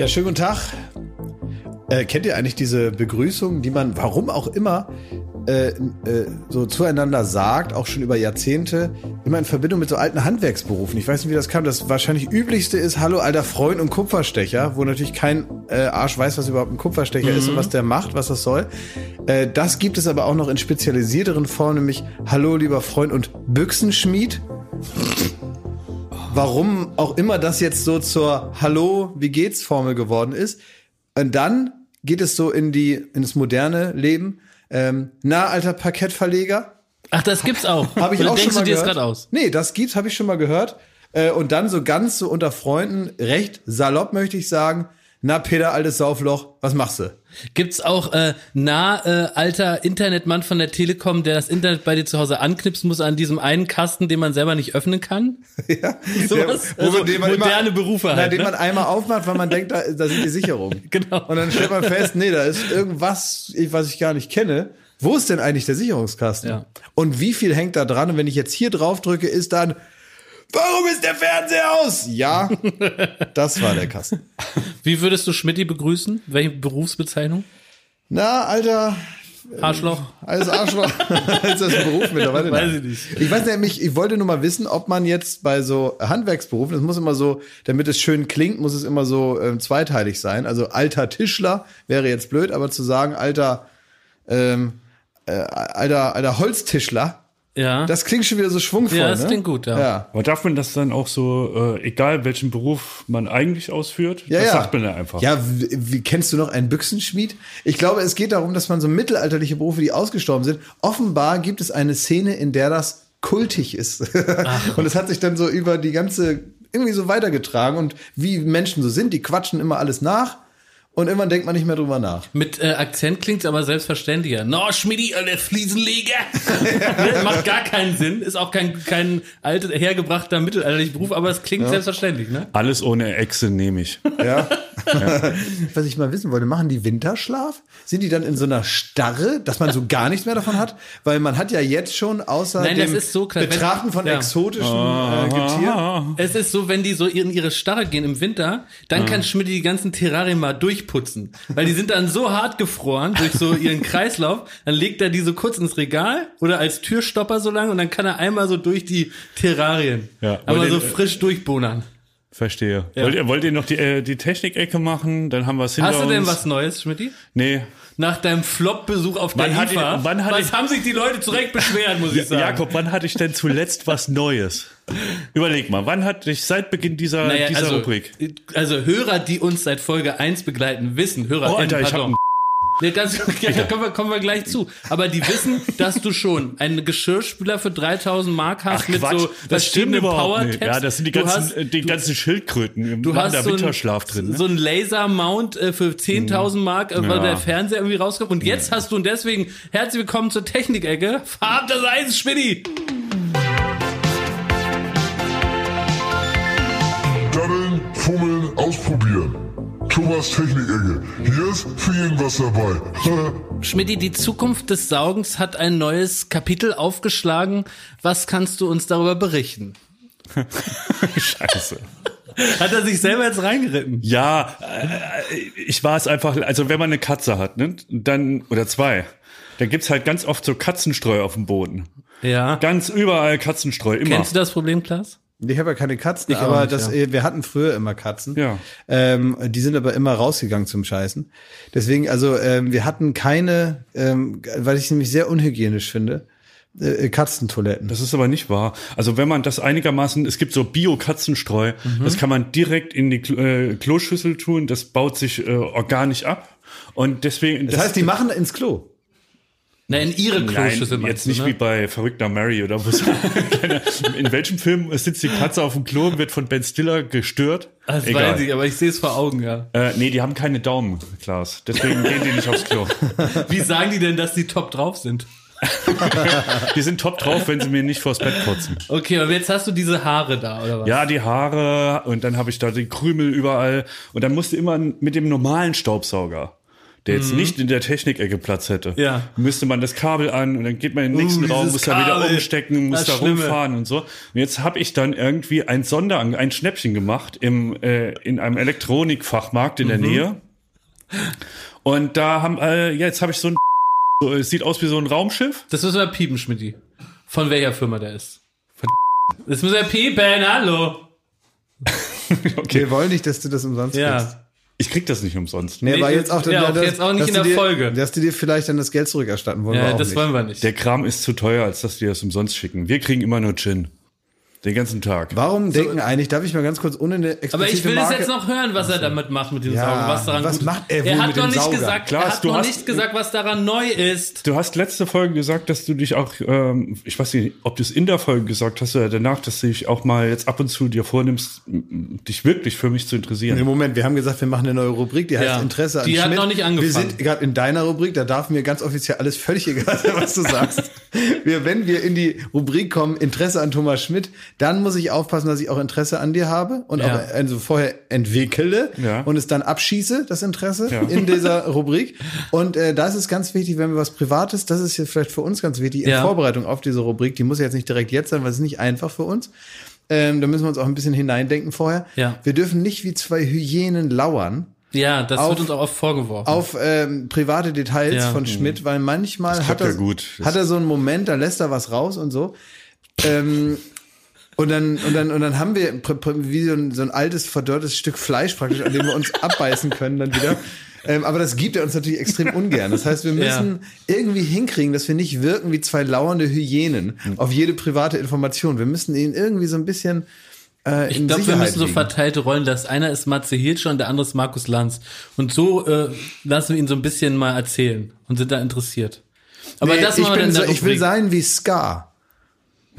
Ja, schönen guten Tag. Äh, kennt ihr eigentlich diese Begrüßung, die man, warum auch immer, äh, äh, so zueinander sagt, auch schon über Jahrzehnte, immer in Verbindung mit so alten Handwerksberufen? Ich weiß nicht, wie das kam. Das wahrscheinlich üblichste ist Hallo, alter Freund und Kupferstecher, wo natürlich kein äh, Arsch weiß, was überhaupt ein Kupferstecher mhm. ist und was der macht, was das soll. Äh, das gibt es aber auch noch in spezialisierteren Formen, nämlich Hallo, lieber Freund und Büchsenschmied warum auch immer das jetzt so zur Hallo, wie geht's Formel geworden ist. Und dann geht es so in die, in das moderne Leben. Ähm, na, alter Parkettverleger. Ach, das gibt's auch. Habe ich Oder auch denkst schon mal du dir gehört. das gerade aus? Nee, das gibt's, habe ich schon mal gehört. Äh, und dann so ganz so unter Freunden, recht salopp möchte ich sagen, na Peter, altes Saufloch, was machst du? Gibt's auch äh, nah äh, alter Internetmann von der Telekom, der das Internet bei dir zu Hause anknipsen muss an diesem einen Kasten, den man selber nicht öffnen kann? ja, Sowas, der, wo also den man moderne immer, Berufe na, halt, den ne? man einmal aufmacht, weil man denkt, da, da sind die Sicherungen. Genau. Und dann stellt man fest, nee, da ist irgendwas, was ich gar nicht kenne. Wo ist denn eigentlich der Sicherungskasten? Ja. Und wie viel hängt da dran? Und wenn ich jetzt hier drauf drücke, ist dann, warum ist der Fernseher aus? Ja, das war der Kasten. Wie würdest du Schmidti begrüßen? Welche Berufsbezeichnung? Na, Alter, Arschloch? Alles Arschloch. ist das ein Beruf mittlerweile? Weiß ich nicht. Ich weiß nämlich, ich wollte nur mal wissen, ob man jetzt bei so Handwerksberufen, das muss immer so, damit es schön klingt, muss es immer so ähm, zweiteilig sein. Also alter Tischler wäre jetzt blöd, aber zu sagen alter, ähm, äh, alter, alter Holztischler, Ja. das klingt schon wieder so schwungvoll. Ja, das ne? klingt gut, ja. ja. Aber darf man das dann auch so, äh, egal welchen Beruf man eigentlich ausführt, Ja, das ja. sagt man ja einfach. Ja, wie, wie kennst du noch einen Büchsenschmied? Ich glaube, es geht darum, dass man so mittelalterliche Berufe, die ausgestorben sind. Offenbar gibt es eine Szene, in der das kultig ist. und es hat sich dann so über die ganze irgendwie so weitergetragen und wie Menschen so sind, die quatschen immer alles nach und irgendwann denkt man nicht mehr drüber nach. Mit äh, Akzent klingt's aber selbstverständlicher. No, Schmidti, äh, der Fliesenleger. Ne, Macht gar keinen Sinn. Ist auch kein, kein alt, hergebrachter mittelalterlicher Beruf, aber es klingt selbstverständlich, ne? Alles ohne Echse nehme ich. Ja. Was ich mal wissen wollte, machen die Winterschlaf? Sind die dann in so einer Starre, dass man so gar nichts mehr davon hat? Weil man hat ja jetzt schon außer Nein, das dem ist so Betrachten von ja. exotischen äh, Getieren. Es ist so, wenn die so in ihre Starre gehen im Winter, dann kann Schmidt die ganzen Terrarien mal durchputzen. Weil die sind dann so hart gefroren durch so ihren Kreislauf, dann legt er die so kurz ins Regal oder als Türstopper so lang und dann kann er einmal so durch die Terrarien. Ja, aber so frisch durchbohnern. Verstehe. Wollt, ihr, wollt ihr noch die, äh, die Technikecke machen? Dann haben wir es hinter Hast du denn uns. was Neues, Schmidti? Nee. Nach deinem Flop-Besuch auf der Wann hat IFA, ich- wann was ich- haben sich die Leute zu Recht beschwert, muss ich sagen. Jakob, wann hatte ich denn zuletzt was Neues? Überleg mal, wann hatte ich seit Beginn dieser, Naja, dieser also, Rubrik? also Hörer, die uns seit Folge 1 begleiten, wissen, Hörer, Oh, Alter, ich hab einen Nee, das ja, da kommen wir, kommen wir gleich zu. Aber die wissen, dass du schon einen Geschirrspüler für 3000 Mark hast mit so das stimmt überhaupt nicht. Ja, das sind die Du ganzen, hast- äh, die ganzen Schildkröten. Du hast da so Winterschlaf ein, drin. Ne? so ein Laser-Mount äh, für 10.000 Mark, äh, weil Ja. der Fernseher irgendwie rauskommt. Und jetzt hast du und deswegen herzlich willkommen zur Technikecke. Farb das Eis, Spinni! Fummeln, ausprobieren. Thomas Technikecke. Hier ist für jeden was dabei. Schmidti, die Zukunft des Saugens hat ein neues Kapitel aufgeschlagen. Was kannst du uns darüber berichten? Scheiße. Hat er sich selber jetzt reingeritten? Ja, äh, ich war es einfach, also wenn man eine Katze hat, ne, dann, oder zwei, dann gibt's halt ganz oft so Katzenstreu auf dem Boden. Ja. Ganz überall Katzenstreu, immer. Kennst du das Problem, Klaas? Ich habe ja keine Katzen, Ich aber nicht, das, ja. wir hatten früher immer Katzen. Ja. Ähm, die sind aber immer rausgegangen zum Scheißen. Deswegen, also ähm, wir hatten keine, ähm, weil ich es nämlich sehr unhygienisch finde, äh, Katzentoiletten. Das ist aber nicht wahr. Also wenn man das einigermaßen, es gibt so Bio-Katzenstreu, Mhm. das kann man direkt in die äh, Kloschüssel tun, das baut sich äh, organisch ab. Und deswegen. das heißt, die machen ins Klo. Na, in ihre Kloschüssel Nein, jetzt du, nicht ne? wie bei Verrückter Mary oder was. Keine- in welchem Film sitzt die Katze auf dem Klo und wird von Ben Stiller gestört? Das Egal. weiß ich, aber ich sehe es vor Augen, ja. Äh, nee, die haben keine Daumen, Klaas. Deswegen gehen die nicht aufs Klo. Wie sagen die denn, dass die top drauf sind? Die sind top drauf, wenn sie mir nicht vors Bett putzen. Okay, aber jetzt hast du diese Haare da, oder was? Ja, die Haare und dann habe ich da die Krümel überall. Und dann musste immer mit dem normalen Staubsauger. Der jetzt nicht in der Technikecke Platz hätte, Mhm. Ja. müsste man das Kabel an und dann geht man in den nächsten Uh, Raum, muss da wieder Kabel. umstecken, muss Das da Schlimme. rumfahren und so. Und jetzt habe ich dann irgendwie ein Sonderangebot, ein Schnäppchen gemacht im, äh, in einem Elektronikfachmarkt in der Mhm. Nähe. Und da haben, äh, ja, jetzt habe ich so ein, so, es sieht aus wie so ein Raumschiff. Das müssen wir piepen, Schmidti. Von welcher Firma der ist. Das müssen wir piepen, hallo. Wir wollen nicht, dass du das umsonst kriegst. Ich krieg das nicht umsonst. Nee, Nee, aber jetzt auch, ja, auch dass- jetzt auch nicht in du der dir, Folge. Dass du dir vielleicht dann das Geld zurückerstatten wollen. wir Ja, auch das nicht. wollen wir nicht. Der Kram ist zu teuer, als dass die das umsonst schicken. Wir kriegen immer nur Gin. Den ganzen Tag. Warum denken eigentlich, darf ich mal ganz kurz ohne eine explizite Aber ich will es Marke, jetzt noch hören, was er damit macht mit dem Ja, Sauger. Was daran was gut macht er ist. wohl Er hat mit noch dem nicht Sauger? gesagt, er hat du noch hast- nicht gesagt, was daran neu ist. Du hast letzte Folge gesagt, dass du dich auch, ähm, ich weiß nicht, ob du es in der Folge gesagt hast oder danach, dass du dich auch mal jetzt ab und zu dir vornimmst, dich wirklich für mich zu interessieren. Nee, Moment, wir haben gesagt, wir machen eine neue Rubrik, die heißt Ja. Interesse an Die hat Schmidt. noch nicht angefangen. Wir sind gerade in deiner Rubrik, da darf mir ganz offiziell alles völlig egal sein, was du sagst. wir, wenn wir in die Rubrik kommen, Interesse an Thomas Schmidt, dann muss ich aufpassen, dass ich auch Interesse an dir habe und Ja. auch also vorher entwickle Ja. und es dann abschieße, das Interesse Ja. in dieser Rubrik. Und äh, da ist es ganz wichtig, wenn wir was Privates, das ist jetzt vielleicht für uns ganz wichtig, in Ja. Vorbereitung auf diese Rubrik, die muss jetzt nicht direkt jetzt sein, weil es ist nicht einfach für uns. Ähm, da müssen wir uns auch ein bisschen hineindenken vorher. Ja. Wir dürfen nicht wie zwei Hyänen lauern Ja, das Auf- wird uns auch oft vorgeworfen. auf ähm, private Details Ja. von Schmidt, weil manchmal Das hat er, ja gut. Das- hat er so einen Moment, da lässt er was raus und so. Ähm, und dann, und dann, und dann haben wir wie so ein, so ein altes, verdörrtes Stück Fleisch praktisch, an dem wir uns abbeißen können dann wieder. Ähm, aber das gibt er uns natürlich extrem ungern. Das heißt, wir müssen irgendwie hinkriegen, dass wir nicht wirken wie zwei lauernde Hyänen Hm. auf jede private Information. Wir müssen ihn irgendwie so ein bisschen äh, ich glaube, wir müssen so verteilte Rollen, dass einer ist Matze Hilscher und der andere ist Markus Lanz. Und so äh, lassen wir ihn so ein bisschen mal erzählen und sind da interessiert. Aber Nee, das ich, bin in so, ich will sein wie Scar.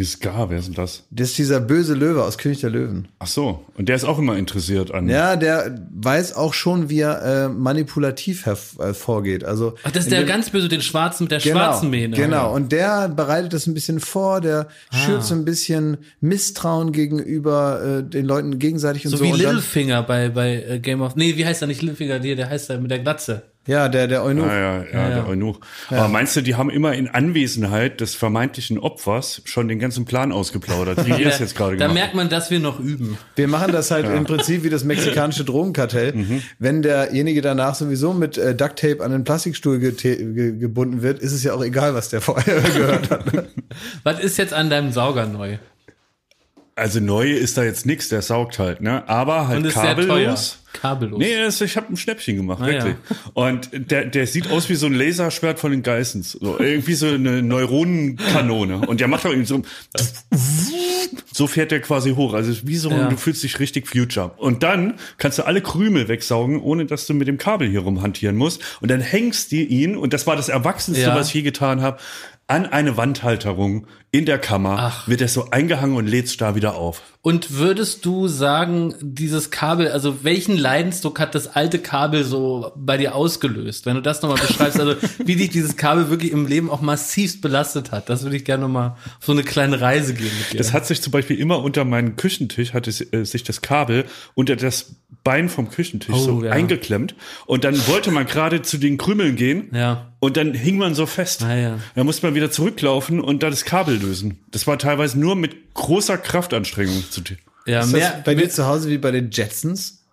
Wie Scar, wer ist denn das? Das ist dieser böse Löwe aus König der Löwen. Ach so, und der ist auch immer interessiert an. Ja, der weiß auch schon, wie er äh, manipulativ herv- äh, vorgeht. Also Ach, das ist in der ganz böse, den schwarzen mit der genau, schwarzen Mähne. Genau, und der bereitet das ein bisschen vor, der Ah. schürt so ein bisschen Misstrauen gegenüber äh, den Leuten gegenseitig und So so. wie Littlefinger bei, bei äh, Game of... Nee, wie heißt er nicht Littlefinger? Der, der heißt er mit der Glatze. Ja, der, der Eunuch. Ah, ja, ja, Ja, der ja. Eunuch. Aber meinst du, die haben immer in Anwesenheit des vermeintlichen Opfers schon den ganzen Plan ausgeplaudert, wie wir das jetzt gerade Da gemacht merkt man, dass wir noch üben. Wir machen das halt im Prinzip wie das mexikanische Drogenkartell. Mhm. Wenn derjenige danach sowieso mit äh, Duct Tape an den Plastikstuhl gete- ge gebunden wird, ist es ja auch egal, was der vorher gehört hat. Was ist jetzt an deinem Sauger neu? Also neu ist da jetzt nix, der saugt halt, ne? Aber halt Und ist sehr teuer. kabellos. Kabellos. Nee, das, ich habe ein Schnäppchen gemacht, Ah, wirklich. Und der, der sieht aus wie so ein Laserschwert von den Geissens. So, irgendwie so eine Neuronenkanone. Und der macht auch irgendwie so, so fährt der quasi hoch. Also wie so, Ja. du fühlst dich richtig Future. Und dann kannst du alle Krümel wegsaugen, ohne dass du mit dem Kabel hier rumhantieren musst. Und dann hängst du ihn, und das war das Erwachsenste, Ja. was ich je getan habe, an eine Wandhalterung in der Kammer, Ach. wird das so eingehangen und lädst da wieder auf. Und würdest du sagen, dieses Kabel, also welchen Leidensdruck hat das alte Kabel so bei dir ausgelöst? Wenn du das nochmal beschreibst, also wie dich dieses Kabel wirklich im Leben auch massivst belastet hat, das würde ich gerne nochmal auf so eine kleine Reise gehen mit dir. Das hat sich zum Beispiel immer unter meinen Küchentisch, hatte äh, sich das Kabel unter das Bein vom Küchentisch Oh, so ja. eingeklemmt. Und dann wollte man gerade zu den Krümeln gehen. Ja. Und dann hing man so fest. Ah, ja. Da musste man wieder zurücklaufen und da das Kabel lösen. Das war teilweise nur mit großer Kraftanstrengung zu tun. ja, Ist mehr, das bei dir zu Hause wie bei den Jetsons?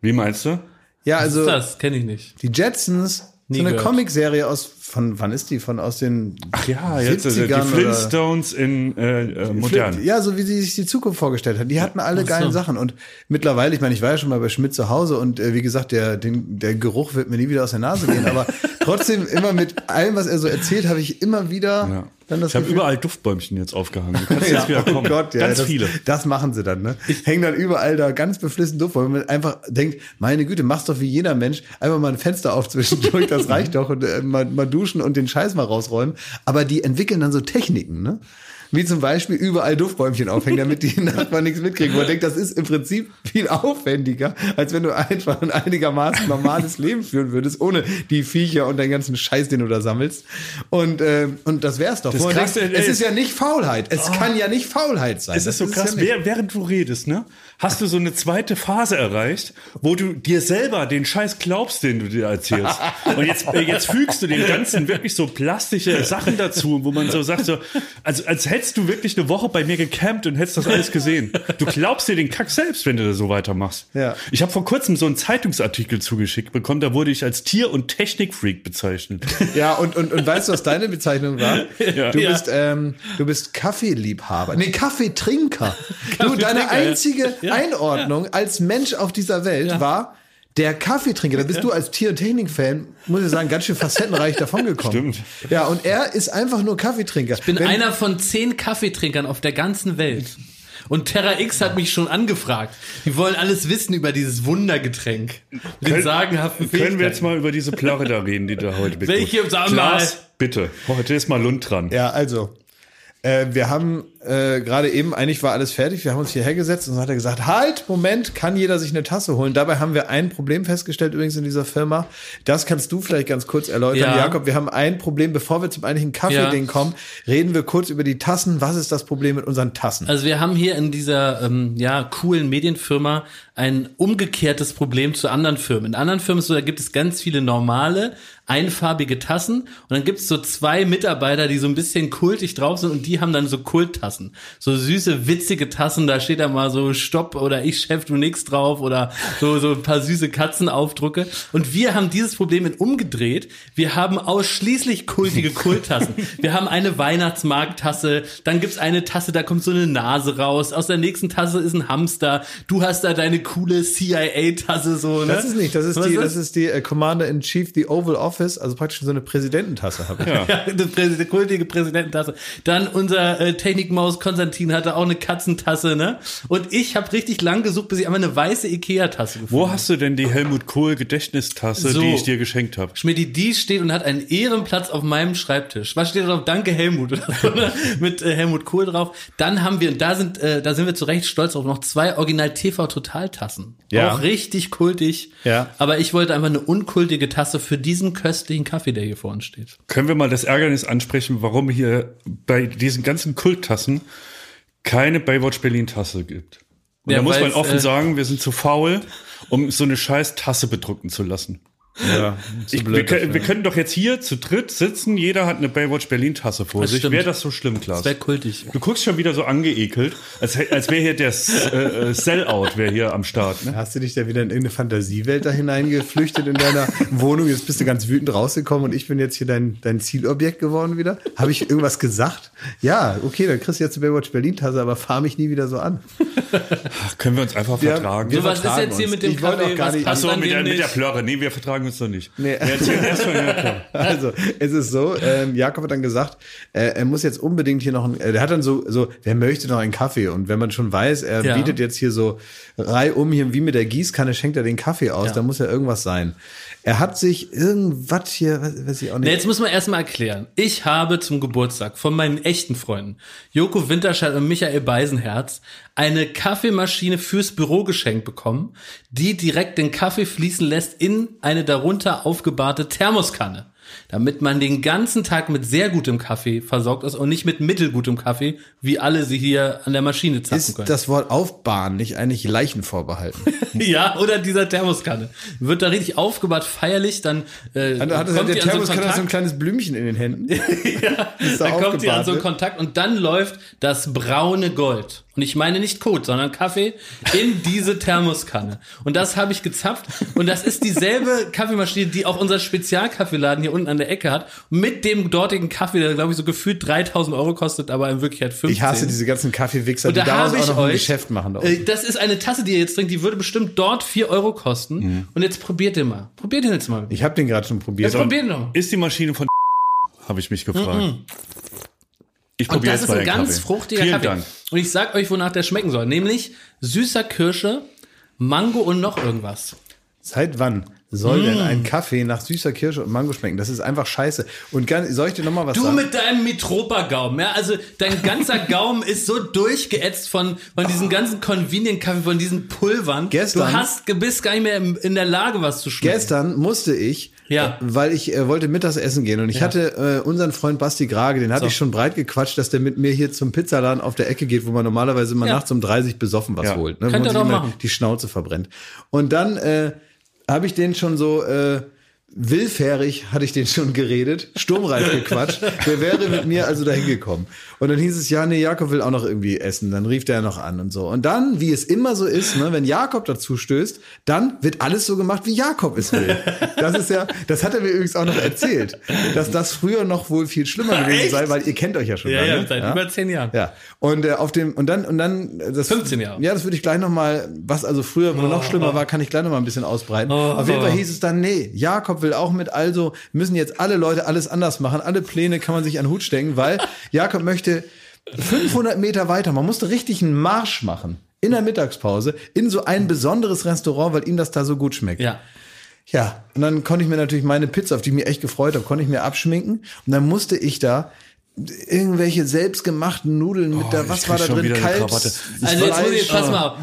Wie meinst du? Ja, was also ist das? Kenne ich nicht. die Jetsons, Nie so eine. Comicserie aus, von wann ist die? Von aus den Ach ja, jetzt also die 70ern oder- Flintstones in äh, äh, modern. Ja, so wie sie sich die Zukunft vorgestellt hat. Die hatten alle Ach geile so. Sachen. Und mittlerweile, ich meine, ich war ja schon mal bei Schmidt zu Hause und äh, wie gesagt, der, den, der Geruch wird mir nie wieder aus der Nase gehen. Aber trotzdem, immer mit allem, was er so erzählt, habe ich immer wieder Ja. Dann das Ich habe überall Duftbäumchen jetzt aufgehangen. Du kannst ja, jetzt wieder oh kommen. Gott, ja, Ganz das, viele. Das machen sie dann, ne? Hängen dann überall da ganz beflissen Duft, weil man einfach denkt, meine Güte, mach's doch wie jeder Mensch, einfach mal ein Fenster auf zwischendurch, das reicht doch und äh, mal, mal duschen und den Scheiß mal rausräumen. Aber die entwickeln dann so Techniken, ne? Wie zum Beispiel überall Duftbäumchen aufhängen, damit die Nachbarn nichts mitkriegen. Wo man denkt, das ist im Prinzip viel aufwendiger, als wenn du einfach ein einigermaßen normales Leben führen würdest, ohne die Viecher und den ganzen Scheiß, den du da sammelst. Und, äh, und das wär's doch. Das Krasse, denkt, es ist ja nicht Faulheit. Es kann ja nicht Faulheit sein. Es ist so krass, ja nicht- wer- während du redest, ne, hast du so eine zweite Phase erreicht, wo du dir selber den Scheiß glaubst, den du dir erzählst. Und jetzt, äh, jetzt fügst du den ganzen wirklich so plastische Sachen dazu, wo man so sagt, so, also als hättest du wirklich eine Woche bei mir gecampt und hättest das alles gesehen. Du glaubst dir den Kack selbst, wenn du das so weitermachst. Ja. Ich habe vor kurzem so einen Zeitungsartikel zugeschickt bekommen, da wurde ich als Tier- und Technikfreak bezeichnet. Ja, und, und, und weißt du, was deine Bezeichnung war? Ja. Du Ja. bist, ähm, du bist Kaffeeliebhaber. Nee, Kaffeetrinker. du, deine ja. Einzige Einordnung als Mensch auf dieser Welt war der Kaffeetrinker. Da bist du als Tier- und Technik-Fan, muss ich sagen, ganz schön facettenreich davongekommen. Stimmt. Ja, und er ist einfach nur Kaffeetrinker. Ich bin einer von zehn Kaffeetrinkern auf der ganzen Welt. Und Terra X hat mich schon angefragt. Die wollen alles wissen über dieses Wundergetränk. Mit den Können- sagenhaften Können wir jetzt mal über diese Plärre da reden, die da heute? Welche? Sag Klaas, mal. bitte. Heute ist mal Lund dran. Ja, also. Äh, wir haben äh, gerade eben, eigentlich war alles fertig, wir haben uns hierher gesetzt und dann hat er gesagt, halt, Moment, kann jeder sich eine Tasse holen. Dabei haben wir ein Problem festgestellt übrigens in dieser Firma. Das kannst du vielleicht ganz kurz erläutern, Ja. Jakob. Wir haben ein Problem, bevor wir zum eigentlichen Kaffee-Ding Ja. kommen, reden wir kurz über die Tassen. Was ist das Problem mit unseren Tassen? Also wir haben hier in dieser ähm, ja coolen Medienfirma ein umgekehrtes Problem zu anderen Firmen. In anderen Firmen so, da gibt es ganz viele normale einfarbige Tassen und dann gibt es so zwei Mitarbeiter, die so ein bisschen kultig drauf sind und die haben dann so Kulttassen. So süße, witzige Tassen, da steht da mal so Stopp oder ich Chef, du nix drauf oder so, so ein paar süße Katzenaufdrucke. Und wir haben dieses Problem in umgedreht. Wir haben ausschließlich kultige Kulttassen. Wir haben eine Weihnachtsmarkttasse, dann gibt's eine Tasse, da kommt so eine Nase raus. Aus der nächsten Tasse ist ein Hamster. Du hast da deine coole CIA-Tasse so, ne? Das ist nicht, das ist Was die, das ist die äh, Commander-in-Chief, die Oval Office, also praktisch so eine Präsidententasse habe ich. Ja. Ja, die Präsident, kultige Präsidententasse. Dann unser äh, Technikmaus Konstantin hatte auch eine Katzentasse, ne? Und ich habe richtig lang gesucht, bis ich einmal eine weiße Ikea-Tasse gefunden Wo hast du denn die Helmut Kohl Gedächtnistasse, So. die ich dir geschenkt habe? Schmidti, die steht und hat einen Ehrenplatz auf meinem Schreibtisch. Was steht da drauf? Danke Helmut oder so, ne? mit äh, Helmut Kohl drauf. Dann haben wir und da sind äh, da sind wir zu Recht stolz drauf noch zwei Original TV Totaltassen. Ja. Auch richtig kultig. Ja. Aber ich wollte einfach eine unkultige Tasse für diesen köstlichen Kaffee, der hier vor uns steht. Können wir mal das Ärgernis ansprechen, warum hier bei diesen ganzen Kulttassen keine Baywatch Berlin Tasse gibt? Und Ja, da muss man offen äh, sagen, wir sind zu faul, um so eine scheiß Tasse bedrucken zu lassen. Ja, zu Ich, blöd wir, können- wir könnten doch jetzt hier zu dritt sitzen, jeder hat eine Baywatch Berlin Tasse vor Das sich. Wäre das so schlimm, Klaas? Das wäre kultig. Du guckst schon wieder so angeekelt, als, als wäre hier der äh, äh, Sellout wäre hier am Start. Ne? Hast du dich da wieder in irgendeine Fantasiewelt da hineingeflüchtet in deiner Wohnung? Jetzt bist du ganz wütend rausgekommen und ich bin jetzt hier dein, dein Zielobjekt geworden wieder? Habe ich irgendwas gesagt? Ja, okay, dann kriegst du jetzt eine Baywatch Berlin-Tasse, aber fahr mich nie wieder so an. Ach, können wir uns einfach Wir- vertragen? wir So, was ist jetzt hier uns. mit dem Ich Kaffee? auch gar Was nicht- passt Achso, mit, der- mit der? Plörre. Nee, wir vertragen uns doch nicht. Nee. Also, es ist so, ähm, Jakob hat dann gesagt, äh, er muss jetzt unbedingt hier noch ein, äh, der hat dann so, so, wer möchte noch einen Kaffee? Und wenn man schon weiß, er Ja. bietet jetzt hier so reihum hier wie mit der Gießkanne, schenkt er den Kaffee aus, Ja. da muss ja irgendwas sein. Er hat sich irgendwas hier, weiß, weiß ich auch nicht. Nee, jetzt muss man erstmal erklären. Ich habe zum Geburtstag von meinen echten Freunden, Joko Winterscheid und Michael Beisenherz, eine Kaffeemaschine fürs Büro geschenkt bekommen, die direkt den Kaffee fließen lässt in eine darunter aufgebahrte Thermoskanne. Damit man den ganzen Tag mit sehr gutem Kaffee versorgt ist und nicht mit mittelgutem Kaffee, wie alle sie hier an der Maschine zappen ist können. das Wort aufbahren nicht eigentlich Leichen vorbehalten? ja, oder dieser Thermoskanne. Wird da richtig aufgebahrt, feierlich, dann äh, Dann hat kommt der die so Thermoskanne Kontakt. so ein kleines Blümchen in den Händen. ja, ist da Dann kommt ihr an so einen ne? Kontakt und dann läuft das braune Gold. Und ich meine nicht Kot, sondern Kaffee in diese Thermoskanne. Und das habe ich gezapft. Und das ist dieselbe Kaffeemaschine, die auch unser Spezialkaffeeladen hier unten an der Ecke hat. Mit dem dortigen Kaffee, der glaube ich so gefühlt 3000 Euro kostet, aber in Wirklichkeit 15. Ich hasse diese ganzen Kaffeewichser, und die da daraus auch noch ein euch, Geschäft machen. Da äh, das ist eine Tasse, die ihr jetzt trinkt, die würde bestimmt dort 4 Euro kosten. Mhm. Und jetzt probiert den mal. Probiert den jetzt mal. Ich habe den gerade schon probiert. Jetzt probiert den doch. Ist die Maschine von habe ich mich gefragt. Ich Und probiere das jetzt ist mal ein den ganz Kaffee. fruchtiger Vielen Kaffee. Dank. Und ich sag euch, wonach der schmecken soll. Nämlich süßer Kirsche, Mango und noch irgendwas. Seit wann soll Mm. denn ein Kaffee nach süßer Kirsche und Mango schmecken? Das ist einfach scheiße. Und ganz, soll ich dir noch mal was Du sagen? mit deinem Mitropa-Gaumen, ja, also dein ganzer Gaumen ist so durchgeätzt von, von diesen ganzen Convenient-Kaffee, von diesen Pulvern. Gestern- du hast, du bist gar nicht mehr in der Lage, was zu schmecken. Gestern musste ich Ja. Weil ich äh, wollte mittags essen gehen und ich hatte äh, unseren Freund Basti Grage, den hatte So. ich schon breit gequatscht, dass der mit mir hier zum Pizzaladen auf der Ecke geht, wo man normalerweise immer Ja. nachts um 30 besoffen was Ja. holt. Ne, Könnt wo ihr man sich doch immer machen. die Schnauze verbrennt. Und dann äh, habe ich den schon so äh, willfährig, hatte ich den schon geredet, sturmreif gequatscht. Der wäre mit mir also dahin gekommen. Und dann hieß es, ja, nee, Jakob will auch noch irgendwie essen. Dann rief der ja noch an und so. Und dann, wie es immer so ist, ne, wenn Jakob dazu stößt, dann wird alles so gemacht, wie Jakob es will. Das ist ja, das hat er mir übrigens auch noch erzählt, dass das früher noch wohl viel schlimmer gewesen Echt? sei, weil ihr kennt euch ja schon Ja, lange. ja, seit über zehn Jahren. Ja. Und äh, auf dem und dann und dann äh, das 15 Jahre. Ja, das würde ich gleich noch mal, was also früher wohl noch schlimmer war, kann ich gleich noch mal ein bisschen ausbreiten. Oh. Auf jeden Fall hieß es dann, nee, Jakob will auch mit, also müssen jetzt alle Leute alles anders machen. Alle Pläne kann man sich an den Hut stecken, weil Jakob möchte 500 Meter weiter. Man musste richtig einen Marsch machen in der Mittagspause in so ein besonderes Restaurant, weil ihm das da so gut schmeckt. Ja. Ja, und dann konnte ich mir natürlich meine Pizza, auf die ich mich echt gefreut habe, konnte ich mir abschminken. Und dann musste ich da irgendwelche selbstgemachten Nudeln mit da, ich was war da drin? Kalbs. Also jetzt muss ich, pass mal auf.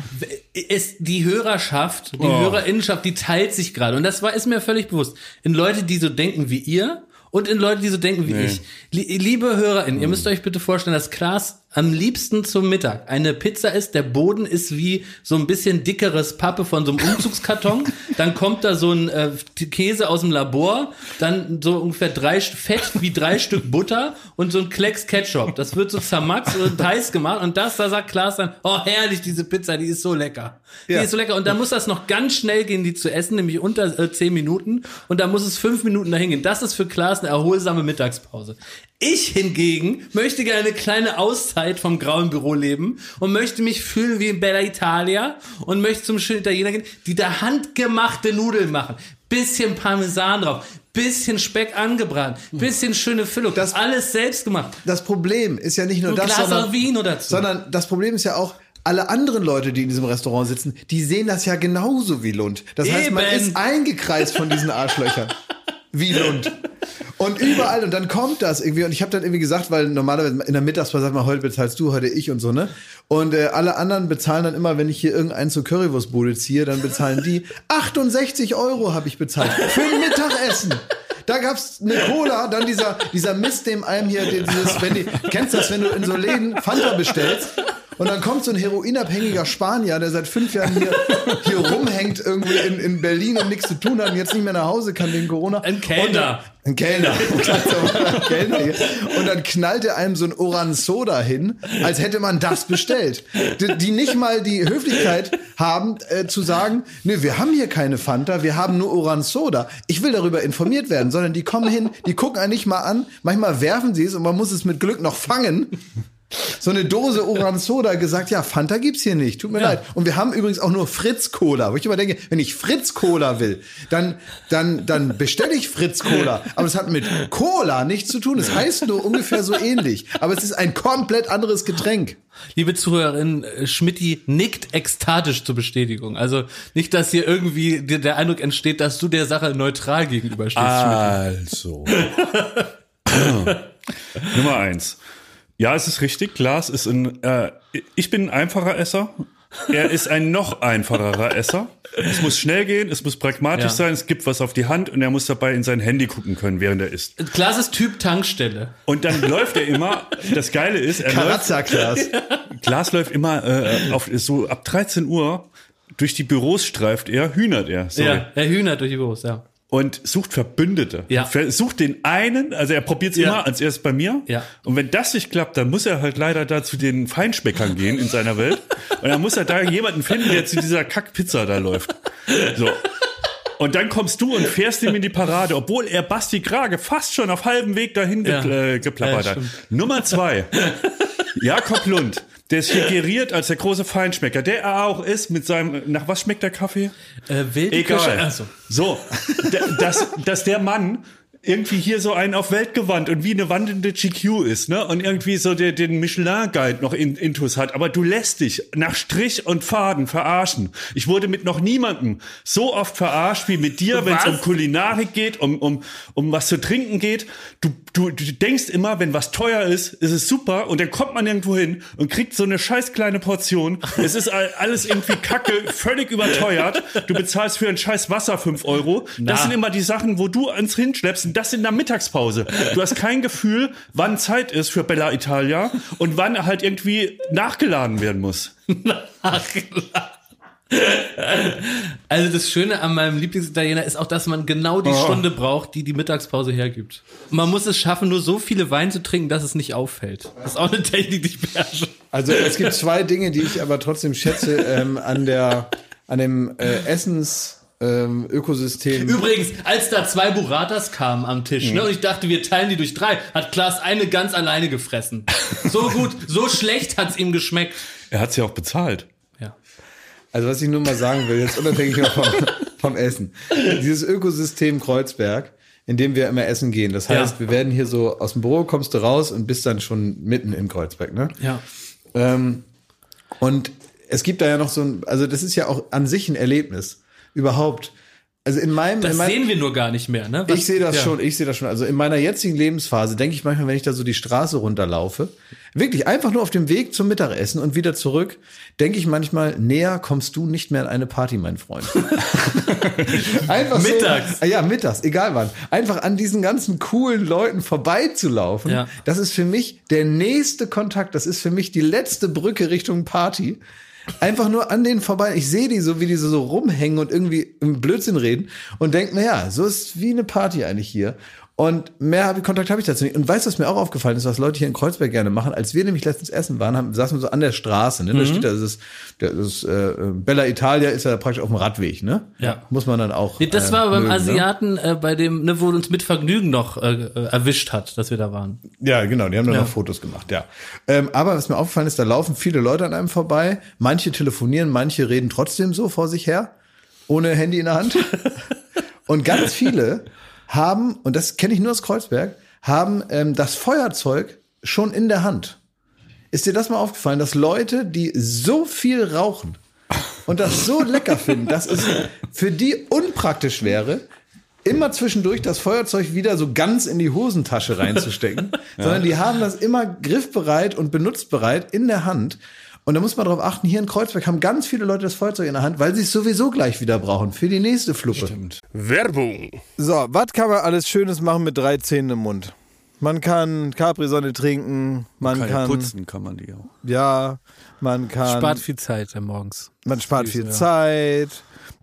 Es, die Hörerschaft, die Oh. Hörerinnenschaft, die teilt sich gerade. Und das war, ist mir völlig bewusst. In Leute, die so denken wie ihr und in Leute, die so denken wie Nee. ich. Lie- Liebe HörerInnen, ihr müsst euch bitte vorstellen, dass Klaas am liebsten zum Mittag eine Pizza ist, der Boden ist wie so ein bisschen dickeres Pappe von so einem Umzugskarton, dann kommt da so ein äh, Käse aus dem Labor, dann so ungefähr drei Fett wie drei Stück Butter und so ein Klecks Ketchup. Das wird so zermaxt und heiß gemacht und das, da sagt Klaas dann, oh herrlich, diese Pizza, die ist so lecker. Die Ja. ist so lecker und dann muss das noch ganz schnell gehen, die zu essen, nämlich unter äh, zehn Minuten und dann muss es fünf Minuten dahin gehen. Das ist für Klaas eine erholsame Mittagspause. Ich hingegen möchte gerne eine kleine Auszeit vom grauen Büroleben und möchte mich fühlen wie in Bella Italia und möchte zum schönen Italiener gehen, die da handgemachte Nudeln machen. Bisschen Parmesan drauf, bisschen Speck angebraten, bisschen schöne Füllung. Das- alles selbst gemacht. Das Problem ist ja nicht nur Ein das, Glas sondern, Vino dazu. sondern das Problem ist ja auch, alle anderen Leute, die in diesem Restaurant sitzen, die sehen das ja genauso wie Lund. Das heißt, man Eben. ist eingekreist von diesen Arschlöchern. Wie Lund. Und überall, und dann kommt das irgendwie, und ich habe dann irgendwie gesagt, weil normalerweise in der Mittagspause sagt man, heute bezahlst du, heute ich und so, ne? Und äh, alle anderen bezahlen dann immer, wenn ich hier irgendeinen zur Currywurstbude ziehe, dann bezahlen die 68 Euro habe ich bezahlt für ein Mittagessen. Da gab's eine Cola, dann dieser, dieser Mist, dem einem hier, dieses, wenn die, kennst du das, wenn du in so Läden Fanta bestellst und dann kommt so ein heroinabhängiger Spanier, der seit fünf Jahren hier, hier rumhängt irgendwie in, in Berlin und nichts zu tun hat und jetzt nicht mehr nach Hause kann wegen Corona. Ein Kellner. Ein Kellner. Ganz normal, ein Kellner hier. Und dann knallt er einem so ein Oransoda hin, als hätte man das bestellt. Die, die nicht mal die Höflichkeit haben, äh, zu sagen, nee, wir haben hier keine Fanta, wir haben nur Oransoda. Ich will darüber informiert werden, sondern die kommen hin, die gucken einen nicht mal an, manchmal werfen sie es und man muss es mit Glück noch fangen so eine Dose Oransoda gesagt, ja, Fanta gibt's hier nicht, tut mir leid. Und wir haben übrigens auch nur Fritz Cola, wo ich immer denke, wenn ich Fritz Cola will, dann dann dann bestelle ich Fritz Cola, aber es hat mit Cola nichts zu tun. Es heißt nur ungefähr so ähnlich, aber es ist ein komplett anderes Getränk. Liebe Zuhörerin, äh, Schmidti nickt ekstatisch zur Bestätigung. Also nicht, dass hier irgendwie der Eindruck entsteht, dass du der Sache neutral gegenüberstehst. Also. Nummer eins. Ja, es ist richtig. Glas ist ein. Äh, ich bin ein einfacher Esser. Er ist ein noch einfacherer Esser. Es muss schnell gehen, es muss pragmatisch Ja. sein, es gibt was auf die Hand und er muss dabei in sein Handy gucken können, während er isst. Glas ist Typ Tankstelle. Und dann läuft er immer. Das Geile ist, er läuft, Karazza-Glas. Glas läuft immer äh, auf so ab 13 Uhr durch die Büros streift er, hühnert er. Sorry. Ja, er hühnert durch die Büros, ja. Und sucht Verbündete. Ja. Sucht den einen, also er probiert es Ja. immer als erst bei mir. Ja. Und wenn das nicht klappt, dann muss er halt leider da zu den Feinschmeckern gehen in seiner Welt. Und dann muss er da jemanden finden, der zu dieser Kackpizza da läuft. So. Und dann kommst du und fährst ihm in die Parade, obwohl er Basti Krage fast schon auf halbem Weg dahin Ja. ge äh, geplappert Ja, hat. Nummer zwei. Jakob Lund. Der ist hier geriert als der große Feinschmecker, der er auch ist mit seinem, nach was schmeckt der Kaffee? Äh, Egal. Ach so. Dass, dass der Mann irgendwie hier so einen auf Welt gewandt und wie eine wandelnde GQ ist, ne? Und irgendwie so der, den Michelin-Guide noch in, intus hat. Aber du lässt dich nach Strich und Faden verarschen. Ich wurde mit noch niemandem so oft verarscht wie mit dir, wenn es um Kulinarik geht, um, um, um was zu trinken geht. Du, du, du denkst immer, wenn was teuer ist, ist es super und dann kommt man irgendwo hin und kriegt so eine scheiß kleine Portion. Es ist all- alles irgendwie kacke, völlig überteuert. Du bezahlst für ein scheiß Wasser fünf Euro. Das Na. sind immer die Sachen, wo du ans hinschleppst das in der Mittagspause. Du hast kein Gefühl, wann Zeit ist für Bella Italia und wann halt irgendwie nachgeladen werden muss. Also das Schöne an meinem Lieblingsitaliener ist auch, dass man genau Oh. die Stunde braucht, die die Mittagspause hergibt. Man muss es schaffen, nur so viele Wein zu trinken, dass es nicht auffällt. Das ist auch eine Technik, die ich beherrsche. Also es gibt zwei Dinge, die ich aber trotzdem schätze ähm, an der an dem äh, Essens ähm, Ökosystem. Übrigens, als da zwei Buratas kamen am Tisch, Mhm. ne, und ich dachte, wir teilen die durch drei, hat Klaas eine ganz alleine gefressen. So gut, so schlecht hat's ihm geschmeckt. Er hat sie auch bezahlt. Ja. Also was ich nur mal sagen will, jetzt unabhängig vom, vom Essen. Dieses Ökosystem Kreuzberg, in dem wir immer essen gehen. Das heißt, Ja. wir werden hier so aus dem Büro, kommst du raus und bist dann schon mitten in Kreuzberg, ne? Ja. Ähm, und es gibt da ja noch so ein, also das ist ja auch an sich ein Erlebnis. Überhaupt. Also in meinem, Das in meinem sehen wir nur gar nicht mehr, ne? Was- ich sehe das ja. schon, ich sehe das schon. Also in meiner jetzigen Lebensphase denke ich manchmal, wenn ich da so die Straße runterlaufe, wirklich einfach nur auf dem Weg zum Mittagessen und wieder zurück, denke ich manchmal, näher kommst du nicht mehr an eine Party, mein Freund. einfach Mittags. So, ja, mittags, egal wann. Einfach an diesen ganzen coolen Leuten vorbeizulaufen. Ja. Das ist für mich der nächste Kontakt. Das ist für mich die letzte Brücke Richtung Party. Einfach nur an denen vorbei. Ich sehe die so, wie die so, so rumhängen und irgendwie im Blödsinn reden und denke, naja, so ist wie eine Party eigentlich hier. Und mehr Kontakt habe ich dazu nicht. Und weißt du, was mir auch aufgefallen ist, was Leute hier in Kreuzberg gerne machen? Als wir nämlich letztens essen waren, haben, saßen wir so an der Straße. Ne? Da steht da dieses, das ist, äh, Bella Italia ist ja praktisch auf dem Radweg. Ne? Ja. Muss man dann auch. Nee, das äh, war beim mögen, ne? Asiaten, äh, bei dem, ne, wo uns mit Vergnügen noch äh, äh, erwischt hat, dass wir da waren. Ja, genau, die haben dann Ja. noch Fotos gemacht, ja. Ähm, aber was mir aufgefallen ist, da laufen viele Leute an einem vorbei. Manche telefonieren, manche reden trotzdem so vor sich her, ohne Handy in der Hand. und ganz viele haben, und das kenne ich nur aus Kreuzberg, haben ähm, das Feuerzeug schon in der Hand. Ist dir das mal aufgefallen, dass Leute, die so viel rauchen und das so lecker finden, dass es für die unpraktisch wäre, immer zwischendurch das Feuerzeug wieder so ganz in die Hosentasche reinzustecken, sondern die haben das immer griffbereit und benutzbereit in der Hand. Und da muss man darauf achten, hier in Kreuzberg haben ganz viele Leute das Feuerzeug in der Hand, weil sie es sowieso gleich wieder brauchen für die nächste Fluppe. Werbung. So, was kann man alles Schönes machen mit drei Zähnen im Mund? Man kann Capri-Sonne trinken, man kann, kann man die auch. ja, man kann, Spart viel Zeit morgens. man spart viel ja. Zeit.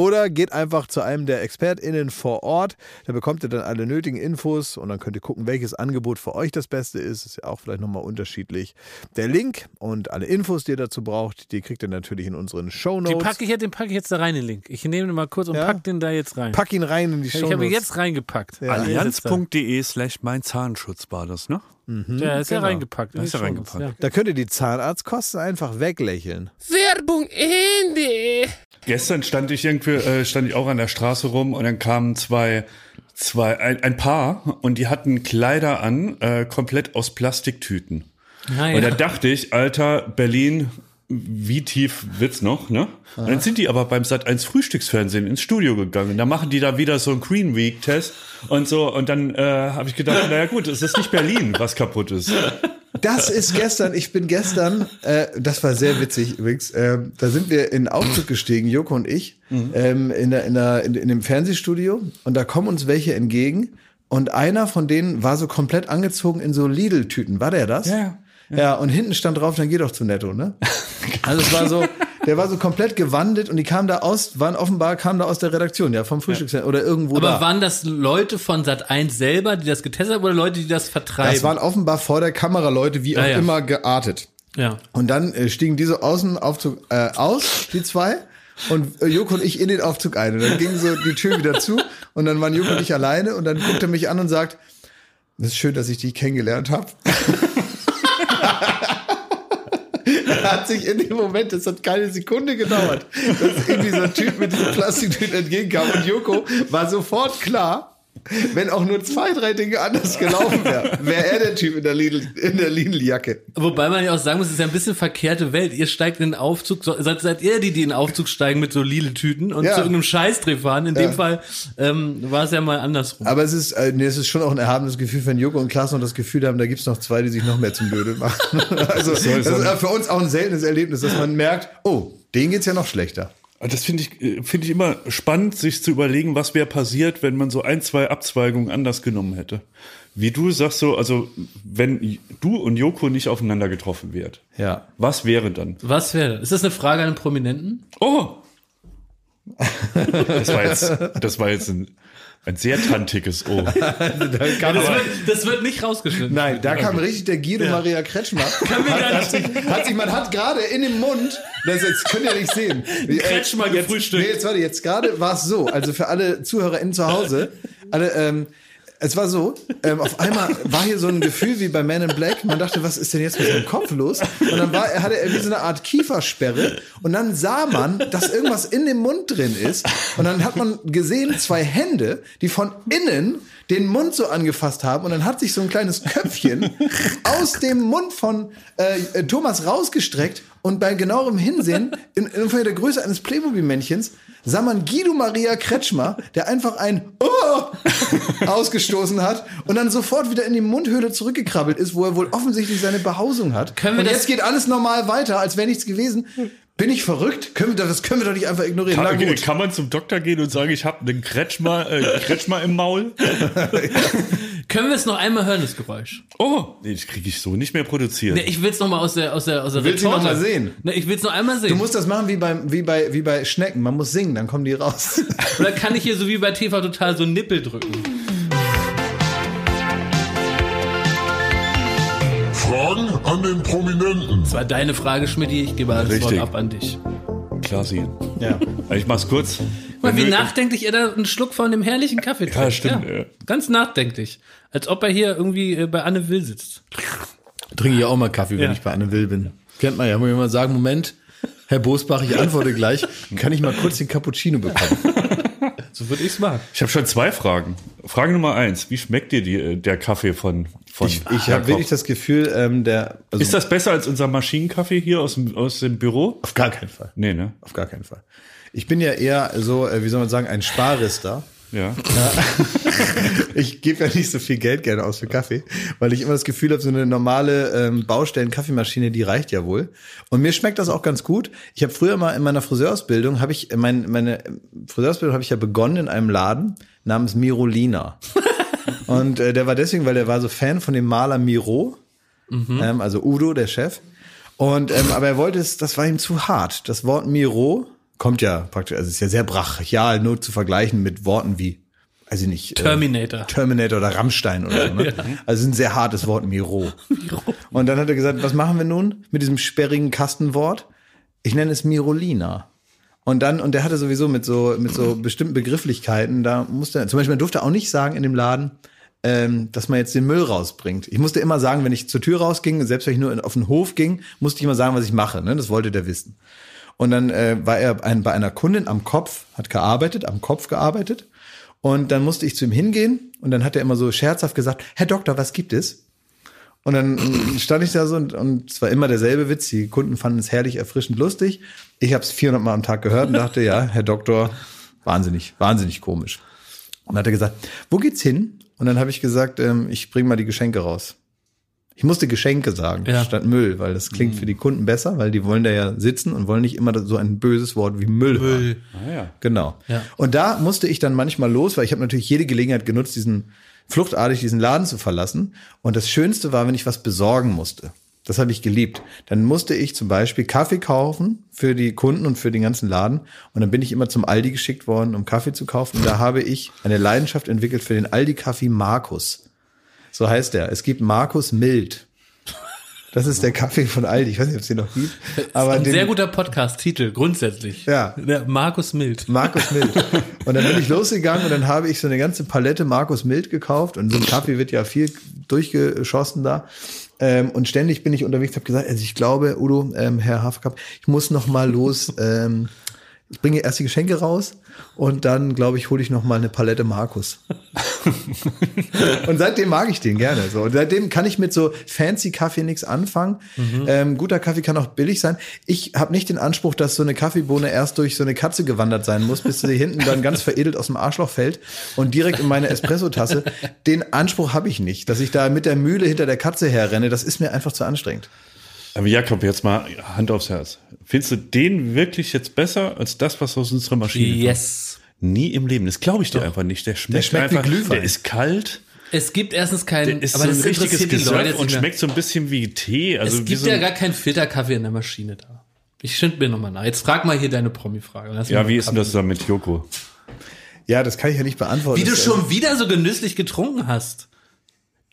Oder geht einfach zu einem der ExpertInnen vor Ort. Da bekommt ihr dann alle nötigen Infos und dann könnt ihr gucken, welches Angebot für euch das Beste ist. Ist ja auch vielleicht nochmal unterschiedlich. Der Link und alle Infos, die ihr dazu braucht, die kriegt ihr natürlich in unseren Den Shownotes. packe ich, jetzt- den packe ich jetzt da rein, den Link. Ich nehme den mal kurz und Ja? pack den da jetzt rein. Pack ihn rein in die ich Shownotes. habe ihn jetzt reingepackt. Ja. Allianz.de slash mein Zahnschutz war das, ne? Ja, ist ja genau. reingepackt. in Ist ja Shownotes, reingepackt. Da könnt ihr die Zahnarztkosten einfach weglächeln. Werbung Ende. Gestern stand ich irgendwie, äh, stand ich auch an der Straße rum und dann kamen zwei, zwei, ein, ein Paar und die hatten Kleider an, äh, komplett aus Plastiktüten. Ja, Und da ja. dachte ich, Alter, Berlin, wie tief wird's noch, ne? Und dann sind die aber beim Sat 1 Frühstücksfernsehen ins Studio gegangen. Da machen die da wieder so einen Green Week Test und so. Und dann äh, habe ich gedacht, naja gut, es ist nicht Berlin, was kaputt ist. Das ist gestern, ich bin gestern, äh, das war sehr witzig übrigens, ähm, da sind wir in den Aufzug gestiegen, Joko und ich, ähm, in, der, in, der, in, in dem Fernsehstudio und da kommen uns welche entgegen und einer von denen war so komplett angezogen in so Lidl-Tüten. War der das? Ja, Ja, und hinten stand drauf, dann geh doch zu Netto, ne? Also es war so, der war so komplett gewandelt und die kamen da aus, waren offenbar, kamen da aus der Redaktion, ja, vom Frühstücksfernsehen oder irgendwo Aber da. waren das Leute von Sat 1 selber, die das getestet haben, oder Leute, die das vertreiben? das waren offenbar vor der Kamera Leute, wie auch Ja, ja. immer geartet. ja. Und dann äh, stiegen diese Außenaufzug äh, aus, die zwei, und äh, Joko und ich in den Aufzug ein. Und dann ging so die Tür wieder zu und dann waren Joko und ich alleine und dann guckt er mich an und sagt, das ist schön, dass ich dich kennengelernt habe. Hat sich in dem Moment, das hat keine Sekunde gedauert, dass ihm dieser Typ mit diesem Plastiktüten entgegenkam. Und Joko war sofort klar, wenn auch nur zwei, drei Dinge anders gelaufen wären, wäre er der Typ in der Lidl, in der Lidl-Jacke. Wobei man ja auch sagen muss, es ist ja ein bisschen verkehrte Welt. Ihr steigt in den Aufzug, seid, seid ihr die, die in den Aufzug steigen mit so Lille-Tüten und Ja. zu irgendeinem Scheißdreh fahren. In Ja. dem Fall ähm, war es ja mal andersrum. Aber es ist, äh, nee, es ist schon auch ein erhabenes Gefühl, wenn Joko und Klaas noch das Gefühl haben, da gibt's noch zwei, die sich noch mehr zum Dödel machen. also das ist für uns auch ein seltenes Erlebnis, dass man merkt, oh, denen geht's ja noch schlechter. Das finde ich, äh, finde ich immer spannend, sich zu überlegen, was wäre passiert, wenn man so ein, zwei Abzweigungen anders genommen hätte. Wie du sagst so, also wenn du und Joko nicht aufeinander getroffen wärt, Ja. was wäre dann? Was wäre? Ist das eine Frage an einen Prominenten? Oh! Das war jetzt, das war jetzt ein, ein sehr tantiges Oh. Das wird, das wird nicht rausgeschnitten. Nein, da kam richtig der Guido Maria Kretschmer. Hat, hat, sich, hat sich, man hat gerade in dem Mund, das jetzt könnt ihr nicht sehen. Kretschmer jetzt, gefrühstückt. Nee, jetzt warte, jetzt gerade war es so, also für alle ZuhörerInnen zu Hause, alle, ähm, es war so, ähm, auf einmal war hier so ein Gefühl wie bei Man in Black. Man dachte, was ist denn jetzt mit seinem Kopf los? Und dann war, hatte er wie so eine Art Kiefersperre. Und dann sah man, dass irgendwas in dem Mund drin ist. Und dann hat man gesehen, zwei Hände, die von innen den Mund so angefasst haben. Und dann hat sich so ein kleines Köpfchen aus dem Mund von äh, Thomas rausgestreckt. Und bei genauerem Hinsehen, in, in der Größe eines Playmobil-Männchens, sah man Guido Maria Kretschmer, der einfach ein oh ausgestoßen hat und dann sofort wieder in die Mundhöhle zurückgekrabbelt ist, wo er wohl offensichtlich seine Behausung hat. Können wir und das- jetzt geht alles normal weiter, als wäre nichts gewesen. Bin ich verrückt? Können wir, das können wir doch nicht einfach ignorieren. Na Kann, gut. kann man zum Doktor gehen und sagen, ich habe einen Kretschmer, äh, Kretschmer im Maul? Können wir es noch einmal hören, das Geräusch? Oh, nee, das kriege ich so nicht mehr produziert. Nee, ich will es noch mal aus der aus der aus der willst ihn noch mal sehen? Nee, ich will es noch einmal sehen. Du musst das machen wie bei, wie, bei, wie bei Schnecken. Man muss singen, dann kommen die raus. Oder kann ich hier so wie bei TV total so einen Nippel drücken? Fragen an den Prominenten. Das war deine Frage, Schmidt. Ich gebe das Richtig. Wort ab an dich. Klar sehen. ja. Ich mach's kurz. Mal, wie nachdenklich er da einen Schluck von dem herrlichen Kaffee trinkt. stimmt, ja. Ganz nachdenklich. Als ob er hier irgendwie äh, bei Anne Will sitzt. Trinke ich auch mal Kaffee, wenn Ja. ich bei Anne Will bin. Kennt man ja. Muss ich mal sagen, Moment, Herr Bosbach, ich antworte gleich. Kann ich mal kurz den Cappuccino bekommen? So würde ich's machen. Ich habe schon zwei Fragen. Frage Nummer eins: Wie schmeckt dir die, äh, der Kaffee von von? Ich, ich habe wirklich das Gefühl, ähm, der... Also Ist das besser als unser Maschinenkaffee hier aus dem aus dem Büro? auf gar keinen Fall. Nee, ne? Auf gar keinen Fall. Ich bin ja eher so, äh, wie soll man sagen, ein Sparrister. Ja. Ich gebe ja nicht so viel Geld gerne aus für Kaffee, weil ich immer das Gefühl habe, so eine normale ähm, Baustellen-Kaffeemaschine, die reicht ja wohl. Und mir schmeckt das auch ganz gut. Ich habe früher mal in meiner Friseurausbildung, habe ich, mein, meine Friseurausbildung habe ich ja begonnen in einem Laden namens Mirolina. Und äh, der war deswegen, weil der war so Fan von dem Maler Miro, ähm, also Udo, der Chef. Und ähm, aber er wollte es, das war ihm zu hart. Das Wort Miro kommt ja praktisch, also ist ja sehr brachial, nur zu vergleichen mit Worten wie, also nicht äh, Terminator. Terminator oder Rammstein oder so. Ne? Also ein sehr hartes Wort, Miro. Und dann hat er gesagt, was machen wir nun mit diesem sperrigen Kastenwort? Ich nenne es Mirolina. Und dann, und der hatte sowieso mit so, mit so bestimmten Begrifflichkeiten, da musste er, zum Beispiel, man durfte auch nicht sagen in dem Laden, ähm, dass man jetzt den Müll rausbringt. Ich musste immer sagen, wenn ich zur Tür rausging, selbst wenn ich nur auf den Hof ging, musste ich immer sagen, was ich mache. Ne? Das wollte der wissen. Und dann äh, war er ein, bei einer Kundin am Kopf, hat gearbeitet, am Kopf gearbeitet. Und dann musste ich zu ihm hingehen und dann hat er immer so scherzhaft gesagt, Herr Doktor, was gibt es? Und dann stand ich da so und, und es war immer derselbe Witz. Die Kunden fanden es herrlich, erfrischend, lustig. Ich habe es 400 Mal am Tag gehört und dachte, ja, Herr Doktor, wahnsinnig, wahnsinnig komisch. Und dann hat er gesagt, wo geht's hin? Und dann habe ich gesagt, ähm, ich bring mal die Geschenke raus. Ich musste Geschenke sagen, Ja. statt Müll, weil das klingt für die Kunden besser, weil die wollen da ja sitzen und wollen nicht immer so ein böses Wort wie Müll, hören. Müll. Ah, ja. Genau. Ja. Und da musste ich dann manchmal los, weil ich habe natürlich jede Gelegenheit genutzt, diesen fluchtartig diesen Laden zu verlassen. Und das Schönste war, wenn ich was besorgen musste. Das habe ich geliebt. Dann musste ich zum Beispiel Kaffee kaufen für die Kunden und für den ganzen Laden. Und dann bin ich immer zum Aldi geschickt worden, um Kaffee zu kaufen. Und da habe ich eine Leidenschaft entwickelt für den Aldi-Kaffee Markus. So heißt er. Es gibt Markus Mild. Das ist der Kaffee von Aldi. Ich weiß nicht, ob es den noch gibt. Aber Ein den, sehr guter Podcast-Titel, grundsätzlich. Ja. Der Markus Mild. Markus Mild. Und dann bin ich losgegangen und dann habe ich so eine ganze Palette Markus Mild gekauft. Und so ein Kaffee wird ja viel durchgeschossen da. Ähm, und ständig bin ich unterwegs, habe gesagt, also ich glaube, Udo, ähm, Herr Haferkamp, ich muss noch mal los. Ähm, ich bringe erst die Geschenke raus und dann, glaube ich, hole ich noch mal eine Palette Markus. und seitdem mag ich den gerne. So. Und seitdem kann ich mit so fancy Kaffee nichts anfangen. Ähm, guter Kaffee kann auch billig sein. Ich habe nicht den Anspruch, dass so eine Kaffeebohne erst durch so eine Katze gewandert sein muss, bis sie hinten dann ganz veredelt aus dem Arschloch fällt und direkt in meine Espressotasse. Den Anspruch habe ich nicht, dass ich da mit der Mühle hinter der Katze herrenne. Das ist mir einfach zu anstrengend. Aber Jakob, jetzt mal Hand aufs Herz. Findest du den wirklich jetzt besser als das, was aus unserer Maschine kommt? Yes. Nie im Leben. Das glaube ich dir einfach nicht. Der schmeckt, schmeckt wie einfach, Glühwein. der ist kalt, Es gibt erstens keinen, der ist aber so das ein richtiges die Leute Gesöff und schmeckt so ein bisschen wie Tee. Also es wie gibt so ja gar keinen Filterkaffee in der Maschine da. Ich schind mir nochmal nach. Jetzt frag mal hier deine Promi-Frage. Ja, wie ist denn das da mit Joko? Ja, das kann ich ja nicht beantworten. Wie du Das schon wieder so genüsslich getrunken hast.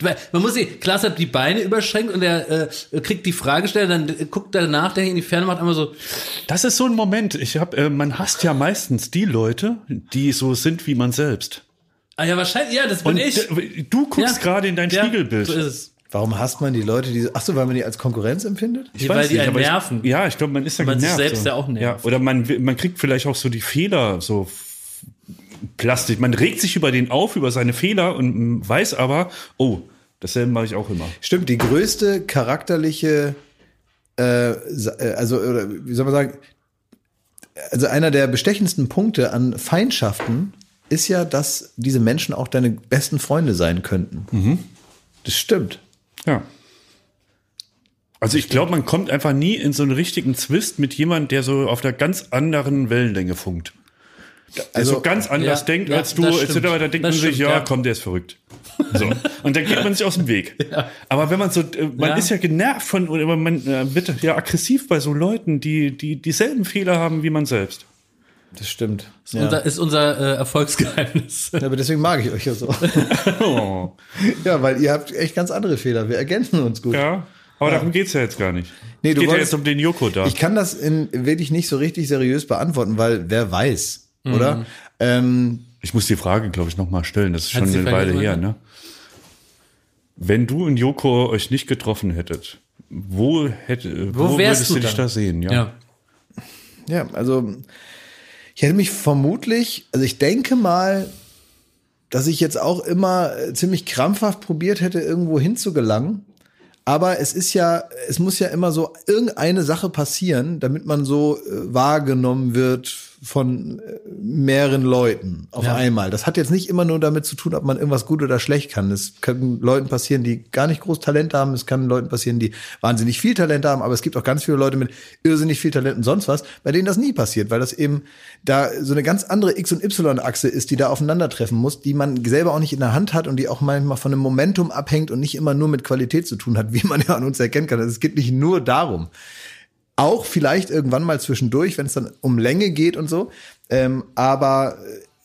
Weil Man muss sich, Klaas hat die Beine überschränkt und er äh, kriegt die Fragesteller, dann äh, guckt er nach, der in die Ferne macht einmal so, Das ist so ein Moment. Ich hab, äh, man hasst ja meistens die Leute, die so sind wie man selbst. ah ja, wahrscheinlich, ja, das bin Und ich. d- du guckst Ja. gerade in dein Ja, Spiegelbild. So ist es. Warum hasst man die Leute, die, ach so, weil man die als Konkurrenz empfindet? Ich weil weiß die nicht, einen aber ich- nerven. Ja, ich glaube, man ist ja Man sich genervt. selbst so. ja auch nervt. oder man, man kriegt vielleicht auch so die Fehler so plastisch. Man regt sich über den auf, über seine Fehler und weiß aber, oh, dasselbe mache ich auch immer. Stimmt, die größte charakterliche, äh, äh, also, oder wie soll man sagen, also einer der bestechendsten Punkte an Feindschaften ist ja, dass diese Menschen auch deine besten Freunde sein könnten. Das stimmt. Ja. Also ich glaube, man kommt einfach nie in so einen richtigen Zwist mit jemandem, der so auf der ganz anderen Wellenlänge funkt. Der Also, so ganz anders ja, denkt ja, als du, das etc. Da denkt Das man sich, stimmt, ja, ja. komm, der ist verrückt. So. Und dann geht man sich aus dem Weg. Aber wenn man so, äh, man Ja. ist ja genervt von, oder man äh, wird ja aggressiv bei so Leuten, die, die dieselben Fehler haben wie man selbst. Das stimmt. Ist unser, ist unser äh, Erfolgsgeheimnis. Ja, aber deswegen mag ich euch ja so. Oh. ja, weil ihr habt echt ganz andere Fehler. Wir ergänzen uns gut. Ja. Aber darum geht's ja jetzt gar nicht. Nee, du geht ja wolltest- jetzt um den Joko da. Ich kann das in, wirklich nicht so richtig seriös beantworten, weil wer weiß, oder? Ähm, Ich muss die Frage, glaube ich, noch mal stellen. Das ist Hat schon eine Weile her, ne? Wenn du und Joko euch nicht getroffen hättet, wo hätte, wo, Wo wärst würdest du du dich dann? da sehen? Ja. Ja. Ja, also ich hätte mich vermutlich, also ich denke mal, dass ich jetzt auch immer äh, ziemlich krampfhaft probiert hätte, irgendwo hinzugelangen. Aber es ist ja, es muss ja immer so irgendeine Sache passieren, damit man so äh, wahrgenommen wird von äh, mehreren Leuten auf Ja. einmal. Das hat jetzt nicht immer nur damit zu tun, ob man irgendwas gut oder schlecht kann. Es können Leuten passieren, die gar nicht groß Talent haben. Es kann Leuten passieren, die wahnsinnig viel Talent haben. Aber es gibt auch ganz viele Leute mit irrsinnig viel Talent und sonst was, bei denen das nie passiert, weil das eben da so eine ganz andere X- und Y-Achse ist, die da aufeinandertreffen muss, die man selber auch nicht in der Hand hat und die auch manchmal von einem Momentum abhängt und nicht immer nur mit Qualität zu tun hat, wie man ja an uns erkennen kann. Also Es geht nicht nur darum auch vielleicht irgendwann mal zwischendurch, wenn es dann um Länge geht und so. Ähm, aber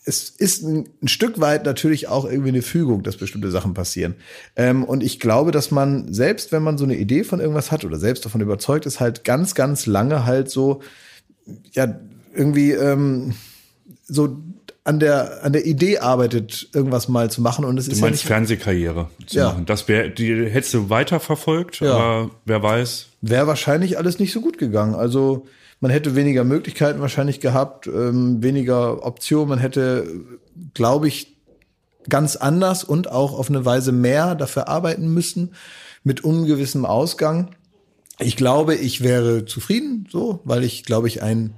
es ist ein, ein Stück weit natürlich auch irgendwie eine Fügung, dass bestimmte Sachen passieren. Ähm, und ich glaube, dass man selbst, wenn man so eine Idee von irgendwas hat oder selbst davon überzeugt ist, halt ganz, ganz lange halt so, ja, irgendwie ähm, so an der, an der Idee arbeitet, irgendwas mal zu machen. Und es Du ist ja meinst nicht, Fernsehkarriere zu Ja. machen. Das wäre, die hättest du weiterverfolgt, Ja. aber wer weiß. wäre wahrscheinlich alles nicht so gut gegangen. Also man hätte weniger Möglichkeiten wahrscheinlich gehabt, ähm, weniger Optionen. Man hätte, glaube ich, ganz anders und auch auf eine Weise mehr dafür arbeiten müssen mit ungewissem Ausgang. Ich glaube, ich wäre zufrieden, so, weil ich, glaube ich, ein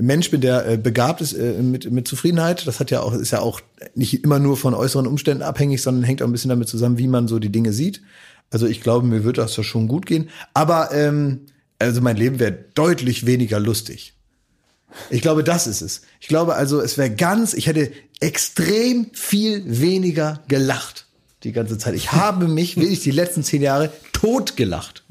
Mensch bin, der äh, begabt ist äh, mit, mit Zufriedenheit. Das hat ja auch, ist ja auch nicht immer nur von äußeren Umständen abhängig, sondern hängt auch ein bisschen damit zusammen, wie man so die Dinge sieht. Also ich glaube, mir wird das ja schon gut gehen. Aber ähm, also mein Leben wäre deutlich weniger lustig. Ich glaube, das ist es. Ich glaube also, es wäre ganz, ich hätte extrem viel weniger gelacht die ganze Zeit. Ich habe mich wirklich die letzten zehn Jahre totgelacht.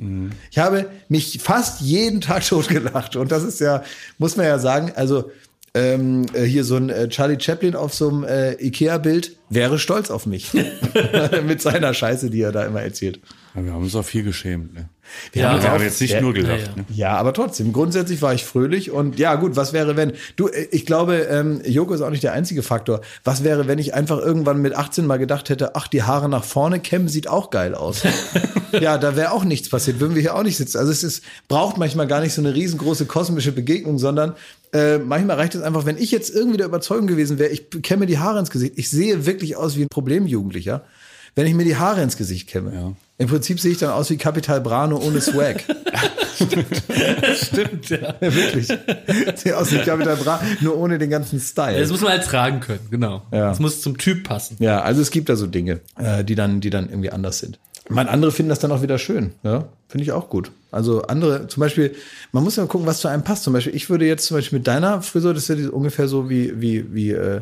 Ich habe mich fast jeden Tag totgelacht. Und das ist ja, muss man ja sagen, also ähm, äh, hier so ein äh, Charlie Chaplin auf so einem äh, Ikea-Bild wäre stolz auf mich. Mit seiner Scheiße, die er da immer erzählt. Ja, wir haben uns auch viel geschämt. Ne? Ja, Wir haben jetzt nicht Ja, nur gelacht. ja, ja. Ne? Ja, aber trotzdem, grundsätzlich war ich fröhlich und ja, gut, was wäre, wenn, du, äh, ich glaube, ähm, Joko ist auch nicht der einzige Faktor. Was wäre, wenn ich einfach irgendwann mit 18 mal gedacht hätte, ach, die Haare nach vorne kämmen, sieht auch geil aus. ja, da wäre auch nichts passiert, würden wir hier auch nicht sitzen. Also es ist, braucht manchmal gar nicht so eine riesengroße kosmische Begegnung, sondern äh, manchmal reicht es einfach, wenn ich jetzt irgendwie der Überzeugung gewesen wäre, ich kämme die Haare ins Gesicht. Ich sehe wirklich aus wie ein Problemjugendlicher, wenn ich mir die Haare ins Gesicht kämme. Ja. Im Prinzip sehe ich dann aus wie Capital Brano ohne Swag. Stimmt, ja. Ja, wirklich. Sehe aus wie Capital Bra, nur ohne den ganzen Style. Das muss man halt tragen können, genau. Ja. Das muss zum Typ passen. Ja, also es gibt da so Dinge, äh, die dann, die dann irgendwie anders sind. Man, andere finden das dann auch wieder schön. Ja, finde ich auch gut. Also andere, zum Beispiel, man muss ja gucken, was zu einem passt. Zum Beispiel, ich würde jetzt zum Beispiel mit deiner Frisur, das ist ja ungefähr so wie, wie, wie, äh,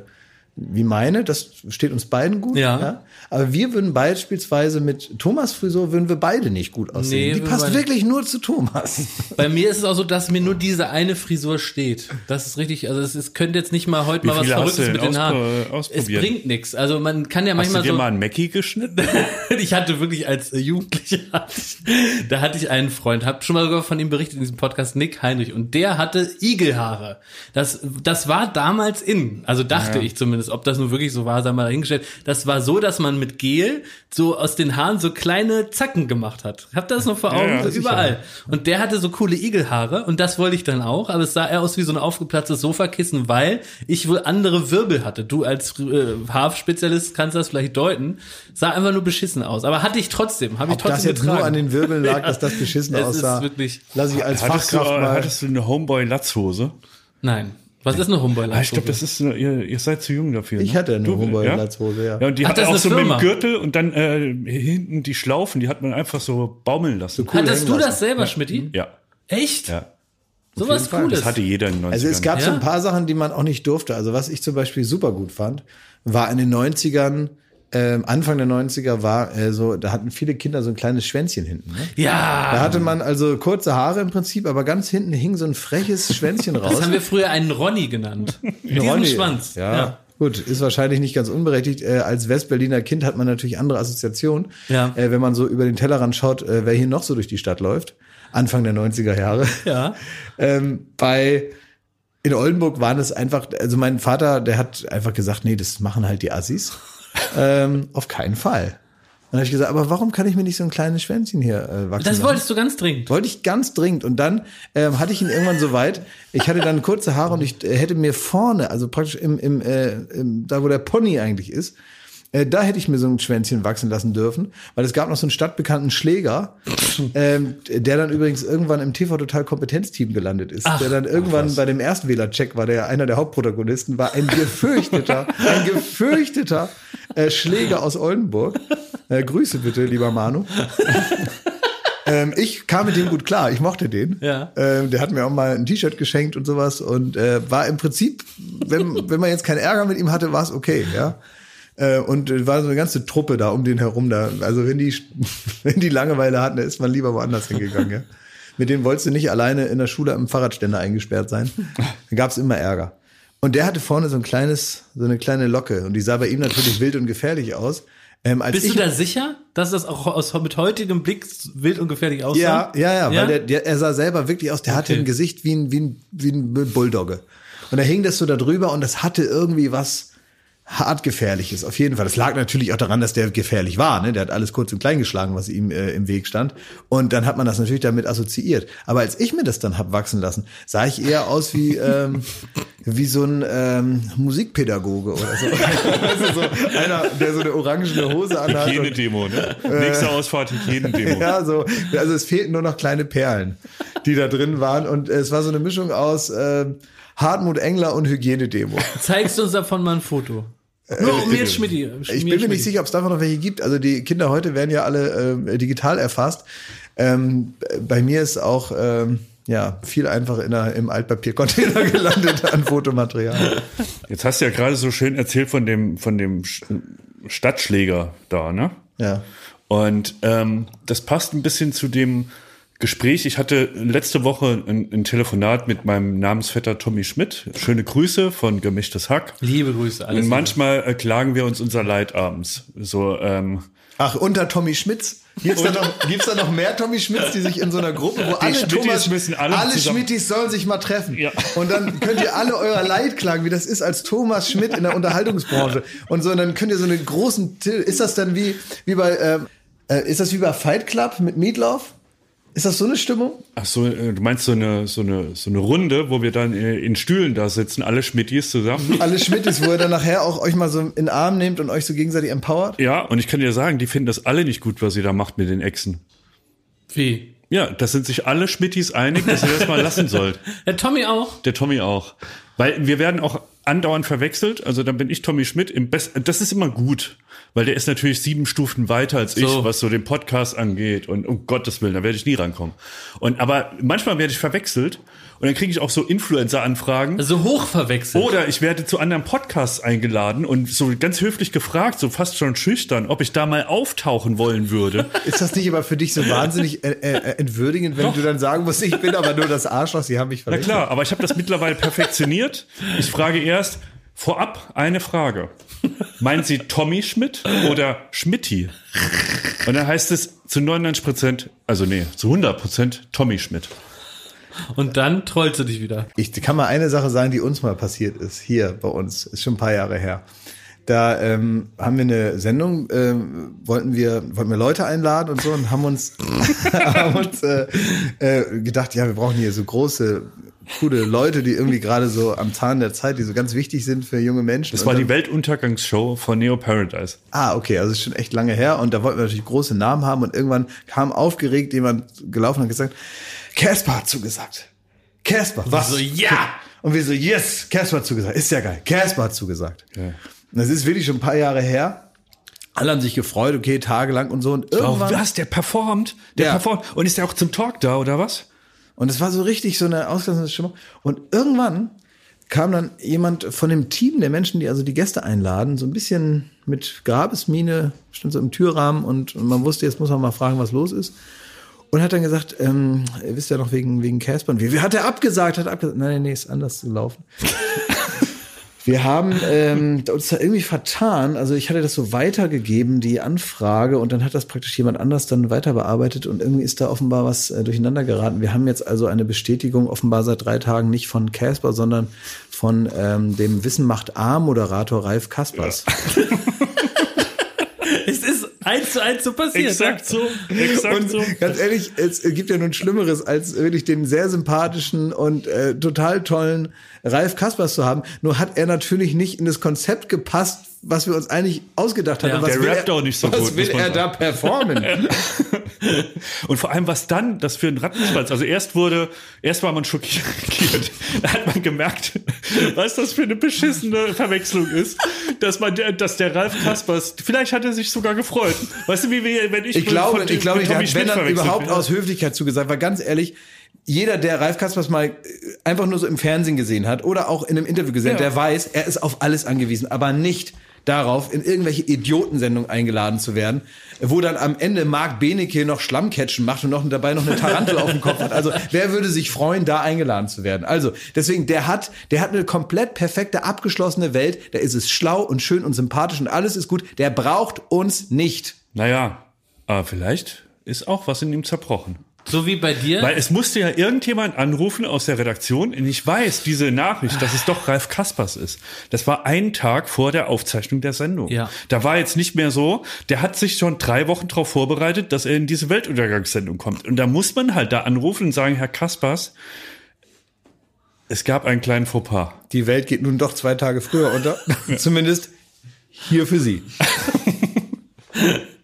wie meine, das steht uns beiden gut. Ja. Aber wir würden beispielsweise mit Thomas Frisur würden wir beide nicht gut aussehen. Nee, die wir passt wirklich nur zu Thomas. Bei mir ist es auch so, dass mir nur diese eine Frisur steht. Das ist richtig, also es, es könnte jetzt nicht mal heute Wie mal was Verrücktes mit den Haaren. Es bringt nichts. Also man kann ja Hast du manchmal dir so. mal einen Mackie geschnitten? ich hatte wirklich als äh, Jugendlicher, da hatte ich einen Freund, hab schon mal sogar von ihm berichtet in diesem Podcast, Nick Heinrich, und der hatte Igelhaare. Das, das war damals in, also dachte ich zumindest, ob das nun wirklich so war, sei mal dahingestellt. Das war so, dass man mit Gel so aus den Haaren so kleine Zacken gemacht hat. Habt ihr das noch vor Augen? ja, so sicher. überall. Und der hatte so coole Igelhaare und das wollte ich dann auch, aber es sah eher aus wie so ein aufgeplatztes Sofakissen, weil ich wohl andere Wirbel hatte. Du als äh, Haarspezialist kannst das vielleicht deuten. Sah einfach nur beschissen aus. Aber hatte ich trotzdem. Habe ich Ob trotzdem das jetzt getragen. nur an den Wirbeln lag, dass das beschissen Es aussah. ist wirklich. Lass ich als Hattest du, Fachkraft mal. hattest du eine Homeboy-Latzhose? Nein. Was ist eine Homeboy? Ah, ich glaube, das ist, eine- ihr, ihr seid zu jung dafür. Ich ne? hatte eine Du, Homeboy-Latzhose, ja. Ja, und die Ach, hat auch so mit Firma. dem Gürtel und dann äh, hinten die Schlaufen, die hat man einfach so baumeln lassen. cool Hattest du das selber, Schmidti? Ja, Echt? ja. So was jeden Fall. Cooles. Das hatte jeder in den 90ern. Also es gab so Ja? ein paar Sachen, die man auch nicht durfte. Also was ich zum Beispiel super gut fand, war in den 90ern, ähm, Anfang der 90er war äh, so, da hatten viele Kinder so ein kleines Schwänzchen hinten. Ne? Da ja. hatte man also kurze Haare im Prinzip, aber ganz hinten hing so ein freches Schwänzchen raus. Das haben wir früher einen Ronny genannt. Diesen Ronny. Schwanz. Ja. Gut, ist wahrscheinlich nicht ganz unberechtigt. Äh, als Westberliner Kind hat man natürlich andere Assoziationen. Ja. Äh, wenn man so über den Tellerrand schaut, äh, wer hier noch so durch die Stadt läuft. Anfang der 90er Jahre. Ja. ähm, bei in Oldenburg waren es einfach, also mein Vater, der hat einfach gesagt, nee, das machen halt die Assis. Ähm, auf keinen Fall. Dann habe ich gesagt, aber warum kann ich mir nicht so ein kleines Schwänzchen hier äh, wachsen Das lassen? wolltest du ganz dringend. Wollte ich ganz dringend. Und dann ähm, hatte ich ihn irgendwann so weit. Ich hatte dann kurze Haare und ich äh, hätte mir vorne, also praktisch im, im, äh, im da wo der Pony eigentlich ist, Äh, da hätte ich mir so ein Schwänzchen wachsen lassen dürfen, weil es gab noch so einen stadtbekannten Schläger, ähm, der dann übrigens irgendwann im TV Total Kompetenzteam gelandet ist. Ach, der dann irgendwann bei dem Erstwähler-Check war, der einer der Hauptprotagonisten war, ein gefürchteter, ein gefürchteter äh, Schläger aus Oldenburg. Äh, Grüße bitte, lieber Manu. Ähm, ich kam mit dem gut klar, ich mochte den. Ja. Ähm, der hat mir auch mal ein T-Shirt geschenkt und sowas und äh, war im Prinzip, wenn, wenn man jetzt keinen Ärger mit ihm hatte, war es okay, ja. Äh, und äh, war so eine ganze Truppe da um den herum da. Also wenn die, wenn die Langeweile hatten, da ist man lieber woanders hingegangen, ja. Mit denen wolltest du nicht alleine in der Schule am Fahrradständer eingesperrt sein. Da gab es immer Ärger. Und der hatte vorne so ein kleines, so eine kleine Locke und die sah bei ihm natürlich wild und gefährlich aus. Ähm, Bist ich, du da sicher, dass das auch aus, mit heutigem Blick wild und gefährlich aussah? Ja, ja, ja, Ja? weil der, der, er sah selber wirklich aus, der hatte Okay. ein Gesicht wie ein, wie ein, wie ein Bulldogge. Und da hing das so da drüber und das hatte irgendwie was hart gefährliches, auf jeden Fall. Das lag natürlich auch daran, dass der gefährlich war. Ne? Der hat alles kurz und klein geschlagen, was ihm äh, im Weg stand. Und dann hat man das natürlich damit assoziiert. Aber als ich mir das dann hab wachsen lassen, sah ich eher aus wie, ähm, wie so ein ähm, Musikpädagoge oder so. also so einer, der so eine orangene Hose anhat. Hygienedemo, ne? Nächste Ausfahrt Hygienedemo. ja, so. Also es fehlten nur noch kleine Perlen, die da drin waren. Und es war so eine Mischung aus äh, Hartmut Engler und Hygienedemo. Zeigst du uns davon mal ein Foto? Nur um jetzt Schmidt. Äh, Ich bin mir nicht sicher, ob es davon noch welche gibt. Also die Kinder heute werden ja alle äh, digital erfasst. Ähm, bei mir ist auch ähm, ja viel einfacher in der, im Altpapiercontainer gelandet an Fotomaterial. Jetzt hast du ja gerade so schön erzählt von dem, von dem Sch- Stadtschläger da, ne? Ja. Und ähm, das passt ein bisschen zu dem Gespräch. Ich hatte letzte Woche ein, ein Telefonat mit meinem Namensvetter Tommy Schmidt. Schöne Grüße von Gemischtes Hack. Liebe Grüße, alles Und manchmal äh, klagen wir uns unser Leid abends. So, ähm, Ach, unter Tommy Schmitz? Gibt's da noch, gibt's da noch mehr Tommy Schmitz, die sich in so einer Gruppe, wo alle Schmittis Thomas, müssen alle zusammen- Schmittis sollen sich mal treffen. Ja. Und dann könnt ihr alle euer Leid klagen, wie das ist als Thomas Schmidt in der Unterhaltungsbranche. Und so, und dann könnt ihr so einen großen, ist das dann wie, wie bei, ähm, äh, ist das wie bei Fight Club mit Meatloaf? Ist das so eine Stimmung? ach so, äh, du meinst so eine, so eine, so eine Runde, wo wir dann äh, in Stühlen da sitzen, alle Schmittis zusammen? Alle Schmittis, wo ihr dann nachher auch euch mal so in den Arm nehmt und euch so gegenseitig empowert? ja, und ich kann dir sagen, die finden das alle nicht gut, was ihr da macht mit den Echsen. Wie? Ja, das sind sich alle Schmittis einig, dass ihr das mal lassen sollt. Der Tommy auch? Der Tommy auch. Weil wir werden auch andauernd verwechselt. Also dann bin ich Tommy Schmidt im Best. Das ist immer gut, weil der ist natürlich sieben Stufen weiter als ich, So. was so den Podcast angeht. Und um Gottes Willen, da werde ich nie rankommen. Und aber manchmal werde ich verwechselt und dann kriege ich auch so Influencer-Anfragen. Also hoch verwechselt. Oder ich werde zu anderen Podcasts eingeladen und so ganz höflich gefragt, so fast schon schüchtern, ob ich da mal auftauchen wollen würde. Ist das nicht aber für dich so wahnsinnig äh, äh, entwürdigend, wenn du dann sagen musst, ich bin aber nur das Arschloch, sie haben mich Na verwechselt? klar, aber ich habe das mittlerweile perfektioniert. Ich frage erst vorab eine Frage. Meinen Sie Tommy Schmidt oder Schmidti? Und dann heißt es zu 99 Prozent, also nee, zu 100 Prozent Tommy Schmidt. Und dann trollst du dich wieder. Ich kann mal eine Sache sagen, die uns mal passiert ist, hier bei uns, ist schon ein paar Jahre her. Da ähm, haben wir eine Sendung, ähm, wollten wir wollten wir Leute einladen und so und haben uns, haben uns äh, äh, gedacht, ja, wir brauchen hier so große, coole Leute, die irgendwie gerade so am Zahn der Zeit, die so ganz wichtig sind für junge Menschen. Das war dann- die Weltuntergangsshow von Neo Paradise. Ah, okay, also ist schon echt lange her und da wollten wir natürlich große Namen haben und irgendwann kam aufgeregt jemand gelaufen und hat gesagt, Casper hat zugesagt. Casper, was? so, ja! Und wir so, yes, Casper hat zugesagt. Ist ja geil. Casper hat zugesagt. Und das ist wirklich schon ein paar Jahre her. Alle haben sich gefreut, okay, tagelang und so. Und Oh, irgendwann, was? Der performt? Der Ja. performt. Und ist der auch zum Talk da, oder was? und es war so richtig so eine ausgelassene Stimmung. Und irgendwann kam dann jemand von dem Team der Menschen, die also die Gäste einladen, so ein bisschen mit Grabesmine, stand so im Türrahmen und man wusste, jetzt muss man mal fragen, was los ist. Und hat dann gesagt, ähm, ihr wisst ja noch wegen, wegen Casper. Wie, wie hat er abgesagt? Hat abgesagt? Nein, nee, ist anders gelaufen. Wir haben ähm, uns da irgendwie vertan. Also ich hatte das so weitergegeben, die Anfrage, und dann hat das praktisch jemand anders dann weiter bearbeitet und irgendwie ist da offenbar was äh, durcheinander geraten. Wir haben jetzt also eine Bestätigung offenbar seit drei Tagen nicht von Casper, sondern von ähm, dem Wissen macht A-Moderator Ralf Kaspers. Ist eins zu eins so passiert. Exakt so. Exakt Und so. ganz ehrlich, es gibt ja nun Schlimmeres, als wirklich den sehr sympathischen und äh, total tollen Ralf Kaspers zu haben. Nur hat er natürlich nicht in das Konzept gepasst, was wir uns eigentlich ausgedacht hatten. Ja. was Der will rappt er, auch nicht so was gut, will muss man er da performen? Und vor allem, was dann das für ein Rattenschwanz. Also erst wurde, erst war man schockiert. Da hat man gemerkt, was das für eine beschissene Verwechslung ist, dass man, der- dass der Ralf Kaspers, vielleicht hat er sich sogar gefreut. Weißt du, wie wir, wenn ich Ich glaube, von- ich glaube, Tommy hat, wenn dann überhaupt aus Höflichkeit zugesagt, weil ganz ehrlich, jeder, der Ralf Kaspers mal äh, einfach nur so im Fernsehen gesehen hat oder auch in einem Interview gesehen hat, Ja. der weiß, er ist auf alles angewiesen, aber nicht darauf, in irgendwelche Idiotensendungen eingeladen zu werden, wo dann am Ende Marc Benecke noch Schlammcatchen macht und noch dabei noch eine Tarantel auf dem Kopf hat. Also wer würde sich freuen, da eingeladen zu werden? Also deswegen, der hat, der hat eine komplett perfekte, abgeschlossene Welt. Da ist es schlau und schön und sympathisch und alles ist gut. Der braucht uns nicht. Naja, aber vielleicht ist auch was in ihm zerbrochen. So wie bei dir. Weil es musste ja irgendjemand anrufen aus der Redaktion und ich weiß, diese Nachricht, dass es doch Ralf Kaspers ist. Das war ein Tag vor der Aufzeichnung der Sendung. Ja. Da war jetzt nicht mehr so, der hat sich schon drei Wochen darauf vorbereitet, dass er in diese Weltuntergangssendung kommt. Und da muss man halt da anrufen und sagen, Herr Kaspers, es gab einen kleinen Fauxpas. Die Welt geht nun doch zwei Tage früher unter. Zumindest hier für Sie.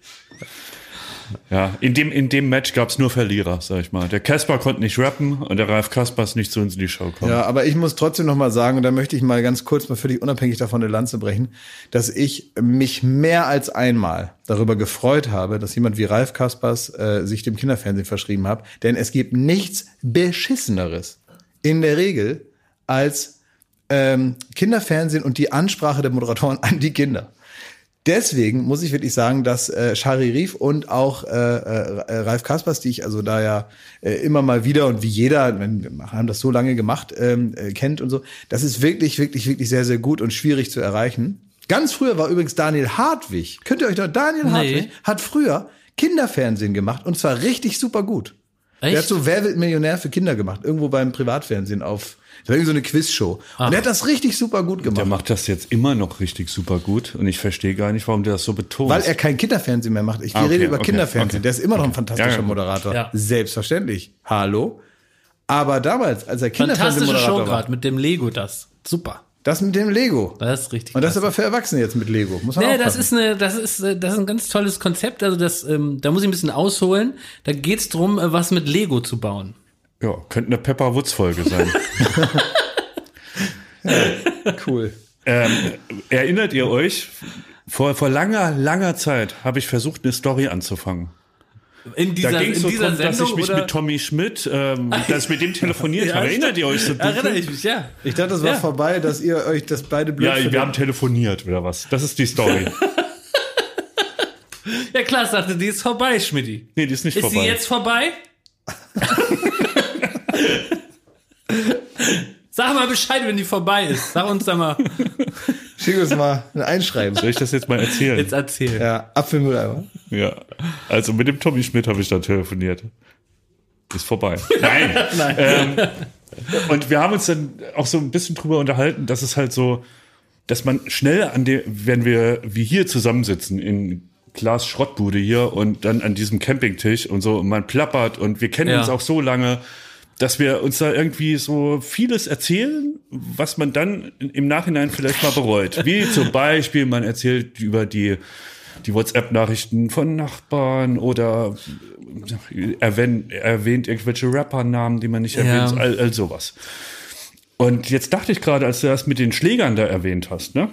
Ja, in dem, in dem Match gab es nur Verlierer, sag ich mal. Der Kasper konnte nicht rappen und der Ralf Kaspers nicht zu uns in die Show kommen. Ja, aber ich muss trotzdem noch mal sagen, und da möchte ich mal ganz kurz mal völlig unabhängig davon eine Lanze brechen, dass ich mich mehr als einmal darüber gefreut habe, dass jemand wie Ralf Kaspers äh, sich dem Kinderfernsehen verschrieben hat. Denn es gibt nichts Beschisseneres in der Regel als ähm, Kinderfernsehen und die Ansprache der Moderatoren an die Kinder. Deswegen muss ich wirklich sagen, dass äh, Shari Rief und auch äh, äh, Ralf Kaspers, die ich also da ja äh, immer mal wieder und wie jeder, wenn wir haben das so lange gemacht, ähm, äh, kennt und so, das ist wirklich, wirklich, wirklich sehr, sehr gut und schwierig zu erreichen. Ganz früher war übrigens Daniel Hartwig. Könnt ihr euch noch, Daniel Nee. Hartwig hat früher Kinderfernsehen gemacht und zwar richtig super gut. Echt? Der hat so Wer wird Millionär für Kinder gemacht, irgendwo beim Privatfernsehen auf, das war irgendwie so eine Quizshow. Und der hat das richtig super gut gemacht. Der macht das jetzt immer noch richtig super gut und ich verstehe gar nicht, warum der das so betont. Weil er kein Kinderfernsehen mehr macht. Ich Ah, okay, rede über okay, Kinderfernsehen. okay. Der ist immer noch ein fantastischer Ja. Moderator. Ja. Selbstverständlich. Hallo. Aber damals, als er Fantastische Show Kinderfernsehmoderator war, gerade mit dem Lego das. Super. das mit dem Lego. Das ist richtig. Und das klasse. aber für Erwachsene jetzt mit Lego. Muss man Nee, das ist eine, das ist, das ist ein ganz tolles Konzept. Also das, ähm, da muss ich ein bisschen ausholen. Da geht's drum, äh, was mit Lego zu bauen. Ja, könnte eine Pepper Woods Folge sein. cool. ähm, erinnert ihr euch? Vor, vor langer, langer Zeit habe ich versucht, eine Story anzufangen. In dieser, Da ging in es so dieser drum, dass Sendung ich mich oder? mit Tommy Schmidt, ähm, dass ich mit dem telefoniert Ja, habe. Erinnert ihr euch so dunkel? Erinnere ich mich, ja. Ich dachte, das war Ja. vorbei, dass ihr euch das beide blöd Ja, findet. wir haben telefoniert oder was? Das ist die Story. Ja klar, dachte, die ist vorbei, Schmidti. Nee, die ist nicht Ist vorbei. sie jetzt vorbei? Sag mal Bescheid, wenn die vorbei ist. Sag uns da mal. Schick uns mal ein Einschreiben. Soll ich das jetzt mal erzählen? Jetzt erzähl. Ja, Apfelmülleimer. Ja, also mit dem Tommy Schmidt habe ich da telefoniert. Ist vorbei. Nein. Ähm, und wir haben uns dann auch so ein bisschen drüber unterhalten, dass es halt so, dass man schnell an der, wenn wir wie hier zusammensitzen in Glas Schrottbude hier und dann an diesem Campingtisch und so und man plappert und wir kennen Ja. uns auch so lange, dass wir uns da irgendwie so vieles erzählen, was man dann im Nachhinein vielleicht mal bereut. Wie zum Beispiel, man erzählt über die, die WhatsApp-Nachrichten von Nachbarn oder erwähnt, erwähnt irgendwelche Rappernamen, die man nicht Ja. erwähnt, all, all sowas. Und jetzt dachte ich gerade, als du das mit den Schlägern da erwähnt hast, ne?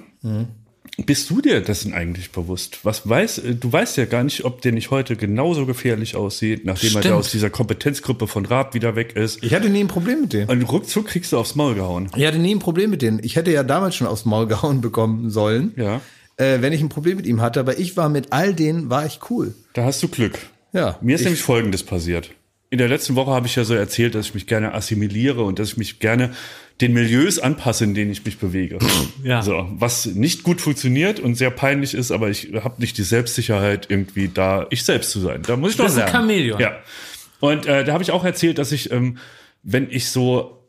Bist du dir dessen eigentlich bewusst? Was weiß, du weißt ja gar nicht, ob der nicht heute genauso gefährlich aussieht, nachdem er Stimmt. da aus dieser Kompetenzgruppe von Raab wieder weg ist. Ich hatte nie ein Problem mit denen. Und ruckzuck kriegst du aufs Maul gehauen. Ich hatte nie ein Problem mit denen. Ich hätte ja damals schon aufs Maul gehauen bekommen sollen, Ja. äh, wenn ich ein Problem mit ihm hatte. Aber ich war mit all denen, war ich cool. Da hast du Glück. Ja. Mir ist ich, nämlich Folgendes passiert. In der letzten Woche habe ich ja so erzählt, dass ich mich gerne assimiliere und dass ich mich gerne den Milieus anpasse, in denen ich mich bewege. Ja. So, was nicht gut funktioniert und sehr peinlich ist, aber ich habe nicht die Selbstsicherheit, irgendwie da ich selbst zu sein. Da muss ich doch Das ist ein lernen. Chamäleon. Ja. Und äh, da habe ich auch erzählt, dass ich, ähm, wenn ich so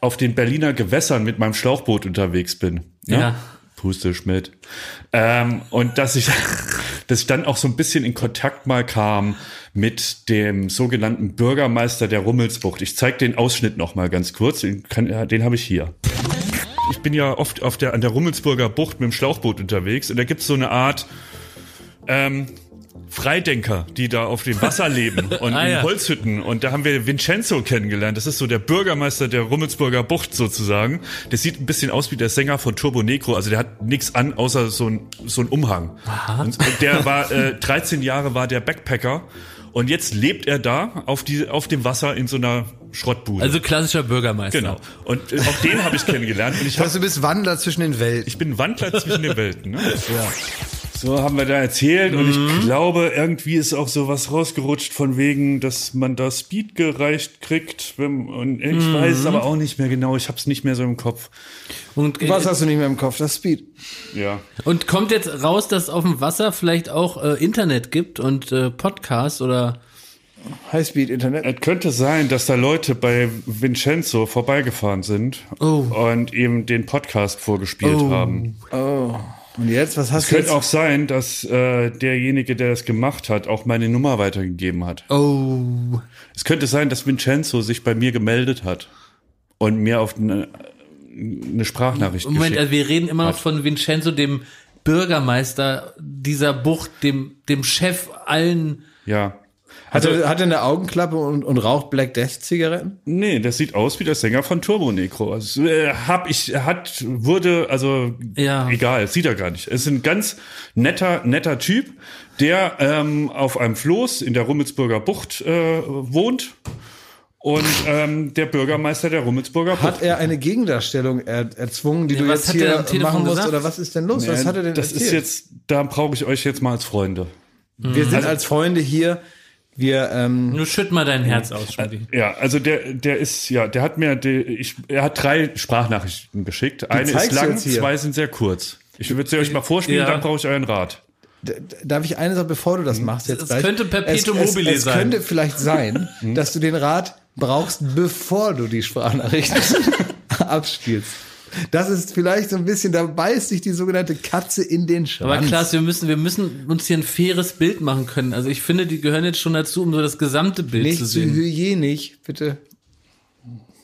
auf den Berliner Gewässern mit meinem Schlauchboot unterwegs bin, ne? Ja. Puste Schmidt, ähm, und dass ich, dass ich dann auch so ein bisschen in Kontakt mal kam mit dem sogenannten Bürgermeister der Rummelsbucht. Ich zeige den Ausschnitt noch mal ganz kurz, den, kann- den habe ich hier. ich bin ja oft auf der, an der Rummelsburger Bucht mit dem Schlauchboot unterwegs und da gibt's so eine Art ähm, Freidenker, die da auf dem Wasser leben und Ah, in ja. Holzhütten. Und da haben wir Vincenzo kennengelernt. Das ist so der Bürgermeister der Rummelsburger Bucht sozusagen. Der sieht ein bisschen aus wie der Sänger von Turbo Negro. Also der hat nichts an, außer so ein, so ein Umhang. Und der war, äh, 13 Jahre war der Backpacker. Und jetzt lebt er da auf, die, auf dem Wasser in so einer Schrottbude. Also klassischer Bürgermeister. genau. Und äh, auch den habe ich kennengelernt. Und ich hab, Also du bist Wandler zwischen den Welten. ich bin Wandler zwischen den Welten. Ne? So haben wir da erzählt und ich glaube, irgendwie ist auch sowas rausgerutscht von wegen, dass man da Speed gereicht kriegt. Wenn, und ich weiß es aber auch nicht mehr genau. Ich habe es nicht mehr so im Kopf. Und, äh, Was hast du nicht mehr im Kopf? Das Speed. Ja. und kommt jetzt raus, dass auf dem Wasser vielleicht auch äh, Internet gibt und äh, Podcasts oder Highspeed Internet. Es könnte sein, dass da Leute bei Vincenzo vorbeigefahren sind Oh. und ihm den Podcast vorgespielt haben. Und jetzt, was hast Es du könnte jetzt? auch sein, dass äh, derjenige, der das gemacht hat, auch meine Nummer weitergegeben hat. Oh. Es könnte sein, dass Vincenzo sich bei mir gemeldet hat und mir auf eine, eine Sprachnachricht Moment, geschickt. also wir reden immer noch von Vincenzo, dem Bürgermeister dieser Bucht, dem, dem Chef allen. ja. Hat, er, hat er eine Augenklappe und, und raucht Black Death Zigaretten? Nee, das sieht aus wie der Sänger von Turbo Necro. Also, äh, hab ich, hat, wurde, also, Ja. egal, sieht er gar nicht. Es ist ein ganz netter, netter Typ, der ähm, auf einem Floß in der Rummelsburger Bucht äh, wohnt. Und ähm, der Bürgermeister der Rummelsburger Bucht. Hat er eine Gegendarstellung er, erzwungen, die Ja, du was jetzt er hier machen musst? gesagt? Oder was ist denn los? was hat er denn das erzählt? ist jetzt, da brauche ich euch jetzt mal als Freunde. Wir sind als Freunde hier. Wir, ähm, Nur schütt mal dein Herz aus, Schmidti. Ja, also der, der ist, ja, der hat mir, der, ich, er hat drei Sprachnachrichten geschickt. Eine ist lang, zwei sind sehr kurz. Ich würde sie euch mal vorspielen, Ja. dann brauche ich euren Rat. darf ich eine Sache, bevor du das machst jetzt Es gleich? könnte Perpetuum es, mobile es, es sein. könnte vielleicht sein, dass du den Rat brauchst, bevor du die Sprachnachrichten abspielst. Das ist vielleicht so ein bisschen, da beißt sich die sogenannte Katze in den Schwanz. Aber Klaas, wir müssen, wir müssen uns hier ein faires Bild machen können. Also ich finde, die gehören jetzt schon dazu, um so das gesamte Bild nicht zu sehen. hygienig, bitte.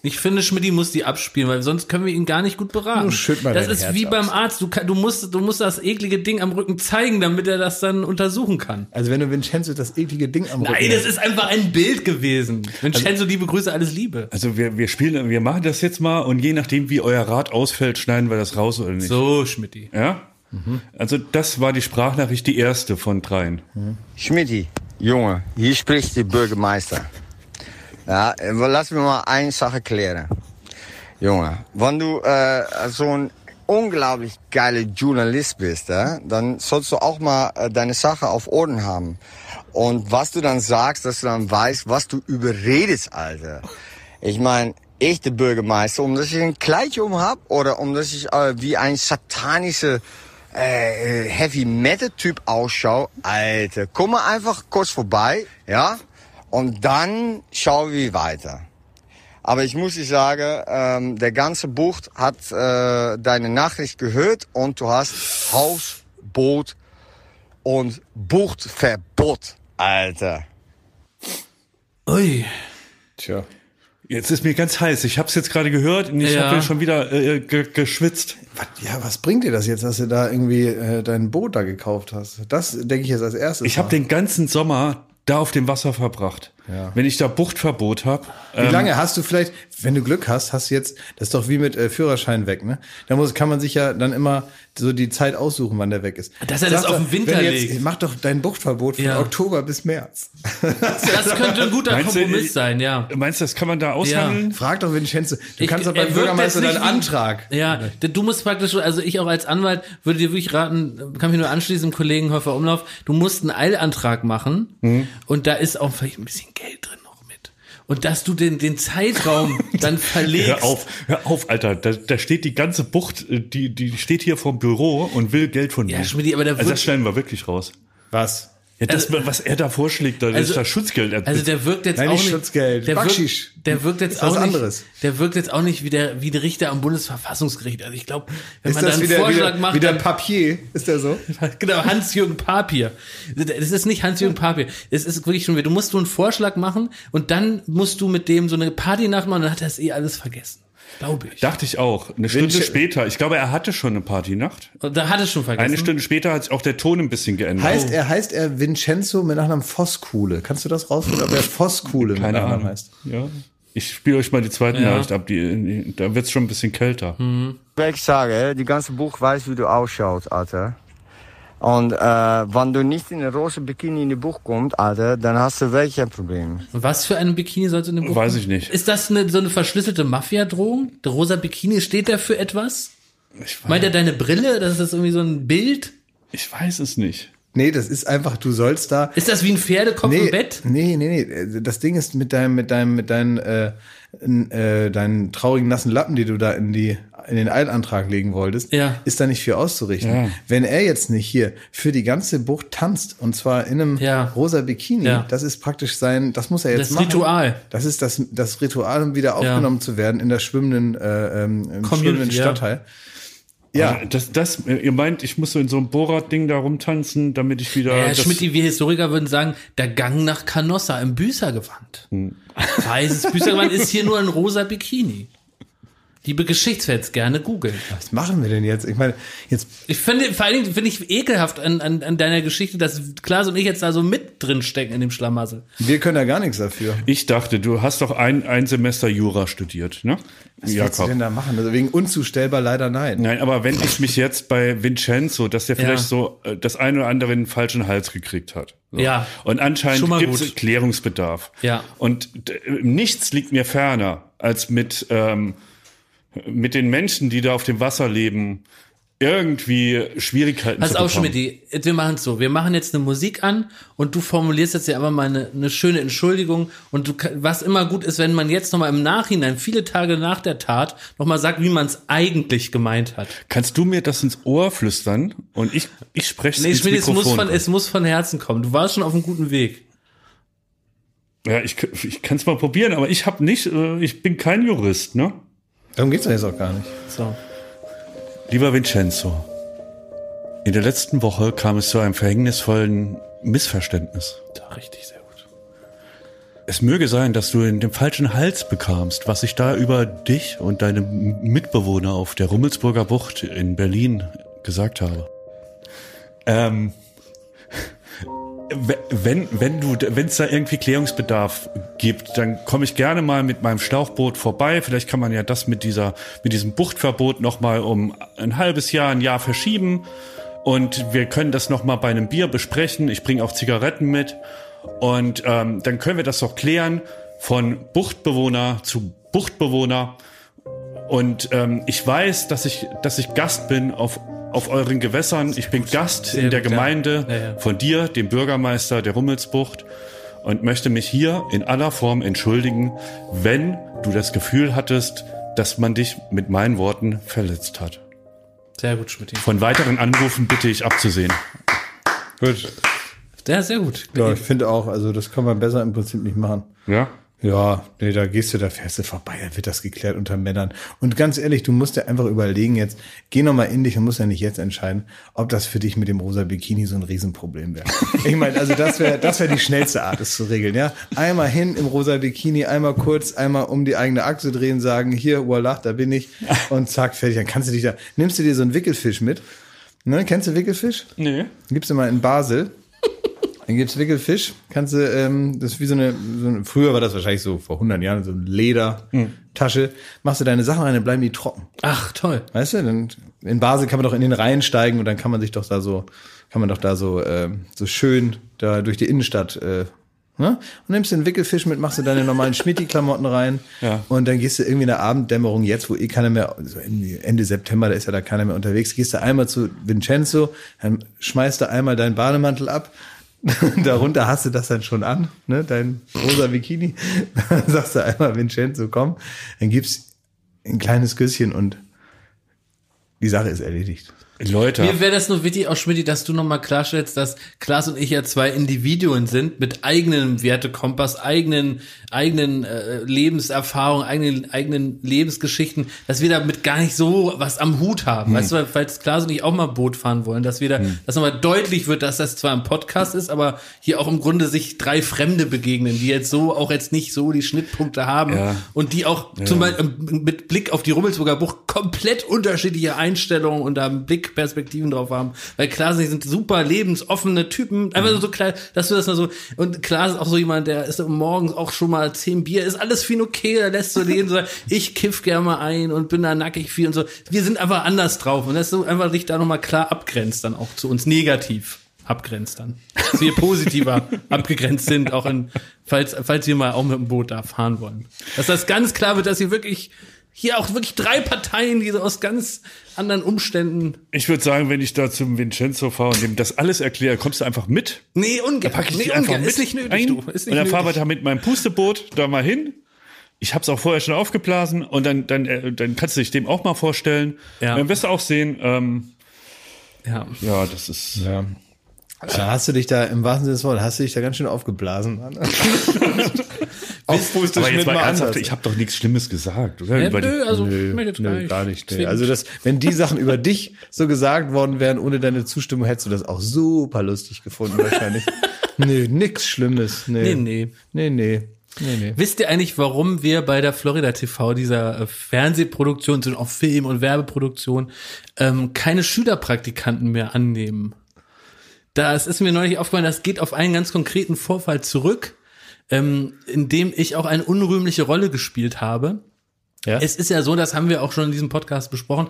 Ich finde, Schmidti muss die abspielen, weil sonst können wir ihn gar nicht gut beraten. Nur schütt mal das ist Herz wie aus. beim Arzt. Du, kann, du, musst, du musst das eklige Ding am Rücken zeigen, damit er das dann untersuchen kann. Also wenn du Vincenzo das eklige Ding am Rücken Nein, das ist einfach ein Bild gewesen. Also Vincenzo, liebe Grüße, alles Liebe. Also wir, wir spielen, wir machen das jetzt mal und je nachdem, wie euer Rat ausfällt, schneiden wir das raus oder nicht. So, Schmidti. Ja? Also das war die Sprachnachricht, die erste von dreien. Schmidti, Junge, hier spricht der Bürgermeister. Ja, äh, lass mir mal eine Sache klären. Junge, wenn du äh, so ein unglaublich geiler Journalist bist, äh, dann sollst du auch mal äh, deine Sache auf Orden haben. Und was du dann sagst, dass du dann weißt, was du überredest, Alter. Ich meine, ich der Bürgermeister, um dass ich ein Kleid um hab oder um dass ich äh, wie ein satanischer äh, Heavy Metal Typ ausschau, Alter, komm mal einfach kurz vorbei, ja, und dann schauen wir weiter. Aber ich muss dir sagen, ähm, der ganze Bucht hat äh, deine Nachricht gehört und du hast Haus, Boot und Buchtverbot, Alter. Ui. Tja. Jetzt ist mir ganz heiß. Ich habe es jetzt gerade gehört und ich Ja. habe schon wieder äh, ge geschwitzt. Was, ja, was bringt dir das jetzt, dass du da irgendwie äh, dein Boot da gekauft hast? Das denke ich jetzt als erstes. Ich habe den ganzen Sommer da auf dem Wasser verbracht. Ja. Wenn ich da Buchtverbot habe. Wie lange hast du vielleicht, wenn du Glück hast, hast du jetzt, das ist doch wie mit äh, Führerschein weg, ne? Da muss, kann man sich ja dann immer so die Zeit aussuchen, wann der weg ist. Dass er das Sag auf doch, den Winter jetzt, legt. Mach doch dein Buchtverbot von Ja. Oktober bis März. Das könnte ein guter Meinst du, Kompromiss ich- sein, ja. Meinst du, das kann man da aushandeln? Frag doch Vincenzo. Du Ich- kannst doch beim Bürgermeister deinen Antrag. Ja, du musst praktisch, also ich auch als Anwalt würde dir wirklich raten, kann mich nur anschließen, Kollegen Häufer Umlauf, du musst einen Eilantrag machen Mhm. und da ist auch vielleicht ein bisschen Geld drin noch mit. Und dass du den, den Zeitraum dann verlegst. Hör auf, hör auf, Alter. Da, da steht die ganze Bucht, äh, die, die steht hier vorm Büro und will Geld von mir. Ja, Schmidti, aber der also das schneiden wir wirklich raus. Was? Ja, das, was er da vorschlägt, da ist da Schutzgeld. Also der wirkt jetzt Nein, auch nicht Schutzgeld, Der Backschisch. wirkt, der wirkt jetzt Ist was auch nicht, anderes. Der wirkt jetzt auch nicht wie der wie der Richter am Bundesverfassungsgericht. Also ich glaube, wenn Ist man da das einen wieder, Vorschlag wieder, macht, wieder dann- Papier? Ist der so? Genau, Hans-Jürgen Papier. Das ist nicht Hans-Jürgen Papier. Es ist wirklich schon, du musst du einen Vorschlag machen und dann musst du mit dem so eine Partynacht machen und dann hat er es eh alles vergessen. Glaube ich. Dachte ich auch. Eine Stunde Vince- später. Ich glaube, er hatte schon eine Partynacht. Und da hat es schon vergessen. Eine Stunde später hat sich auch der Ton ein bisschen geändert. Heißt er, heißt er Vincenzo mit Nachnamen Voskuhle? Kannst du das rausfinden, ob er Voskuhle mit Keine Nachnamen Ahnung. heißt? Ja. Ich spiele euch mal die zweite Ja. Nachricht ab. Die, da wird's schon ein bisschen kälter. Wil ik zeggen, die ganze Buch weiß, wie du ausschaut, Alter. Und äh, wenn du nicht in der rosa Bikini in die Buch kommst, Alter, dann hast du ein Problem. Was für ein Bikini sollte in dem Buch Weiß kommen? ich nicht. Ist das eine, so eine verschlüsselte Mafia-Drohung? Der rosa Bikini, steht der für etwas? Ich Meint er deine Brille? Das ist irgendwie so ein Bild? Ich weiß es nicht. Nee, das ist einfach, du sollst da. Ist das wie ein Pferdekopf nee, im Bett? Nee, nee, nee. Das Ding ist mit deinem, mit deinem, mit deinen, äh, äh, deinen traurigen nassen Lappen, die du da in die, in den Eilantrag legen wolltest, Ja. ist da nicht viel auszurichten. Ja. Wenn er jetzt nicht hier für die ganze Bucht tanzt und zwar in einem Ja. rosa Bikini, Ja. das ist praktisch sein, das muss er jetzt Das machen. Ritual. Das ist das, das Ritual, um wieder aufgenommen zu werden in der schwimmenden, äh, ähm, im schwimmenden. Stadtteil. Ja, Also Das, das, ihr meint, ich muss so in so einem Borat-Ding da rumtanzen, damit ich wieder. Ja, das, Schmidt, wir Historiker würden sagen, der Gang nach Canossa im Büßergewand. Hm. Weißes Büßergewand ist hier nur ein rosa Bikini. Liebe Geschichtsfans, gerne googeln. was machen wir denn jetzt? Ich meine, jetzt Ich finde, vor allen Dingen finde ich ekelhaft an, an, an deiner Geschichte, dass Klaas und ich jetzt da so mit drin stecken in dem Schlamassel. Wir können da gar nichts dafür. ich dachte, du hast doch ein, ein Semester Jura studiert, ne? Was willst du denn da machen? Also wegen unzustellbar leider nein. Nein, aber wenn ich mich jetzt bei Vincenzo, dass der vielleicht Ja. so äh, das eine oder andere in den falschen Hals gekriegt hat. So. Ja. Und anscheinend gibt es. Klärungsbedarf. Ja. Und d- nichts liegt mir ferner, als mit, ähm, mit den Menschen, die da auf dem Wasser leben, irgendwie Schwierigkeiten Pass zu auf. Schmidt, wir machen es so. Wir machen jetzt eine Musik an und du formulierst jetzt ja einfach mal eine, eine schöne Entschuldigung. Und du, was immer gut ist, wenn man jetzt nochmal im Nachhinein, viele Tage nach der Tat, nochmal sagt, wie man es eigentlich gemeint hat. Kannst du mir das ins Ohr flüstern und ich, ich spreche Nee, ins Schmidt, es Mikrofon? muss, von, es muss von Herzen kommen. Du warst schon auf einem guten Weg. ja, ich, ich kann es mal probieren, aber ich habe nicht, äh, ich bin kein Jurist, ne? Darum geht's doch jetzt auch gar nicht. So. Lieber Vincenzo, in der letzten Woche kam es zu einem verhängnisvollen Missverständnis. Ja, richtig, sehr gut. Es möge sein, dass du in den falschen Hals bekamst, was ich da über dich und deine Mitbewohner auf der Rummelsburger Bucht in Berlin gesagt habe. Ähm, wenn, wenn du, wenn es da irgendwie Klärungsbedarf gibt, dann komme ich gerne mal mit meinem Schlauchboot vorbei. Vielleicht kann man ja das mit dieser, mit diesem Buchtverbot noch mal um ein halbes Jahr, ein Jahr verschieben. Und wir können das noch mal bei einem Bier besprechen. Ich bringe auch Zigaretten mit. Und ähm, dann können wir das doch klären von Buchtbewohner zu Buchtbewohner. Und ähm, ich weiß, dass ich, dass ich Gast bin auf, auf euren Gewässern. Ich bin Gast Sehr in der gut. Gemeinde Ja, ja. von dir, dem Bürgermeister der Rummelsbucht, und möchte mich hier in aller Form entschuldigen, wenn du das Gefühl hattest, dass man dich mit meinen Worten verletzt hat. Sehr gut, Schmidt. Von weiteren Anrufen bitte ich abzusehen. Gut. Ja, sehr gut. Ja, ich finde auch, also das kann man besser im Prinzip nicht machen. Ja? Ja, nee, da gehst du, da fährst du vorbei, da wird das geklärt unter Männern. Und ganz ehrlich, du musst dir einfach überlegen jetzt, geh noch mal in dich und musst ja nicht jetzt entscheiden, ob das für dich mit dem rosa Bikini so ein Riesenproblem wäre. Ich meine, also das wäre das wäre die schnellste Art, es zu regeln, ja. Einmal hin im rosa Bikini, einmal kurz, einmal um die eigene Achse drehen, sagen, hier, voila, da bin ich und zack, fertig. Dann kannst du dich da, nimmst du dir so einen Wickelfisch mit, ne, kennst du Wickelfisch? Nee. Gibst du mal in Basel. Dann gibt's Wickelfisch. Kannst du, ähm, das ist wie so eine, so eine, früher war das wahrscheinlich so vor 100 Jahren, so eine Ledertasche. Machst du deine Sachen rein, dann bleiben die trocken. Ach, toll. Weißt du, dann, in Basel kann man doch in den Reihen steigen und dann kann man sich doch da so, kann man doch da so, ähm, so schön da durch die Innenstadt, äh, ne? Und nimmst den Wickelfisch mit, machst du deine normalen Schmitti-Klamotten rein Ja. und dann gehst du irgendwie in der Abenddämmerung, jetzt wo eh keiner mehr, also irgendwie Ende September, da ist ja da keiner mehr unterwegs, gehst du einmal zu Vincenzo, dann schmeißt du einmal deinen Bademantel ab, darunter hast du das dann schon an, ne, dein rosa Bikini, dann sagst du einmal Vincenzo, komm, dann gibt's ein kleines Küsschen und die Sache ist erledigt. Leute. Mir wäre das nur wichtig, auch Schmidt, dass du nochmal klarstellst, dass Klaas und ich ja zwei Individuen sind mit eigenem Wertekompass, eigenen, eigenen äh, Lebenserfahrungen, eigenen, eigenen Lebensgeschichten, dass wir damit gar nicht so was am Hut haben. Weißt du, falls Klaas und ich auch mal Boot fahren wollen, dass wir da, dass nochmal deutlich wird, dass das zwar ein Podcast ist, aber hier auch im Grunde sich drei Fremde begegnen, die jetzt so auch jetzt nicht so die Schnittpunkte haben Ja. und die auch zum Beispiel ähm, mit Blick auf die Rummelsburger Bucht komplett unterschiedliche Einstellungen und da Blickperspektiven drauf haben. Weil klar, sie sind super lebensoffene Typen. Einfach nur so klar, dass du das mal so, und klar ist auch so jemand, der ist morgens auch schon mal zehn Bier, ist alles viel okay, der lässt so leben, so, ich kiff gerne mal ein und bin da nackig viel und so. Wir sind einfach anders drauf und das so einfach sich da nochmal klar abgrenzt dann auch zu uns negativ abgrenzt dann. Dass wir positiver abgegrenzt sind, auch in, falls, falls wir mal auch mit dem Boot da fahren wollen. Dass das ganz klar wird, dass hier wirklich, hier auch wirklich drei Parteien, die so aus ganz anderen Umständen. Ich würde sagen, wenn ich da zum Vincenzo fahre und dem das alles erkläre, kommst du einfach mit. Nee, ungern. Pack ich nee, die einfach ungern. mit Ist nicht nötig, ein, du. Ist nicht und dann fahr nötig. weiter mit meinem Pusteboot da mal hin. Ich hab's auch vorher schon aufgeblasen und dann, dann, äh, dann kannst du dich dem auch mal vorstellen. Ja. Dann wirst du auch sehen, ähm, Ja. ja, das ist. Ja. Da hast du dich da im wahrsten Sinne des Wortes, hast du dich da ganz schön aufgeblasen. Mann. Aufpustest Aber jetzt mal ernsthaft, ich habe doch nichts Schlimmes gesagt, oder? Ja, nö, also, Nö, nö, gar nicht. Nee. zwingend- Also das, wenn die Sachen über dich so gesagt worden wären, ohne deine Zustimmung, hättest du das auch super lustig gefunden wahrscheinlich. nee, nix Schlimmes. Nee, Nee, nee. Nee, nee. Nee, nee. Wisst ihr eigentlich, warum wir bei der Florida TV, dieser äh, Fernsehproduktion, sind auch Film- und Werbeproduktion, ähm, keine Schülerpraktikanten mehr annehmen? Das ist mir neulich aufgefallen, das geht auf einen ganz konkreten Vorfall zurück, ähm, in dem ich auch eine unrühmliche Rolle gespielt habe. Ja? Es ist ja so, das haben wir auch schon in diesem Podcast besprochen,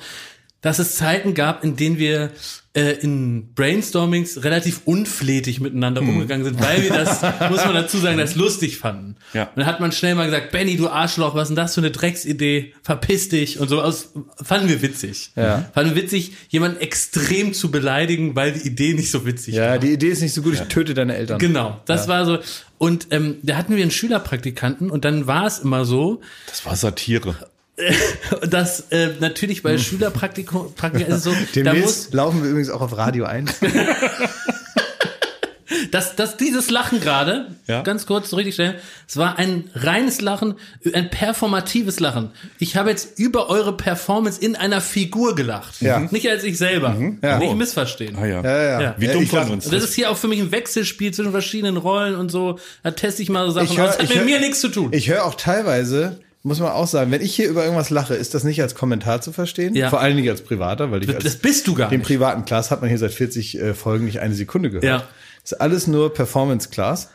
dass es Zeiten gab, in denen wir äh, in Brainstormings relativ unflätig miteinander umgegangen sind, weil wir das, muss man dazu sagen, das lustig fanden. Ja. Und dann hat man schnell mal gesagt, Benny, du Arschloch, was ist denn das für eine Drecksidee? Verpiss dich und so aus. Fanden wir witzig. Ja. Fanden wir witzig, jemanden extrem zu beleidigen, weil die Idee nicht so witzig war. Ja, die Idee ist nicht so gut, ich töte deine Eltern. Genau, das war so. Und ähm, da hatten wir einen Schülerpraktikanten und dann war es immer so, Das war Satire. dass äh, natürlich bei Schülerpraktikum Praktika ist es so, da muss, Demnächst laufen wir übrigens auch auf Radio 1. dass, dass dieses Lachen gerade, Ja. ganz kurz so richtig stellen, es war ein reines Lachen, ein performatives Lachen. Ich habe jetzt über eure Performance in einer Figur gelacht. Ja. Nicht als ich selber. Ja. Nicht Oh. missverstehen. Ah ja. Ja, ja. Ja. Wie Ja, dumm von uns. Das ist hier auch für mich ein Wechselspiel zwischen verschiedenen Rollen und so. Da teste ich mal so Sachen Ich hör- aus. Das hat mit hör- mir nichts zu tun. Ich höre auch teilweise, muss man auch sagen, wenn ich hier über irgendwas lache, ist das nicht als Kommentar zu verstehen. Ja. Vor allen Dingen als Privater, weil ich als das bist du gar den nicht. privaten Class hat man hier seit 40 äh, Folgen nicht eine Sekunde gehört. Ja. Das ist alles nur Performance Class.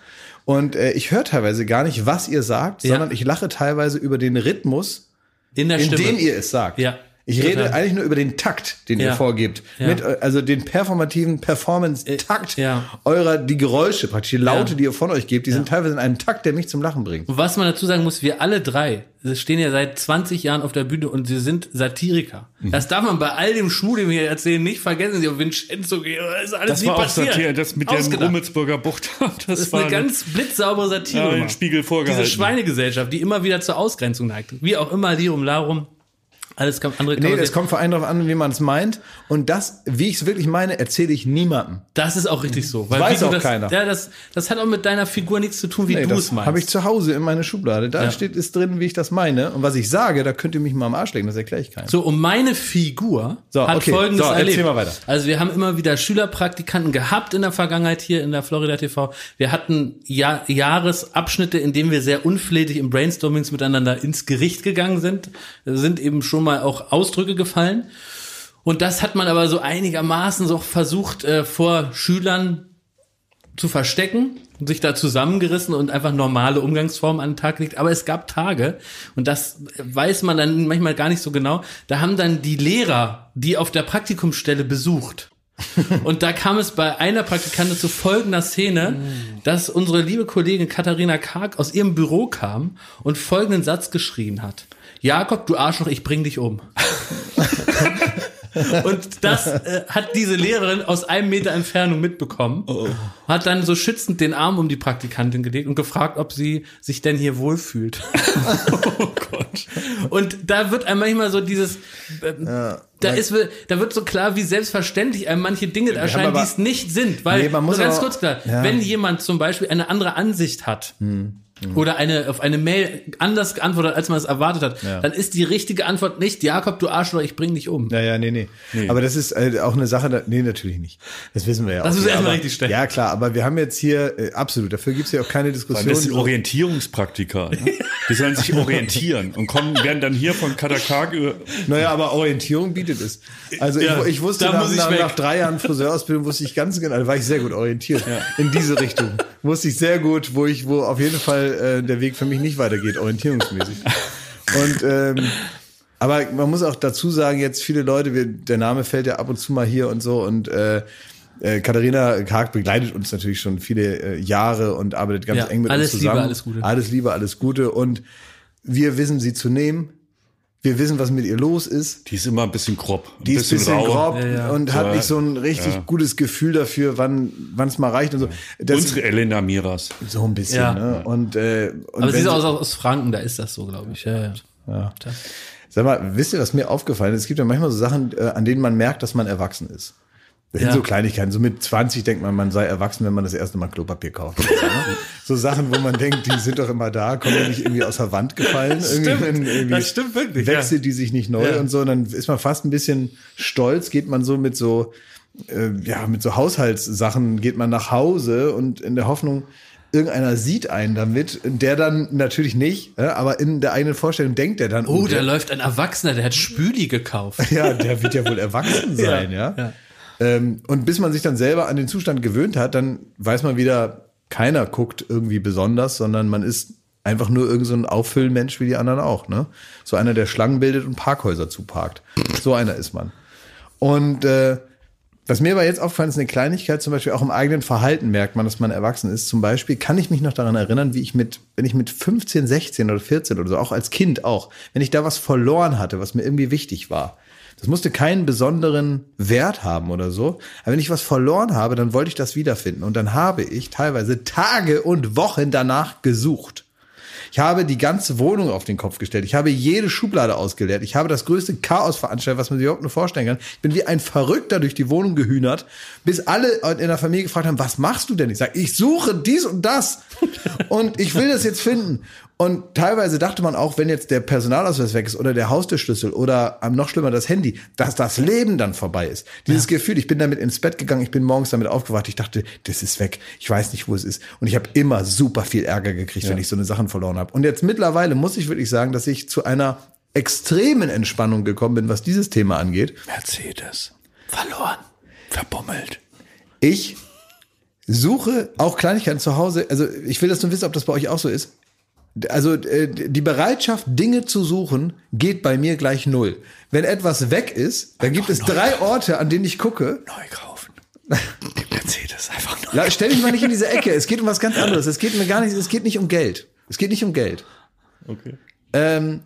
Und äh, ich höre teilweise gar nicht, was ihr sagt, Ja. sondern ich lache teilweise über den Rhythmus, In der in Stimme. dem ihr es sagt. Ja. Ich Total. rede eigentlich nur über den Takt, den Ja. ihr vorgebt. Ja. Mit, äh, also den performativen Performance-Takt Äh, ja. eurer, die Geräusche, praktisch die Laute, Ja. die ihr von euch gebt, die sind teilweise in einem Takt, der mich zum Lachen bringt. Und was man dazu sagen muss, wir alle drei stehen ja seit 20 Jahren auf der Bühne und sie sind Satiriker. Mhm. Das darf man bei all dem Schmuh, den wir hier erzählen, nicht vergessen. Sie auf Vincenzo gehen, das ist alles Das nie war auch passiert. Satire, das mit der Ausgedacht. Rummelsburger Bucht. Das, Das ist war eine ganz blitzsaubere Satire. Ja, den. Spiegel vorgehalten. Diese Schweinegesellschaft, die immer wieder zur Ausgrenzung neigt. Wie auch immer, Lirum Larum. Alles kann, andere Nee, das sehen. kommt vor allem darauf an, wie man es meint. Und das, wie ich es wirklich meine, erzähle ich niemandem. Das ist auch richtig so. Weil Weiß auch das, keiner. Ja, das, das hat auch mit deiner Figur nichts zu tun, wie Nee, du es meinst. habe ich zu Hause in meiner Schublade. Da Ja. steht ist drin, wie ich das meine. Und was ich sage, da könnt ihr mich mal am Arsch legen, das erkläre ich keinem. So, und meine Figur So, hat okay. folgendes So, erlebt. mal weiter. Also wir haben immer wieder Schülerpraktikanten gehabt in der Vergangenheit hier in der Florida TV. Wir hatten Jahr, Jahresabschnitte, in denen wir sehr unflätig im Brainstormings miteinander ins Gericht gegangen sind. Sind eben schon mal auch Ausdrücke gefallen. Und das hat man aber so einigermaßen so versucht, äh, vor Schülern zu verstecken, sich da zusammengerissen und einfach normale Umgangsformen an den Tag gelegt. Aber es gab Tage, und das weiß man dann manchmal gar nicht so genau, da haben dann die Lehrer, die auf der Praktikumsstelle besucht. Und da kam es bei einer Praktikantin zu folgender Szene, dass unsere liebe Kollegin Katharina Karg aus ihrem Büro kam und folgenden Satz geschrien hat. Jakob, du Arschloch, ich bring dich um. Und das äh, hat diese Lehrerin aus einem Meter Entfernung mitbekommen. Hat dann so schützend den Arm um die Praktikantin gelegt und gefragt, ob sie sich denn hier wohlfühlt. oh Gott. Und da wird einem manchmal so dieses, ähm, da ist, da wird so klar, wie selbstverständlich einem manche Dinge erscheinen, aber- die es nicht sind. Weil, Nee, man muss ganz kurz klar, ja. wenn jemand zum Beispiel eine andere Ansicht hat, Hm, oder eine, auf eine Mail anders geantwortet, als man es erwartet hat, Ja. dann ist die richtige Antwort nicht, Jakob, du Arschloch, ich bring dich um. Ja, ja, nee, nee, Aber das ist äh, auch eine Sache, da, nee, natürlich nicht. Das wissen wir ja Das auch. Ja, erstmal richtig stellen. Ja, klar, aber wir haben jetzt hier, äh, absolut, dafür gibt's ja auch keine Diskussion. Das sind Orientierungspraktiker. Ne? Die sollen sich orientieren und kommen, werden dann hier von Katakak über. Naja, aber Orientierung bietet es. Also Ja, ich, ich wusste da nach, muss ich nach, nach drei Jahren Friseurausbildung wusste ich ganz genau, da war ich sehr gut orientiert in diese Richtung. Wusste ich sehr gut, wo ich, wo auf jeden Fall äh, der Weg für mich nicht weitergeht, orientierungsmäßig. Und ähm, aber man muss auch dazu sagen, jetzt viele Leute, wir, der Name fällt ja ab und zu mal hier und so und äh, äh, Katharina Karg begleitet uns natürlich schon viele äh, Jahre und arbeitet ganz Ja, eng mit alles uns Liebe, zusammen. alles Gute. Alles Liebe, alles Gute und wir wissen sie zu nehmen. Wir wissen, was mit ihr los ist. Die ist immer ein bisschen grob. Ein Die ist ein bisschen grob Ja, ja. und hat nicht so ein richtig Ja. gutes Gefühl dafür, wann es mal reicht und so. Das Unsere Elena Miras. so ein bisschen. Ja. Ne? Und, äh, und Aber sie ist auch aus Franken, da ist das so, glaube ich. Ja, ja. Sag mal, wisst ihr, was mir aufgefallen ist? Es gibt ja manchmal so Sachen, äh, an denen man merkt, dass man erwachsen ist. Das sind Ja. so Kleinigkeiten. So mit 20 denkt man, man sei erwachsen, wenn man das erste Mal Klopapier kauft. So, ne? so Sachen, wo man denkt, die sind doch immer da, kommen ja nicht irgendwie aus der Wand gefallen. irgendwie, wenn irgendwie das stimmt wirklich, Wechselt die sich nicht neu Ja. und so. Und dann ist man fast ein bisschen stolz, geht man so mit so, äh, ja, mit so Haushaltssachen, geht man nach Hause und in der Hoffnung, irgendeiner sieht einen damit, der dann natürlich nicht, äh, aber in der eigenen Vorstellung denkt er dann, Oh, der, da läuft ein Erwachsener, der hat Spüli gekauft. ja, der wird ja wohl erwachsen sein, ja. ja. Ähm, und bis man sich dann selber an den Zustand gewöhnt hat, dann weiß man wieder, keiner guckt irgendwie besonders, sondern man ist einfach nur irgend so ein Auffüllmensch wie die anderen auch, ne? So einer, der Schlangen bildet und Parkhäuser zuparkt. So einer ist man. Und äh, was mir aber jetzt auffällt, ist eine Kleinigkeit, zum Beispiel auch im eigenen Verhalten merkt man, dass man erwachsen ist. Zum Beispiel kann ich mich noch daran erinnern, wie ich mit, wenn ich mit 15, 16 oder 14 oder so, auch als Kind auch, wenn ich da was verloren hatte, was mir irgendwie wichtig war. Das musste keinen besonderen Wert haben oder so. Aber wenn ich was verloren habe, dann wollte ich das wiederfinden. Und dann habe ich teilweise Tage und Wochen danach gesucht. Ich habe die ganze Wohnung auf den Kopf gestellt. Ich habe jede Schublade ausgeleert. Ich habe das größte Chaos veranstaltet, was man sich überhaupt nur vorstellen kann. Ich bin wie ein Verrückter durch die Wohnung gehühnert, bis alle in der Familie gefragt haben, was machst du denn? Ich sage, ich suche dies und das. Und ich will das jetzt finden. Und teilweise dachte man auch, wenn jetzt der Personalausweis weg ist oder der Haustürschlüssel oder ähm, noch schlimmer das Handy, dass das Leben dann vorbei ist. Dieses Gefühl, ich bin damit ins Bett gegangen, ich bin morgens damit aufgewacht, ich dachte, das ist weg, ich weiß nicht, wo es ist. Und ich habe immer super viel Ärger gekriegt, wenn ich so eine Sachen verloren habe. Und jetzt mittlerweile muss ich wirklich sagen, dass ich zu einer extremen Entspannung gekommen bin, was dieses Thema angeht. Mercedes. Verloren. Verbummelt. Ich suche auch Kleinigkeiten zu Hause. Also ich will das nur wissen, ob das bei euch auch so ist. Also äh, die Bereitschaft, Dinge zu suchen, geht bei mir gleich null. Wenn etwas weg ist, dann gibt es drei Orte, an denen ich gucke. Neu kaufen. Den Mercedes einfach neu. La- Stell dich mal nicht in diese Ecke. Es geht um was ganz anderes. Es geht mir gar nicht. Es geht nicht um Geld. Es geht nicht um Geld. Okay. Ähm,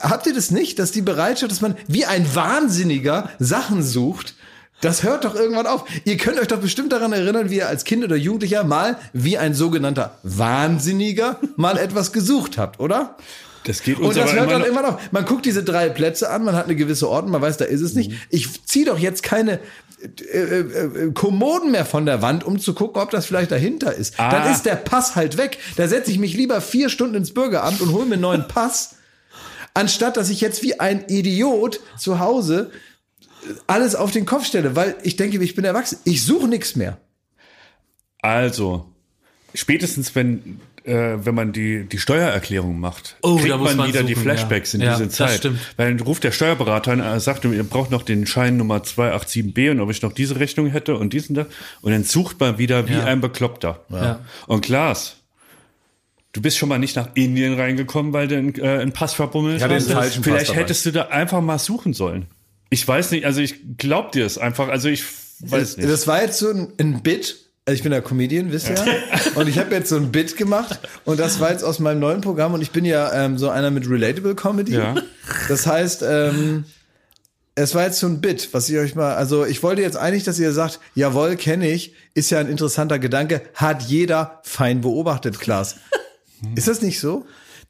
habt ihr das nicht, dass die Bereitschaft, dass man wie ein Wahnsinniger Sachen sucht, das hört doch irgendwann auf. Ihr könnt euch doch bestimmt daran erinnern, wie ihr als Kind oder Jugendlicher mal wie ein sogenannter Wahnsinniger mal etwas gesucht habt, oder? Das geht uns Und das hört dann noch, irgendwann auf. Man guckt diese drei Plätze an, man hat eine gewisse Ordnung, man weiß, da ist es nicht. Mhm. Ich ziehe doch jetzt keine äh, äh, äh, Kommoden mehr von der Wand, um zu gucken, ob das vielleicht dahinter ist. Ah. Dann ist der Pass halt weg. Da setze ich mich lieber vier Stunden ins Bürgeramt und hole mir einen neuen Pass, anstatt dass ich jetzt wie ein Idiot zu Hause alles auf den Kopf stelle, weil ich denke, ich bin erwachsen. Ich suche nichts mehr. Also, spätestens wenn, äh, wenn man die, die Steuererklärung macht, Oh, kriegt da muss man, man wieder die suchen, Flashbacks ja. in Ja, diese das Zeit. stimmt. Weil dann ruft der Steuerberater an, er sagt, ihr braucht noch den Schein Nummer 287b und ob ich noch diese Rechnung hätte und diesen da. Und dann sucht man wieder wie Ja. ein Bekloppter. Ja. Und Klaas, du bist schon mal nicht nach Indien reingekommen, weil du einen, äh, einen Pass verbummelt hast. den falschen Pass Vielleicht dabei. hättest du da einfach mal suchen sollen. Ich weiß nicht, also ich glaub dir es einfach, also ich weiß nicht. Das war jetzt so ein, ein Bit. Also ich bin ja Comedian, wisst ihr ja. Und ich habe jetzt so ein Bit gemacht und das war jetzt aus meinem neuen Programm und ich bin ja ähm, so einer mit Relatable Comedy. Ja. Das heißt, ähm, es war jetzt so ein Bit, was ich euch mal, also ich wollte jetzt eigentlich, dass ihr sagt, jawohl, kenne ich, ist ja ein interessanter Gedanke, hat jeder fein beobachtet, Klaas. ist das nicht so?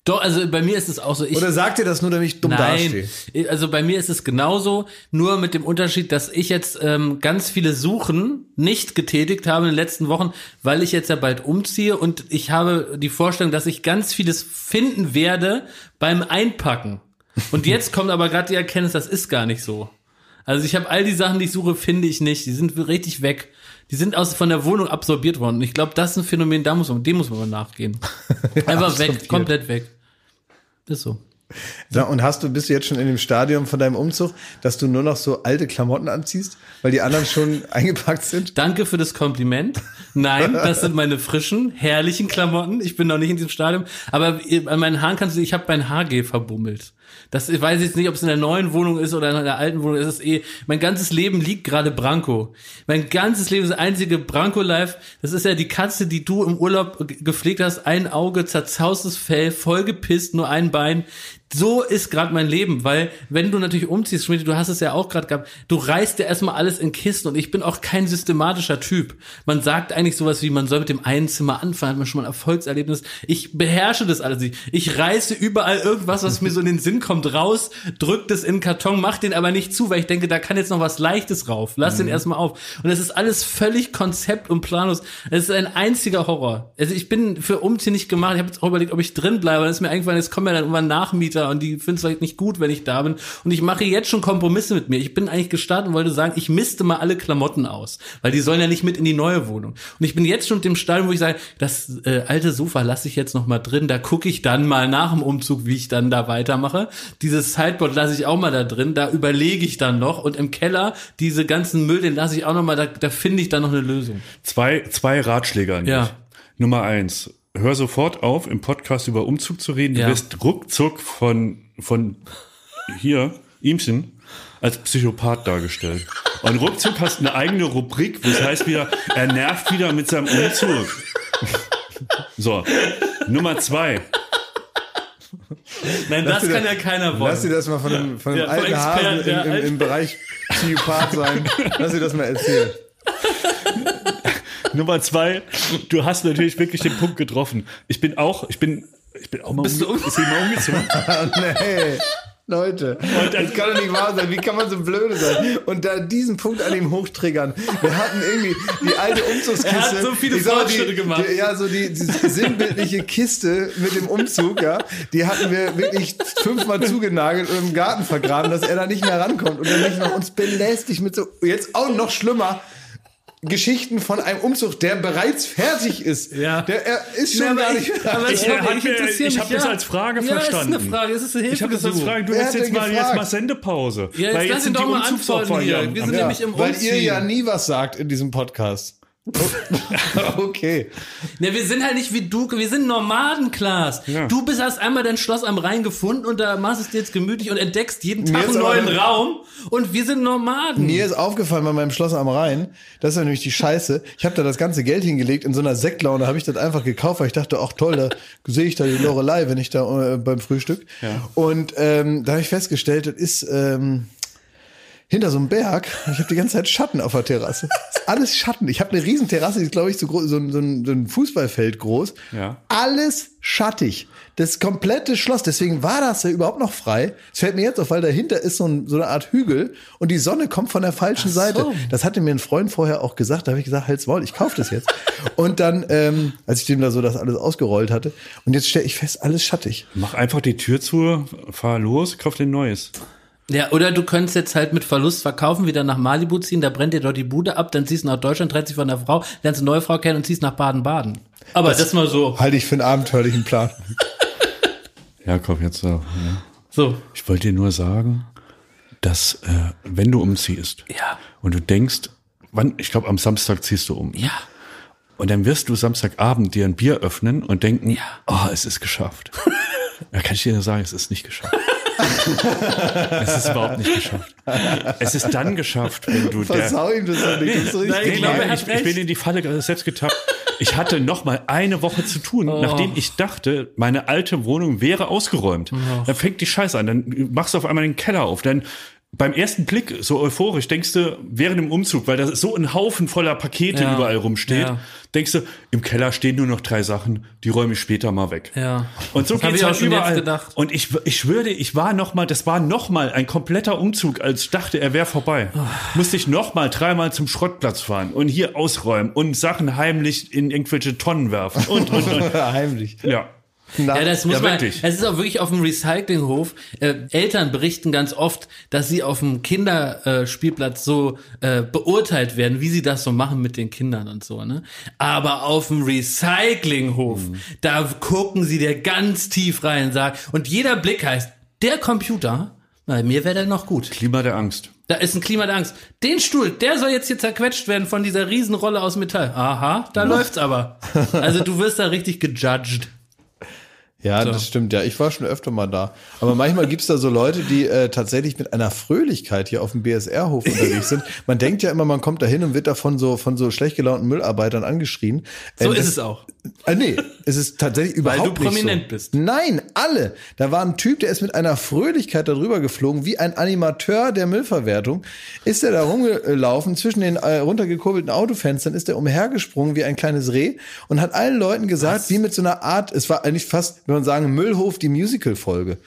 Doch, also bei mir ist es auch so. Ich, Oder sagt ihr das nur, damit ich dumm dastehe? Nein, also bei mir ist es genauso, nur mit dem Unterschied, dass ich jetzt ähm, ganz viele Suchen nicht getätigt habe in den letzten Wochen, weil ich jetzt ja bald umziehe und ich habe die Vorstellung, dass ich ganz vieles finden werde beim Einpacken. Und jetzt kommt aber gerade die Erkenntnis, das ist gar nicht so. Also ich habe all die Sachen, die ich suche, finde ich nicht. Die sind richtig weg. Die sind aus von der Wohnung absorbiert worden. Und ich glaube, das ist ein Phänomen, da muss man, dem muss man mal nachgehen. Einfach weg, komplett weg. Ist so. Ja, und hast du, bist du jetzt schon in dem Stadium von deinem Umzug, dass du nur noch so alte Klamotten anziehst, weil die anderen schon eingepackt sind? Danke für das Kompliment. Nein, das sind meine frischen, herrlichen Klamotten. Ich bin noch nicht in diesem Stadium. Aber an meinen Haaren kannst du, ich habe mein Haargel verbummelt. Das ich weiß jetzt nicht, ob es in der neuen Wohnung ist oder in der alten Wohnung. Es ist eh, mein ganzes Leben liegt gerade Branko. Mein ganzes Leben ist das einzige Branko-Life. Das ist ja die Katze, die du im Urlaub ge- gepflegt hast. Ein Auge, zerzaustes Fell, vollgepisst, nur ein Bein. So ist gerade mein Leben, weil wenn du natürlich umziehst, Schmidt, du hast es ja auch gerade gehabt, du reißt ja erstmal alles in Kisten und ich bin auch kein systematischer Typ. Man sagt eigentlich sowas wie, man soll mit dem einen Zimmer anfangen, hat man schon mal ein Erfolgserlebnis. Ich beherrsche das alles nicht. Ich reiße überall irgendwas, was mir so in den Sinn kommt, raus, drück das in den Karton, mach den aber nicht zu, weil ich denke, da kann jetzt noch was Leichtes rauf. Lass den erstmal auf. Und es ist alles völlig konzept und planlos. Es ist ein einziger Horror. Also ich bin für Umziehen nicht gemacht. Ich habe jetzt auch überlegt, ob ich drin bleibe. Dann ist mir eingefallen, jetzt kommen ja dann irgendwann Nachmieter und die finden es vielleicht nicht gut, wenn ich da bin. Und ich mache jetzt schon Kompromisse mit mir. Ich bin eigentlich gestartet und wollte sagen, ich misste mal alle Klamotten aus, weil die sollen ja nicht mit in die neue Wohnung. Und ich bin jetzt schon mit dem Stall, wo ich sage, das äh, alte Sofa lasse ich jetzt noch mal drin. Da gucke ich dann mal nach dem Umzug, wie ich dann da weitermache. Dieses Sideboard lasse ich auch mal da drin. Da überlege ich dann noch. Und im Keller diese ganzen Müll, den lasse ich auch noch mal. Da, da finde ich dann noch eine Lösung. Zwei, zwei Ratschläge an dich. Ja. Nummer eins. Hör sofort auf, im Podcast über Umzug zu reden. Du Ja. wirst ruckzuck von, von hier, Ihmchen, als Psychopath dargestellt. Und ruckzuck hast eine eigene Rubrik, das heißt wieder, er nervt wieder mit seinem Umzug. So. Nummer zwei. Nein, Lass das kann das- ja keiner wollen. Lass dir das mal von einem, von einem Ja, von alten Hasen im, im, im Bereich Psychopath sein. Lass dir das mal erzählen. Nummer zwei, du hast natürlich wirklich den Punkt getroffen. Ich bin auch, ich bin, ich bin auch mal, Bist du umge- ich bin mal umgezogen. nee. Leute, das kann doch nicht wahr sein. Wie kann man so blöde sein? Und da diesen Punkt an ihm hochtriggern. Wir hatten irgendwie die alte Umzugskiste. Er hat so viele Fortschritte gemacht. Die, ja, so die, die sinnbildliche Kiste mit dem Umzug, ja, die hatten wir wirklich fünfmal zugenagelt und im Garten vergraben, dass er da nicht mehr rankommt und dann nicht noch uns belästigt mit so, jetzt auch noch schlimmer. Geschichten von einem Umzug, der bereits fertig ist. Ja. Der er ist schon Ja, aber gar ich- nicht aber ich, hat ich interessiere ich mich. hab das ja. als Frage ja, verstanden. ist eine Frage. Es ist eine Ich habe das als. Frage, du Wer hast jetzt mal, jetzt mal Sendepause. Ja, jetzt weil lass jetzt ihn sind die doch mal Umzugsopfer antworten hier. hier. Wir sind Ja, nämlich im weil Umziehen. ihr ja nie was sagt in diesem Podcast. okay. Ne, wir sind halt nicht wie du, wir sind Nomaden, Klaas. Ja. Du bist hast einmal dein Schloss am Rhein gefunden und da machst es dir jetzt gemütlich und entdeckst jeden Tag einen neuen Raum und wir sind Nomaden. Mir ist aufgefallen bei meinem Schloss am Rhein, das ist ja nämlich die Scheiße. Ich habe da das ganze Geld hingelegt in so einer Sektlaune, habe ich das einfach gekauft, weil ich dachte, ach toll, da sehe ich da die Lorelei, wenn ich da äh, beim Frühstück. Und ähm, da habe ich festgestellt, das ist ähm, hinter so einem Berg. Ich habe die ganze Zeit Schatten auf der Terrasse. Ist alles Schatten. Ich habe eine riesen Terrasse, die ist glaube ich so, groß, so, ein- so, ein, so Fußballfeld groß. Ja. Alles schattig. Das komplette Schloss. Deswegen war das ja überhaupt noch frei. Es fällt mir jetzt auf, weil dahinter ist so, ein, so eine Art Hügel und die Sonne kommt von der falschen Seite. Das hatte mir ein Freund vorher auch gesagt. Da habe ich gesagt, halt's Maul, ich kaufe das jetzt. und dann, ähm, als ich dem da so das alles ausgerollt hatte, und jetzt stelle ich fest, alles schattig. Mach einfach die Tür zu, fahr los, kauf dir ein neues. Ja, oder du könntest jetzt halt mit Verlust verkaufen, wieder nach Malibu ziehen, da brennt dir dort die Bude ab, dann ziehst du nach Deutschland, trennst dich von der Frau, lernst eine neue Frau kennen und ziehst nach Baden-Baden. Aber das, mal so. Halte ich für einen abenteuerlichen Plan. Jakob, jetzt so. Ja. So. Ich wollte dir nur sagen, dass äh, wenn du umziehst Ja. und du denkst, wann, ich glaube am Samstag ziehst du um. Ja. Und dann wirst du Samstagabend dir ein Bier öffnen und denken, Ja. oh, es ist geschafft. da kann ich dir nur sagen, es ist nicht geschafft. Es ist überhaupt nicht geschafft. Es ist dann geschafft, wenn du der, Versau ihm das nicht. Ist so Nein, richtig ich glaube, ich, ich bin in die Falle selbst getappt. Ich hatte noch mal eine Woche zu tun, Oh. nachdem ich dachte, meine alte Wohnung wäre ausgeräumt. Dann fängt die Scheiße an. Dann machst du auf einmal den Keller auf. Dann beim ersten Blick so euphorisch denkst du, während dem Umzug, weil da so ein Haufen voller Pakete Ja. überall rumsteht, Ja. denkst du, im Keller stehen nur noch drei Sachen, die räume ich später mal weg. Ja. Und so Das geht's halt überall. gedacht. Und ich, ich schwöre, ich war noch mal, das war noch mal ein kompletter Umzug, als ich dachte, er wäre vorbei. Oh. Musste ich noch mal dreimal zum Schrottplatz fahren und hier ausräumen und Sachen heimlich in irgendwelche Tonnen werfen und und und. Heimlich. ja. Na, Ja, das muss Ja, man. wirklich. Es ist auch wirklich auf dem Recyclinghof. Äh, Eltern berichten ganz oft, dass sie auf dem Kinderspielplatz so äh, beurteilt werden, wie sie das so machen mit den Kindern und so. Ne? Aber auf dem Recyclinghof, Mhm. da gucken sie dir ganz tief rein, sagen und jeder Blick heißt, der Computer, bei mir wäre der noch gut. Klima der Angst. Da ist ein Klima der Angst. Den Stuhl, der soll jetzt hier zerquetscht werden von dieser Riesenrolle aus Metall. Aha, da läuft's aber. Also du wirst da richtig gejudged. Ja, das stimmt, ja. Ich war schon öfter mal da. Aber manchmal gibt's da so Leute, die äh, tatsächlich mit einer Fröhlichkeit hier auf dem BSR-Hof unterwegs sind. Man denkt ja immer, man kommt da hin und wird da von so, von so schlecht gelaunten Müllarbeitern angeschrien. So Äh, ist das- es auch. Äh, nee, es ist tatsächlich Weil überhaupt du nicht prominent so. bist. Nein, alle. Da war ein Typ, der ist mit einer Fröhlichkeit darüber geflogen, wie ein Animateur der Müllverwertung. Ist er da rumgelaufen, zwischen den äh, runtergekurbelten Autofenstern ist er umhergesprungen wie ein kleines Reh und hat allen Leuten gesagt, wie mit so einer Art, es war eigentlich fast, wenn man sagen, Müllhof, die Musical-Folge.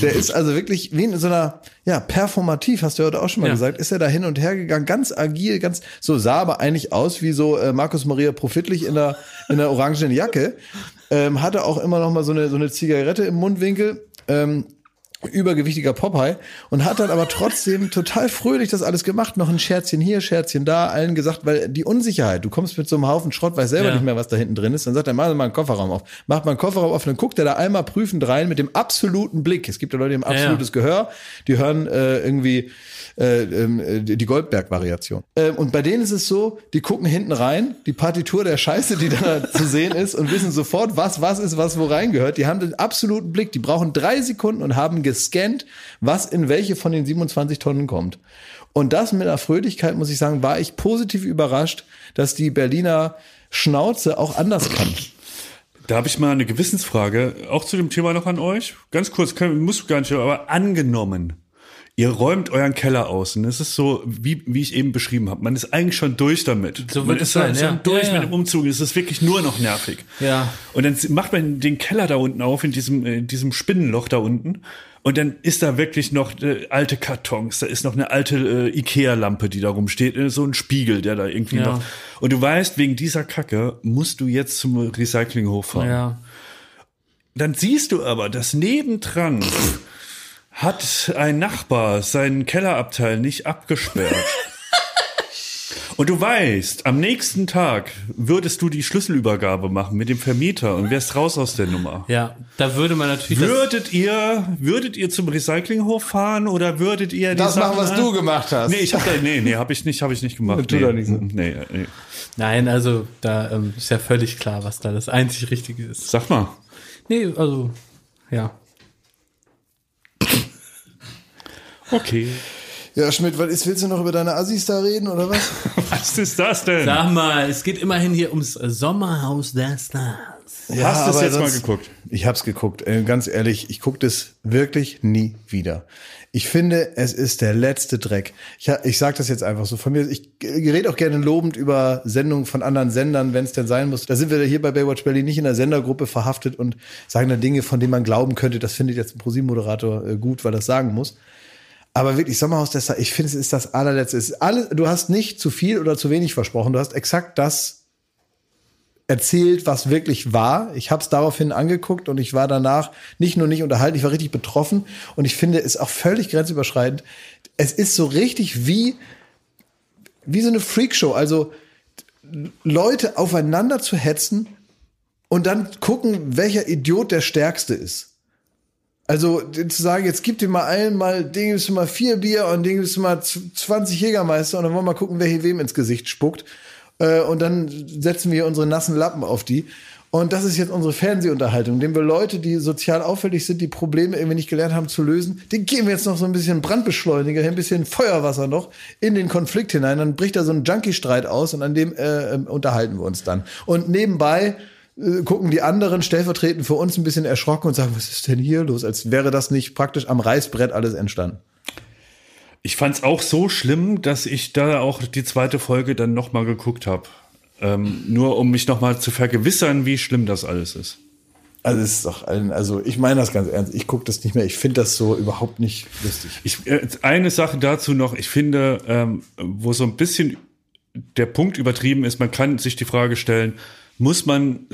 Der ist also wirklich wie in so einer, ja, performativ, hast du heute auch schon mal Ja. gesagt, ist er da hin und her gegangen, ganz agil, ganz, so sah aber eigentlich aus wie so äh, Markus Maria Profitlich in der, in der orangenen Jacke. Ähm, hatte auch immer noch mal so eine, so eine Zigarette im Mundwinkel. Ähm, übergewichtiger Popeye und hat dann aber trotzdem total fröhlich das alles gemacht, noch ein Scherzchen hier, Scherzchen da, allen gesagt, weil die Unsicherheit, du kommst mit so einem Haufen Schrott, weißt selber Ja. nicht mehr, was da hinten drin ist, dann sagt er, mach mal einen Kofferraum auf. Macht mal einen Kofferraum auf, dann guckt er da einmal prüfend rein mit dem absoluten Blick. Es gibt ja Leute, die haben Ja, ja. absolutes Gehör, die hören äh, irgendwie äh, ähm, äh, die Goldberg-Variation. Ähm, und bei denen ist es so, die gucken hinten rein, die Partitur der Scheiße, die da zu sehen ist und wissen sofort, was was ist, was wo reingehört. Die haben den absoluten Blick. Die brauchen drei Sekunden und haben gescannt, was in welche von den 27 Tonnen kommt. Und das mit einer Fröhlichkeit, muss ich sagen, war ich positiv überrascht, dass die Berliner Schnauze auch anders kann. Da habe ich mal eine Gewissensfrage, auch zu dem Thema noch an euch. Ganz kurz, können, musst du gar nicht, aber angenommen, ihr räumt euren Keller aus und es ist so, wie, wie ich eben beschrieben habe, man ist eigentlich schon durch damit. So man wird es ist dann sein, ja. durch Ja, ja. mit dem Umzug, es ist wirklich nur noch nervig. Ja. Und dann macht man den Keller da unten auf, in diesem, in diesem Spinnenloch da unten. Und dann ist da wirklich noch äh, alte Kartons, da ist noch eine alte äh, Ikea-Lampe, die da rumsteht, äh, so ein Spiegel, der da irgendwie Ja. noch. Und du weißt, wegen dieser Kacke musst du jetzt zum Recyclinghof fahren. Ja. Dann siehst du aber, dass nebendran hat ein Nachbar seinen Kellerabteil nicht abgesperrt. Und du weißt, am nächsten Tag würdest du die Schlüsselübergabe machen mit dem Vermieter und wärst raus aus der Nummer. Ja, da würde man natürlich Würdet ihr, würdet ihr zum Recyclinghof fahren oder würdet ihr die Das machen, was du gemacht hast. Nee, ich hab da, nee, nee, hab ich nicht, hab ich nicht gemacht. Tu nee, doch nicht so. nee, nee. Nein, also da ähm, ist ja völlig klar, was da das einzig Richtige ist. Sag mal. Nee, also ja. Okay. Ja, Schmidt, was ist, willst du noch über deine Assis da reden oder was? Was ist das denn? Sag mal, es geht immerhin hier ums Sommerhaus der Stars. Ja, Hast du es jetzt mal geguckt? Ich hab's geguckt. Äh, ganz ehrlich, ich guck das wirklich nie wieder. Ich finde, es ist der letzte Dreck. Ich, ich sage das jetzt einfach so von mir. Ich rede auch gerne lobend über Sendungen von anderen Sendern, wenn es denn sein muss. Da sind wir hier bei Baywatch Berlin nicht in der Sendergruppe verhaftet und sagen da Dinge, von denen man glauben könnte, das findet jetzt ein ProSieben-Moderator äh, gut, weil er das sagen muss. Aber wirklich, Sommerhaus der Stars, ich finde, es ist das allerletzte. Es ist alle, du hast nicht zu viel oder zu wenig versprochen. Du hast exakt das erzählt, was wirklich war. Ich habe es daraufhin angeguckt und ich war danach nicht nur nicht unterhalten, ich war richtig betroffen und ich finde es auch völlig grenzüberschreitend. Es ist so richtig wie wie so eine Freakshow, also Leute aufeinander zu hetzen und dann gucken, welcher Idiot der stärkste ist. Also zu sagen, jetzt gib dir mal allen mal, den gibst du mal vier Bier und den gibst du mal z- 20 Jägermeister und dann wollen wir mal gucken, wer hier wem ins Gesicht spuckt. Äh, Und dann setzen wir unsere nassen Lappen auf die. Und das ist jetzt unsere Fernsehunterhaltung, indem wir Leute, die sozial auffällig sind, die Probleme irgendwie nicht gelernt haben zu lösen, den geben wir jetzt noch so ein bisschen Brandbeschleuniger, ein bisschen Feuerwasser noch in den Konflikt hinein. Dann bricht da so ein Junkie-Streit aus und an dem äh, ähm, unterhalten wir uns dann. Und nebenbei gucken die anderen stellvertretend für uns ein bisschen erschrocken und sagen, was ist denn hier los? Als wäre das nicht praktisch am Reißbrett alles entstanden. Ich fand es auch so schlimm, dass ich da auch die zweite Folge dann nochmal geguckt habe. Ähm, nur um mich nochmal zu vergewissern, wie schlimm das alles ist. Also es ist doch ein, also ich meine das ganz ernst. Ich gucke das nicht mehr. Ich finde das so überhaupt nicht lustig. Ich, äh, eine Sache dazu noch, ich finde, ähm, wo so ein bisschen der Punkt übertrieben ist, man kann sich die Frage stellen, muss man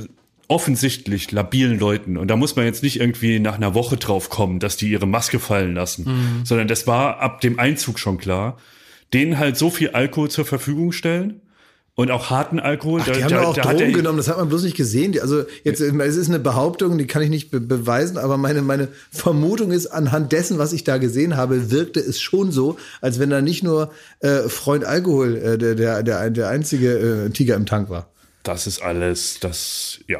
offensichtlich labilen Leuten, und da muss man jetzt nicht irgendwie nach einer Woche drauf kommen, dass die ihre Maske fallen lassen, Mhm. sondern das war ab dem Einzug schon klar, denen halt so viel Alkohol zur Verfügung stellen und auch harten Alkohol. Ach, die haben doch auch Drogen genommen, das hat man bloß nicht gesehen. Also jetzt, es ist eine Behauptung, die kann ich nicht be beweisen, aber meine, meine Vermutung ist, anhand dessen, was ich da gesehen habe, wirkte es schon so, als wenn da nicht nur äh, Freund Alkohol äh, der, der, der, der einzige äh, Tiger im Tank war. Das ist alles, das, ja.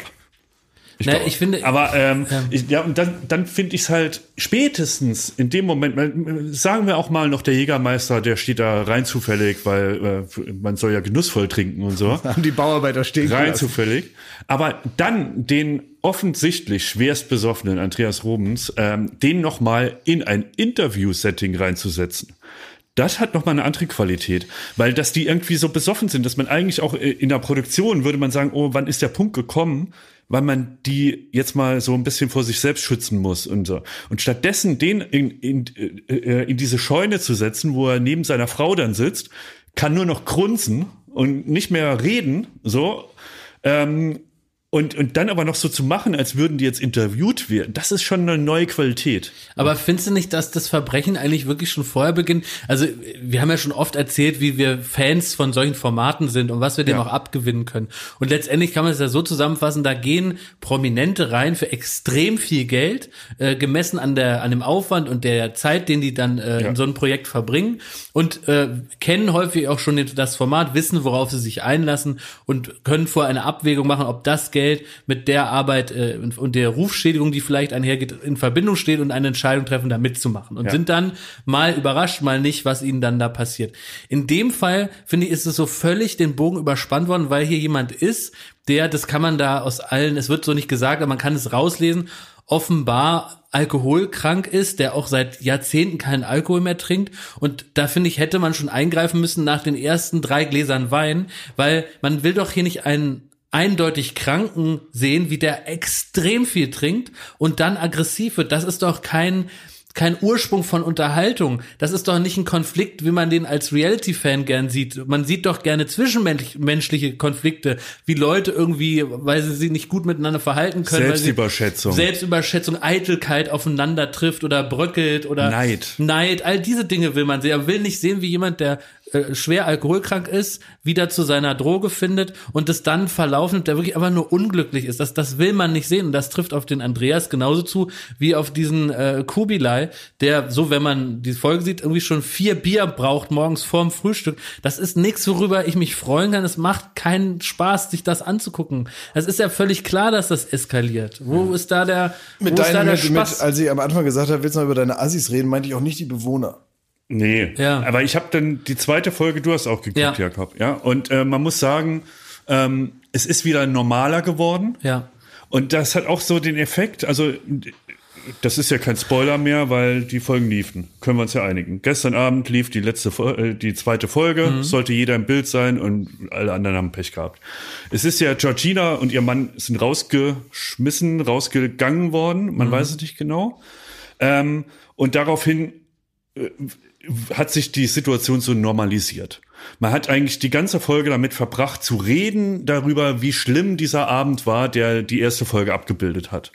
Ich, Na, glaub- ich finde- aber ähm, Ja. Ich, ja, und dann, dann finde ich es halt spätestens in dem Moment, sagen wir auch mal noch der Jägermeister, der steht da rein zufällig, weil äh, man soll ja genussvoll trinken und so. Haben die Bauarbeiter stehen rein gelassen. zufällig. Aber dann den offensichtlich schwerst besoffenen Andreas Robens, ähm, den nochmal in ein Interview-Setting reinzusetzen. Das hat nochmal eine andere Qualität, weil dass die irgendwie so besoffen sind, dass man eigentlich auch äh, in der Produktion würde man sagen, oh, wann ist der Punkt gekommen, weil man die jetzt mal so ein bisschen vor sich selbst schützen muss und so. Und stattdessen den in, in, äh, in diese Scheune zu setzen, wo er neben seiner Frau dann sitzt, kann nur noch grunzen und nicht mehr reden, so. Ähm, und, und dann aber noch so zu machen, als würden die jetzt interviewt werden, das ist schon eine neue Qualität. Aber findest du nicht, dass das Verbrechen eigentlich wirklich schon vorher beginnt? Also wir haben ja schon oft erzählt, wie wir Fans von solchen Formaten sind und was wir dem Ja. auch abgewinnen können. Und letztendlich kann man es ja so zusammenfassen, da gehen Prominente rein für extrem viel Geld, äh, gemessen an der an dem Aufwand und der Zeit, den die dann äh, Ja. in so einem Projekt verbringen und äh, kennen häufig auch schon das Format, wissen, worauf sie sich einlassen und können vorher eine Abwägung machen, ob das Geld mit der Arbeit äh, und- und der Rufschädigung, die vielleicht einhergeht, in Verbindung steht und eine Entscheidung treffen, da mitzumachen. Und Ja. sind dann mal überrascht, mal nicht, was ihnen dann da passiert. In dem Fall, finde ich, ist es so völlig den Bogen überspannt worden, weil hier jemand ist, der, das kann man da aus allen, es wird so nicht gesagt, aber man kann es rauslesen, offenbar alkoholkrank ist, der auch seit Jahrzehnten keinen Alkohol mehr trinkt. Und da finde ich, hätte man schon eingreifen müssen nach den ersten drei Gläsern Wein, weil man will doch hier nicht einen eindeutig Kranken sehen, wie der extrem viel trinkt und dann aggressiv wird. Das ist doch kein kein Ursprung von Unterhaltung. Das ist doch nicht ein Konflikt, wie man den als Reality-Fan gern sieht. Man sieht doch gerne zwischenmenschliche Konflikte, wie Leute irgendwie, weil sie sich nicht gut miteinander verhalten können. weil sie- Selbstüberschätzung. Selbstüberschätzung, Eitelkeit aufeinander trifft oder bröckelt oder Neid. Neid, all diese Dinge will man sehen. Er will nicht sehen, wie jemand, der äh, schwer alkoholkrank ist, wieder zu seiner Droge findet und es dann verlaufen, der wirklich einfach nur unglücklich ist. Das, das will man nicht sehen und das trifft auf den Andreas genauso zu wie auf diesen äh, Kubilai, der so, wenn man die Folge sieht, irgendwie schon vier Bier braucht morgens vorm Frühstück. Das ist nichts, worüber ich mich freuen kann. Es macht keinen Spaß, sich das anzugucken. Es ist ja völlig klar, dass das eskaliert. Wo ist da der, Mit wo ist da deinen, der mit, mit, Spaß? als ich am Anfang gesagt habe, willst du mal über deine Assis reden, meinte ich auch nicht die Bewohner. Nee, Ja. aber ich habe dann die zweite Folge, du hast auch geguckt, Ja. Jakob, ja. Und äh, man muss sagen, ähm, es ist wieder normaler geworden. ja. Und das hat auch so den Effekt, also das ist ja kein Spoiler mehr, weil die Folgen liefen. Können wir uns ja einigen. Gestern Abend lief die letzte, äh, die zweite Folge, sollte jeder im Bild sein und alle anderen haben Pech gehabt. Es ist ja Georgina und ihr Mann sind rausgeschmissen, rausgegangen worden, man weiß es nicht genau. Ähm, und daraufhin hat sich die Situation so normalisiert. Man hat eigentlich die ganze Folge damit verbracht, zu reden darüber, wie schlimm dieser Abend war, der die erste Folge abgebildet hat.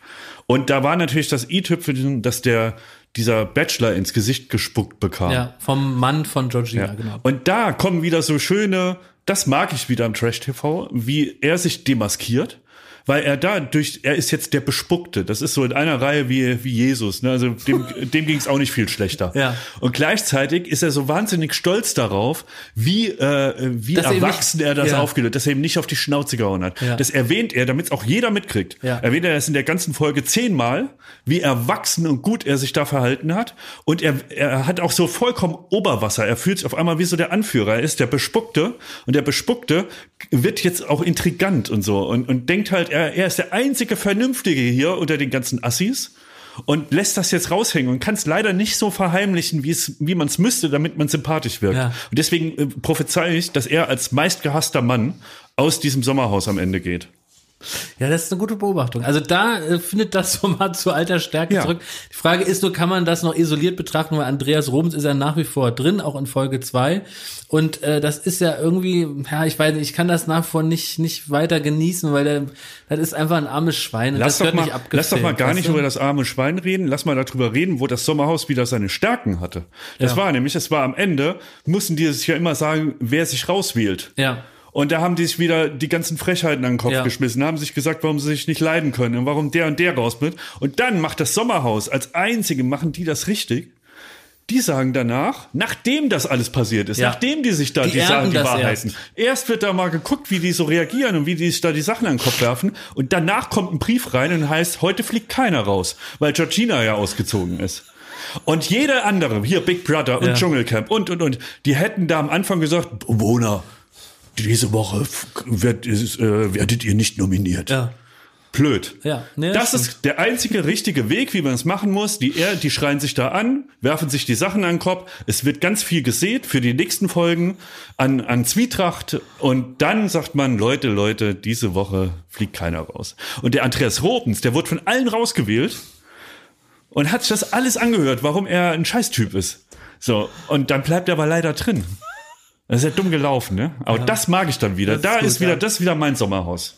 Und da war natürlich das i-Tüpfelchen, dass der dieser Bachelor ins Gesicht gespuckt bekam. Ja, vom Mann von Georgina, Ja. genau. Und da kommen wieder so schöne, das mag ich wieder am Trash TV, wie er sich demaskiert. Weil er da durch, er ist jetzt der Bespuckte. Das ist so in einer Reihe wie, wie Jesus. Ne? Also dem, dem ging es auch nicht viel schlechter. Ja. Und gleichzeitig ist er so wahnsinnig stolz darauf, wie, äh, wie Dass er erwachsen nicht- er das ja. aufgelöst, dass er ihm nicht auf die Schnauze gehauen hat. Ja. Das erwähnt er, damit es auch jeder mitkriegt. Ja. Erwähnt er das in der ganzen Folge zehnmal, wie erwachsen und gut er sich da verhalten hat. Und er, er hat auch so vollkommen Oberwasser. Er fühlt sich auf einmal wie so der Anführer. Er ist der Bespuckte. Und der Bespuckte wird jetzt auch intrigant und so. Und, und denkt halt, er, er ist der einzige Vernünftige hier unter den ganzen Assis. und lässt das jetzt raushängen und kann es leider nicht so verheimlichen, wie es, wie man es müsste, damit man sympathisch wirkt. Ja. Und deswegen äh, prophezei ich, dass er als meistgehasster Mann aus diesem Sommerhaus am Ende geht. Ja, das ist eine gute Beobachtung. Also da äh, findet das so mal zu alter Stärke Ja. zurück. Die Frage ist nur, kann man das noch isoliert betrachten, weil Andreas Robens ist ja nach wie vor drin, auch in Folge zwei Und äh, das ist ja irgendwie, ja, ich weiß nicht, ich kann das nach wie vor nicht, nicht weiter genießen, weil der, das ist einfach ein armes Schwein. Lass doch, mal, lass doch mal gar nicht über das arme Schwein reden. Lass mal darüber reden, wo das Sommerhaus wieder seine Stärken hatte. Das Ja. war nämlich, es war am Ende, mussten die sich ja immer sagen, wer sich rauswählt. Ja. Und da haben die sich wieder die ganzen Frechheiten an den Kopf Ja. geschmissen, haben sich gesagt, warum sie sich nicht leiden können und warum der und der raus wird. Und dann macht das Sommerhaus, als einzige machen die das richtig. Die sagen danach, nachdem das alles passiert ist, Ja. nachdem die sich da Die die, Sachen, die Wahrheiten. Erst. wird da mal geguckt, wie die so reagieren und wie die sich da die Sachen an den Kopf werfen. Und danach kommt ein Brief rein und heißt, heute fliegt keiner raus, weil Georgina ja ausgezogen ist. Und jede andere, hier Big Brother und Ja. Dschungelcamp und, und, und, die hätten da am Anfang gesagt, Bewohner, diese Woche wird, ist, äh, werdet ihr nicht nominiert. Ja. Blöd. Ja, nee, das das ist der einzige richtige Weg, wie man es machen muss. Die, er- die schreien sich da an, werfen sich die Sachen an den Kopf. Es wird ganz viel gesät für die nächsten Folgen an, an Zwietracht. Und dann sagt man, Leute, Leute, diese Woche fliegt keiner raus. Und der Andreas Robens, der wurde von allen rausgewählt und hat sich das alles angehört, warum er ein Scheißtyp ist. So, und dann bleibt er aber leider drin. Das ist ja dumm gelaufen, ne? Aber das mag ich dann wieder. Das ist da gut, ist wieder, ja. das ist wieder mein Sommerhaus.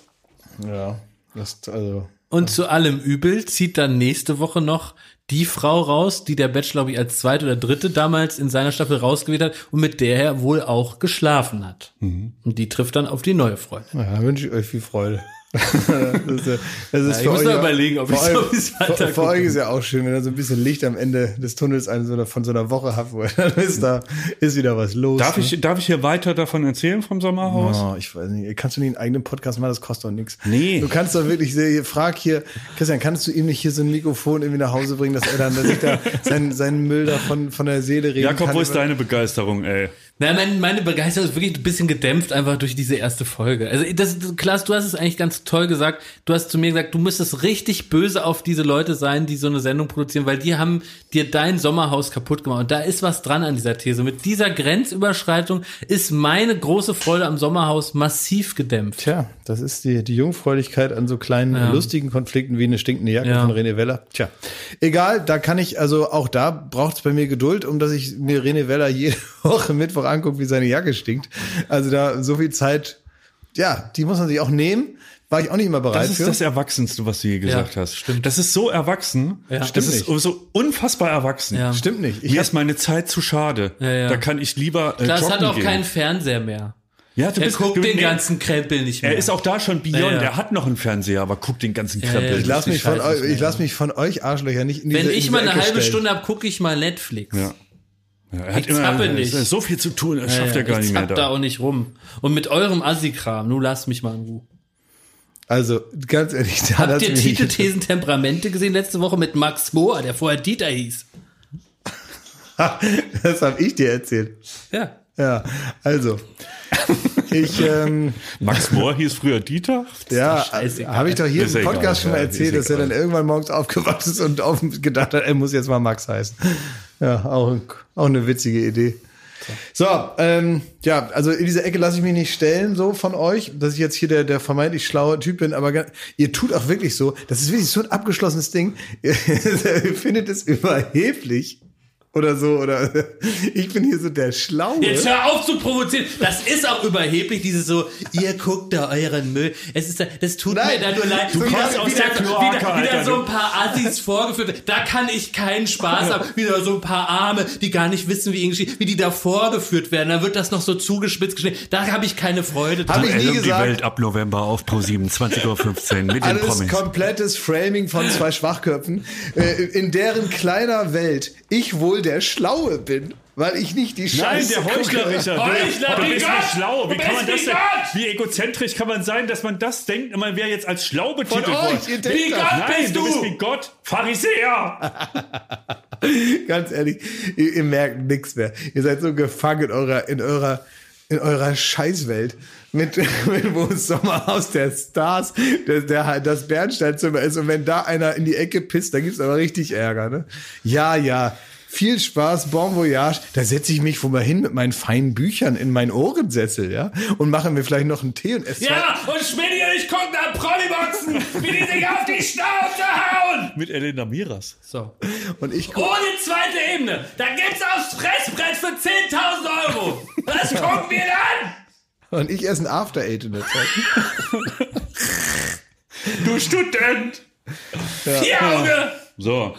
Ja, das, also. Und zu allem Übel zieht dann nächste Woche noch die Frau raus, die der Bachelor, glaube ich, als zweite oder dritte damals in seiner Staffel rausgewählt hat und mit der er wohl auch geschlafen hat. Mhm. Und die trifft dann auf die neue Freundin. Ja, wünsche ich euch viel Freude. das ist, ja- das ist ich für muss noch ja- überlegen, ob ich für so weiter für, euch ist ja auch schön, wenn ihr so ein bisschen Licht am Ende des Tunnels eine, von so einer Woche habt, wo ihr- dann ist da ist wieder was los. Darf ne? ich, darf ich hier weiter davon erzählen vom Sommerhaus? Oh, ich weiß nicht. Kannst du nicht einen eigenen Podcast machen? Das kostet doch nichts. Nee. Du kannst doch wirklich, sehr- frag hier, Christian, kannst du ihm nicht hier so ein Mikrofon irgendwie nach Hause bringen, dass er dann, dass ich da seinen, seinen Müll da von, von der Seele reden Jakob, kann? wo ist deine Begeisterung, ey? Na, mein, meine Begeisterung ist wirklich ein bisschen gedämpft einfach durch diese erste Folge. Also das, Klaas, du hast es eigentlich ganz toll gesagt. Du hast zu mir gesagt, du müsstest richtig böse auf diese Leute sein, die so eine Sendung produzieren, weil die haben dir dein Sommerhaus kaputt gemacht. Und da ist was dran an dieser These. Mit dieser Grenzüberschreitung ist meine große Freude am Sommerhaus massiv gedämpft. Tja, das ist die, die Jungfräulichkeit an so kleinen Ja. lustigen Konflikten wie eine stinkende Jacke Ja. von René Weller. Tja, egal, da kann ich, also auch da braucht es bei mir Geduld, um dass ich mir René Weller jede Woche Mittwoch angucke, wie seine Jacke stinkt. Also da so viel Zeit, ja, die muss man sich auch nehmen. War ich auch nicht immer bereit Das ist für. das Erwachsenste, was du je gesagt Ja, hast. stimmt. Das ist so erwachsen. Ja. das Stimmt ist nicht. so unfassbar erwachsen. Ja. Stimmt nicht. Ich Mir ist meine Zeit zu schade. ja. Da kann ich lieber äh, joggen hat auch gehen. keinen Fernseher mehr. Ja, du Er bist guckt du, den nee, ganzen Krempel nicht mehr. Er ist auch da schon beyond. Ja, ja. Der hat noch einen Fernseher, aber guckt den ganzen Krempel. ja, ich lasse mich von euch, ist ich lass mich von euch Arschlöcher nicht in diese Wenn in ich diese mal eine Ecke halbe stellen. Stunde habe, gucke ich mal Netflix. Ja. Ja, er hat Ich zappe nicht. so viel zu tun, das schafft Ja, er gar ich nicht mehr zapp da da. auch nicht rum. Und mit eurem Assi-Kram, nun lasst mich mal in Ruhe. Also ganz ehrlich, da Habt ihr mich nicht- Tite, Thesen, Temperamente gesehen letzte Woche mit Max Mohr, der vorher Dieter hieß? das habe ich dir erzählt. Ja. Ja, also ich ähm, Max Mohr hieß früher Dieter. Ja, habe ich doch hier Ist im egal, Podcast schon mal erzählt, dass er egal. dann irgendwann morgens aufgewacht ist und auf, gedacht hat, er muss jetzt mal Max heißen. Ja, auch, auch eine witzige Idee. So, ähm, ja, also in diese Ecke lasse ich mich nicht stellen, so von euch, dass ich jetzt hier der, der vermeintlich schlaue Typ bin, aber ihr tut auch wirklich so, das ist wirklich so ein abgeschlossenes Ding, ihr findet es überheblich oder so, oder ich bin hier so der Schlaue. Jetzt hör auf zu provozieren. Das ist auch überheblich, dieses so, ihr guckt da euren Müll. Es ist, da- das tut Nein, mir da nur leid. du wieder, kommst aus wieder, der Kloake, wieder, wieder so ein paar Assis vorgeführt. Da kann ich keinen Spaß haben. Wieder so ein paar Arme, die gar nicht wissen, wie, irgendwie- wie die da vorgeführt werden. Dann wird das noch so zugespitzt geschnitten. Da habe ich keine Freude Hab dran. ich nie um die gesagt. Welt ab November auf Pro7, 20.15 Uhr mit den Alles Promis. komplettes Framing von zwei Schwachköpfen, äh, in deren kleiner Welt ich wohl der Schlaue bin, weil ich nicht die Nein, Scheiße der Heuchler. Richard. Heuchler, du wie bist nicht schlau. Wie Du kann man bist das wie denn? Wie egozentrisch kann man sein, dass man das denkt, man wäre jetzt als schlau betitelt Von euch, worden? ihr denkt Wie. Gott Nein, bist du du? bist wie Gott. Pharisäer. Ganz ehrlich, ihr, ihr merkt nichts mehr. Ihr seid so gefangen in eurer, in eurer in eurer Scheißwelt mit, mit wo es Sommerhaus der Stars, der, der, das Bernsteinzimmer ist und wenn da einer in die Ecke pisst, dann gibt's aber richtig Ärger, ne? Ja, ja. Viel Spaß, Bon Voyage. Da setze ich mich wo mal hin mit meinen feinen Büchern in meinen Ohrensessel, ja? Und machen wir vielleicht noch einen Tee und essen. Ja, und Schmidti und ich gucken da Promi-Boxen, wie die sich auf die Schnauze hauen. Mit Elena Miras. So. Und ich guck, Ohne zweite Ebene. Da gibt's aufs Fressbrett für 10.000 Euro. Das gucken wir dann. und ich esse ein After Eight in der Zeit. Du Student! Vier Auge. So.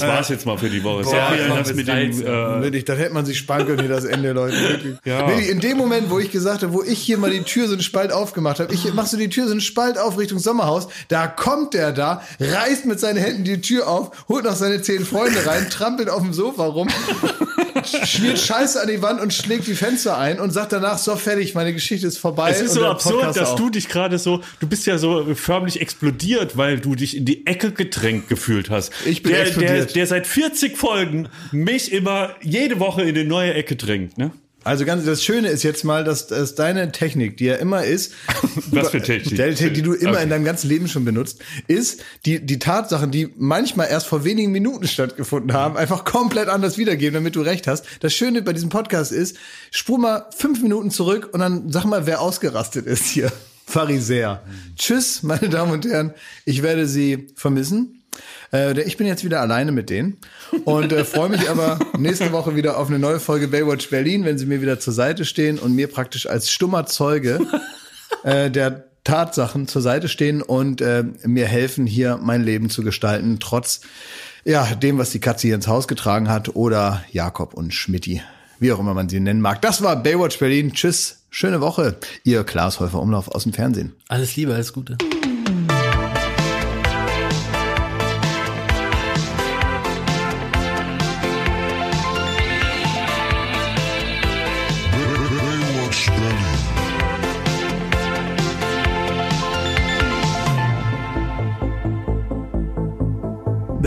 Das war's jetzt mal für die Woche. Boah, wieder komm, das mit dem, äh, Wirklich, da hätte man sich sparen können, hier das Ende, Leute. Wirklich. Ja. Wirklich, in dem Moment, wo ich gesagt habe, wo ich hier mal die Tür so einen Spalt aufgemacht habe, ich mach so die Tür so einen Spalt auf Richtung Sommerhaus, da kommt der da, reißt mit seinen Händen die Tür auf, holt noch seine zehn Freunde rein, trampelt auf dem Sofa rum, schmiert Scheiße an die Wand und schlägt die Fenster ein und sagt danach, so fertig, meine Geschichte ist vorbei. Es ist so der absurd, Podcast dass auch. du dich gerade so, du bist ja so förmlich explodiert, weil du dich in die Ecke gedrängt gefühlt hast. Ich bin der, der, explodiert. der seit 40 Folgen mich immer jede Woche in die neue Ecke drängt, ne? Also ganz, das Schöne ist jetzt mal, dass, dass deine Technik, die ja immer ist, Was für Technik? Der, die du immer Okay. in deinem ganzen Leben schon benutzt, ist die, die Tatsachen, die manchmal erst vor wenigen Minuten stattgefunden haben, einfach komplett anders wiedergeben, damit du recht hast. Das Schöne bei diesem Podcast ist, spur mal fünf Minuten zurück und dann sag mal, wer ausgerastet ist hier. Pharisäer. Tschüss, meine Damen und Herren. Ich werde Sie vermissen. Äh, ich bin jetzt wieder alleine mit denen und äh, freue mich aber nächste Woche wieder auf eine neue Folge Baywatch Berlin, wenn sie mir wieder zur Seite stehen und mir praktisch als stummer Zeuge äh, der Tatsachen zur Seite stehen und äh, mir helfen, hier mein Leben zu gestalten, trotz ja dem, was die Katze hier ins Haus getragen hat oder Jakob und Schmidti, wie auch immer man sie nennen mag. Das war Baywatch Berlin. Tschüss, schöne Woche. Ihr Klaas Häufer Umlauf aus dem Fernsehen. Alles Liebe, alles Gute.